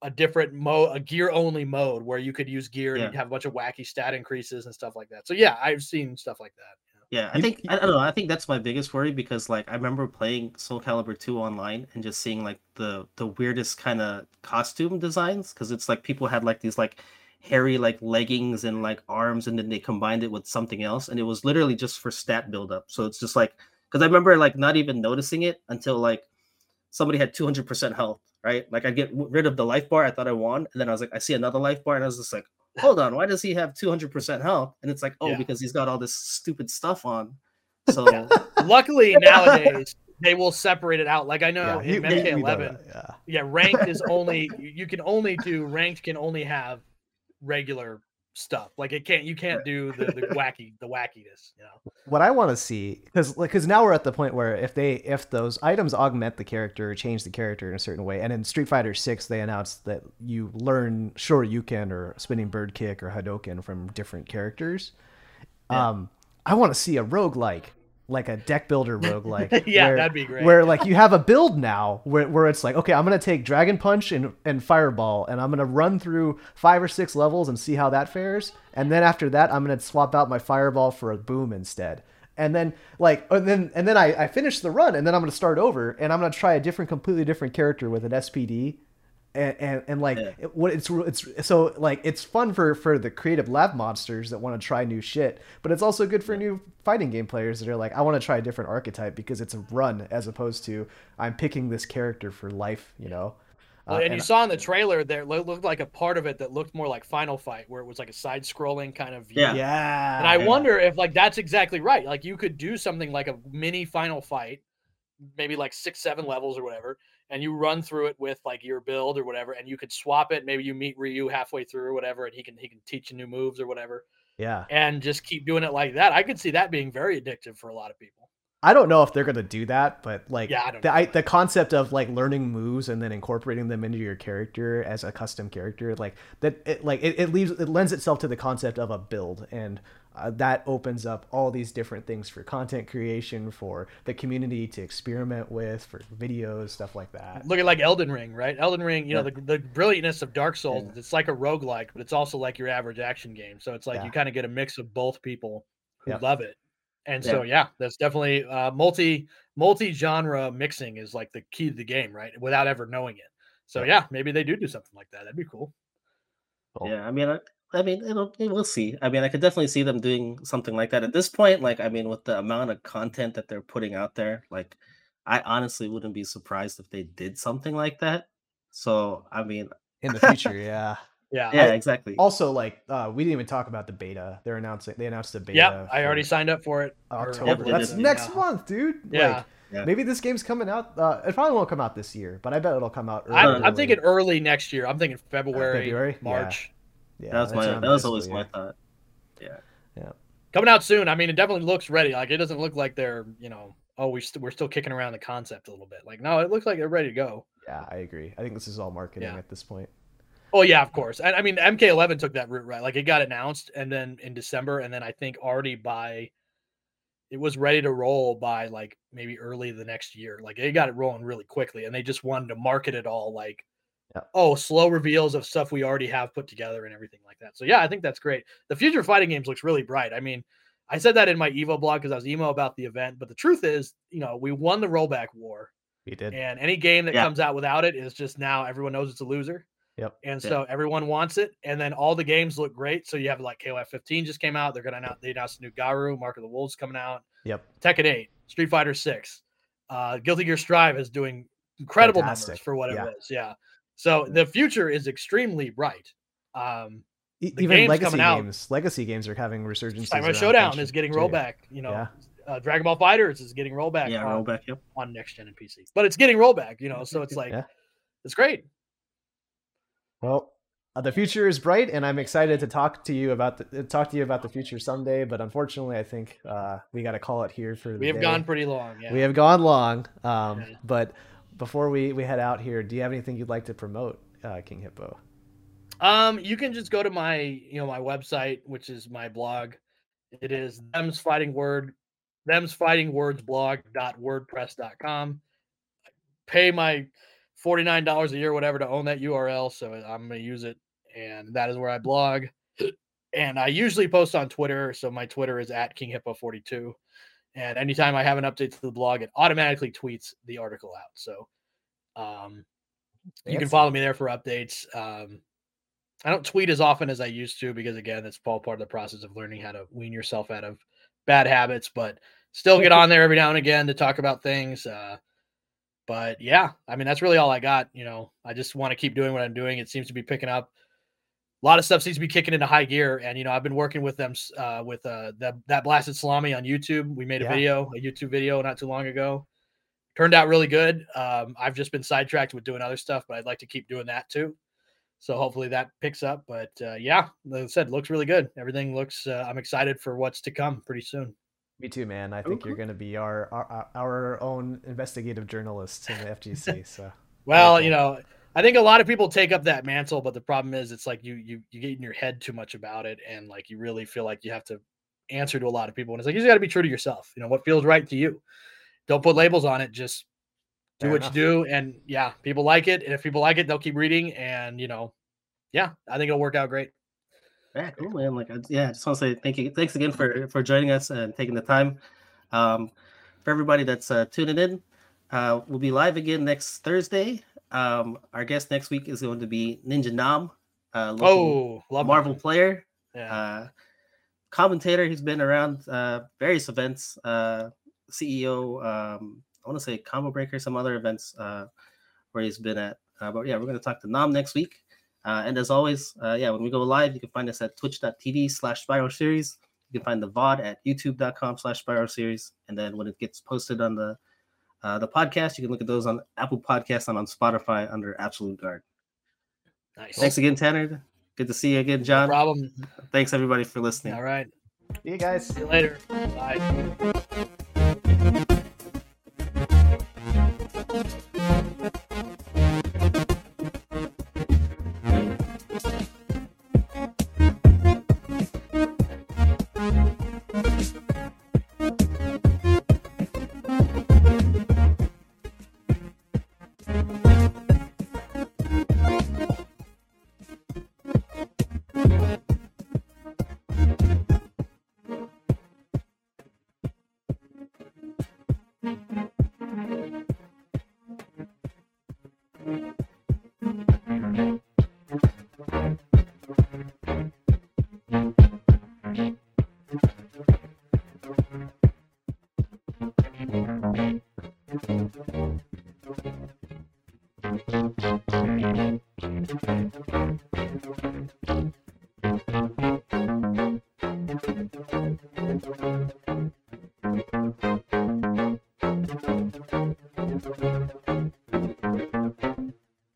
a different mode, a gear only mode where you could use gear and Yeah. you'd have a bunch of wacky stat increases and stuff like that. So yeah, I've seen stuff like that. Yeah, I think I don't know. I think that's my biggest worry because like I remember playing Soul Calibur 2 online and just seeing like the the weirdest kind of costume designs because it's like people had like these like hairy like leggings and like arms and then they combined it with something else and it was literally just for stat buildup. So it's just like because I remember like not even noticing it until like somebody had 200% health, right? Like I'd get rid of the life bar, I thought I won, and then I was like I see another life bar and I was just like hold on, why does he have 200% health? And it's like, oh, Yeah. because he's got all this stupid stuff on. So Luckily nowadays they will separate it out. Like I know you- in we- we know MK11, yeah. yeah, ranked is only you you can only do ranked can only have regular stuff. Like it can't you can't do the, the wacky the wackiness. You know. what I want to see because like because now we're at the point where if they if those items augment the character, change the character in a certain way, and in Street Fighter Six they announced that you learn Shoryuken or spinning bird kick or Hadoken from different characters. Yeah. Um, I want to see a roguelike, like a deck builder roguelike. Yeah, where, that'd be great. Where like you have a build now where, where it's like, okay, I'm gonna take Dragon Punch and, and Fireball, and I'm gonna run through five or six levels and see how that fares. And then after that, I'm gonna swap out my Fireball for a Boom instead. And then like and then and then I, I finish the run and then I'm gonna start over and I'm gonna try a different, completely different character with an SPD. And, and, and like Yeah. it, what it's it's so like it's fun for for the creative lab monsters that want to try new shit but it's also good for new fighting game players that are like i want to try a different archetype because it's a run as opposed to i'm picking this character for life you know Well, Uh, and you saw in the trailer there looked like a part of it that looked more like Final Fight, where it was like a side-scrolling kind of view. Yeah. yeah And I yeah. wonder if like that's exactly right. Like you could do something like a mini Final Fight, maybe like six, seven levels or whatever, and you run through it with like your build or whatever, and you could swap it. Maybe you meet Ryu halfway through or whatever, and he can he can teach you new moves or whatever, yeah and just keep doing it like that. I could see that being very addictive for a lot of people. i don't know if they're gonna do that but like Yeah, I the. I, the concept of like learning moves and then incorporating them into your character as a custom character like that it like it, it leaves it lends itself to the concept of a build and uh, that opens up all these different things for content creation for the community to experiment with for videos stuff like that Look at like Elden Ring, right? Elden Ring, you know, the, the brilliantness of Dark Souls, Yeah. it's like a roguelike, but it's also like your average action game. So it's like Yeah. you kind of get a mix of both people who Yep. love it. And so yeah, that's definitely uh multi multi genre mixing is like the key to the game, right? Without ever knowing it. So Yep. yeah, maybe they do do something like that. That'd be cool. Cool. yeah, I mean, I, I mean, it'll, we'll see. I mean, I could definitely see them doing something like that at this point. Like, I mean, with the amount of content that they're putting out there, like, I honestly wouldn't be surprised if they did something like that. So, I mean, in the future yeah Yeah. yeah, I- exactly. also like uh we didn't even talk about the beta they're announcing they announced the beta yeah, I already signed up for it. october Yeah, that's yeah. next month dude Yeah. like, Yeah. maybe this game's coming out uh it probably won't come out this year but i bet it'll come out I'm, early. I'm thinking early next year. I'm thinking February, February? Yeah. March. Yeah, that was that's my that was fiscal always my thought. Yeah. Yeah. Coming out soon. I mean, it definitely looks ready. Like it doesn't look like they're, you know, oh, we st- we're still kicking around the concept a little bit. Like no, it looks like they're ready to go. yeah i agree i think this is all marketing Yeah. at this point Oh yeah, of course. And I mean, MK11 took that route right. Like it got announced, and then in December, and then I think already by it was ready to roll by like maybe early the next year. Like they got it rolling really quickly, and they just wanted to market it all like, Yeah. oh, slow reveals of stuff we already have put together and everything like that. So yeah, I think that's great. The future of fighting games looks really bright. I mean, I said that in my Evo blog because I was emo about the event, but the truth is, you know, we won the rollback war. we did And any game that Yeah. comes out without it is just now everyone knows it's a loser. Yep. And so everyone wants it. And then all the games look great. So you have like KOF 15 just came out. They're gonna announce they announced a new Garou, Mark of the Wolves coming out, yep Tekken 8, Street Fighter 6. Uh Guilty Gear Strive is doing incredible numbers for what Yeah. it was. Yeah. So the future is extremely bright. Um The even games legacy coming out- games legacy games are having resurgences Samurai Shodown is getting too. rollback, you know. Yeah. Uh, Dragon Ball FighterZ is getting rollback Yeah, on, rollback. Yep. on next gen and PC. But it's getting rollback, you know, so it's like Yeah. it's great. Well, uh, the future is bright, and I'm excited to talk to you about the uh, talk to you about the future someday. But unfortunately, I think uh, we got to call it here for the We have day. gone pretty long. Yeah. We have gone long, um, Yeah. but before we we head out here, do you have anything you'd like to promote, uh, King Hippo? Um, you can just go to my you know my website, which is my blog. It is them's fighting word, them's fighting words blog dot wordpress dot com. Pay my forty nine dollars a year, whatever, to own that URL. So I'm gonna use it, and that is where I blog. And I usually post on Twitter. So my Twitter is at King Hippo 42 and anytime I have an update to the blog, it automatically tweets the article out. So um, you can follow me there for updates. Um, I don't tweet as often as I used to because again, it's all part of the process of learning how to wean yourself out of bad habits, but still get on there every now and again to talk about things. Uh, but yeah, I mean, that's really all I got. You know, I just want to keep doing what I'm doing. It seems to be picking up a lot of stuff seems to be kicking into high gear. And you know, I've been working with them uh, with uh, that that blasted salami on YouTube. We made a yeah. video, a YouTube video, not too long ago. Turned out really good. Um, I've just been sidetracked with doing other stuff, but I'd like to keep doing that too. So hopefully that picks up. But uh, yeah, like I said, looks really good. Everything looks. Uh, I'm excited for what's to come pretty soon. Me too, man. I think you're going to be our, our our own investigative journalist in the FGC. So well, you know I think a lot of people take up that mantle, but the problem is it's like you you you get in your head too much about it, and like you really feel like you have to answer to a lot of people. And it's like you just got to be true to yourself. You know what feels right to you. Don't put labels on it. Just do Fair what enough. you do, and yeah, people like it. And if people like it, they'll keep reading. And you know, yeah, I think it'll work out great. Yeah, cool, man. Like, yeah, I just want to say thank you. Thanks again for for joining us and taking the time. Um, for everybody that's uh, tuning in, uh, we'll be live again next Thursday um, our guest next week is going to be Ninja Nam. Uh, oh, Marvel him. player, yeah. uh, commentator. He's been around uh, various events. Uh, CEO, um, I want to say Combo Breaker, some other events uh, where he's been at. Uh, but yeah, we're going to talk to Nam next week. Uh, and as always, uh, yeah, when we go live, you can find us at twitch.tv slash spiral series. You can find the VOD at youtube.com slash spiral series. And then when it gets posted on the uh, the podcast, you can look at those on Apple Podcasts and on Spotify under Absolute Guard. Nice. Thanks again, Tanner. Good to see you again, Jon. No problem. Thanks everybody for listening. All right. See you guys. See you later. Bye.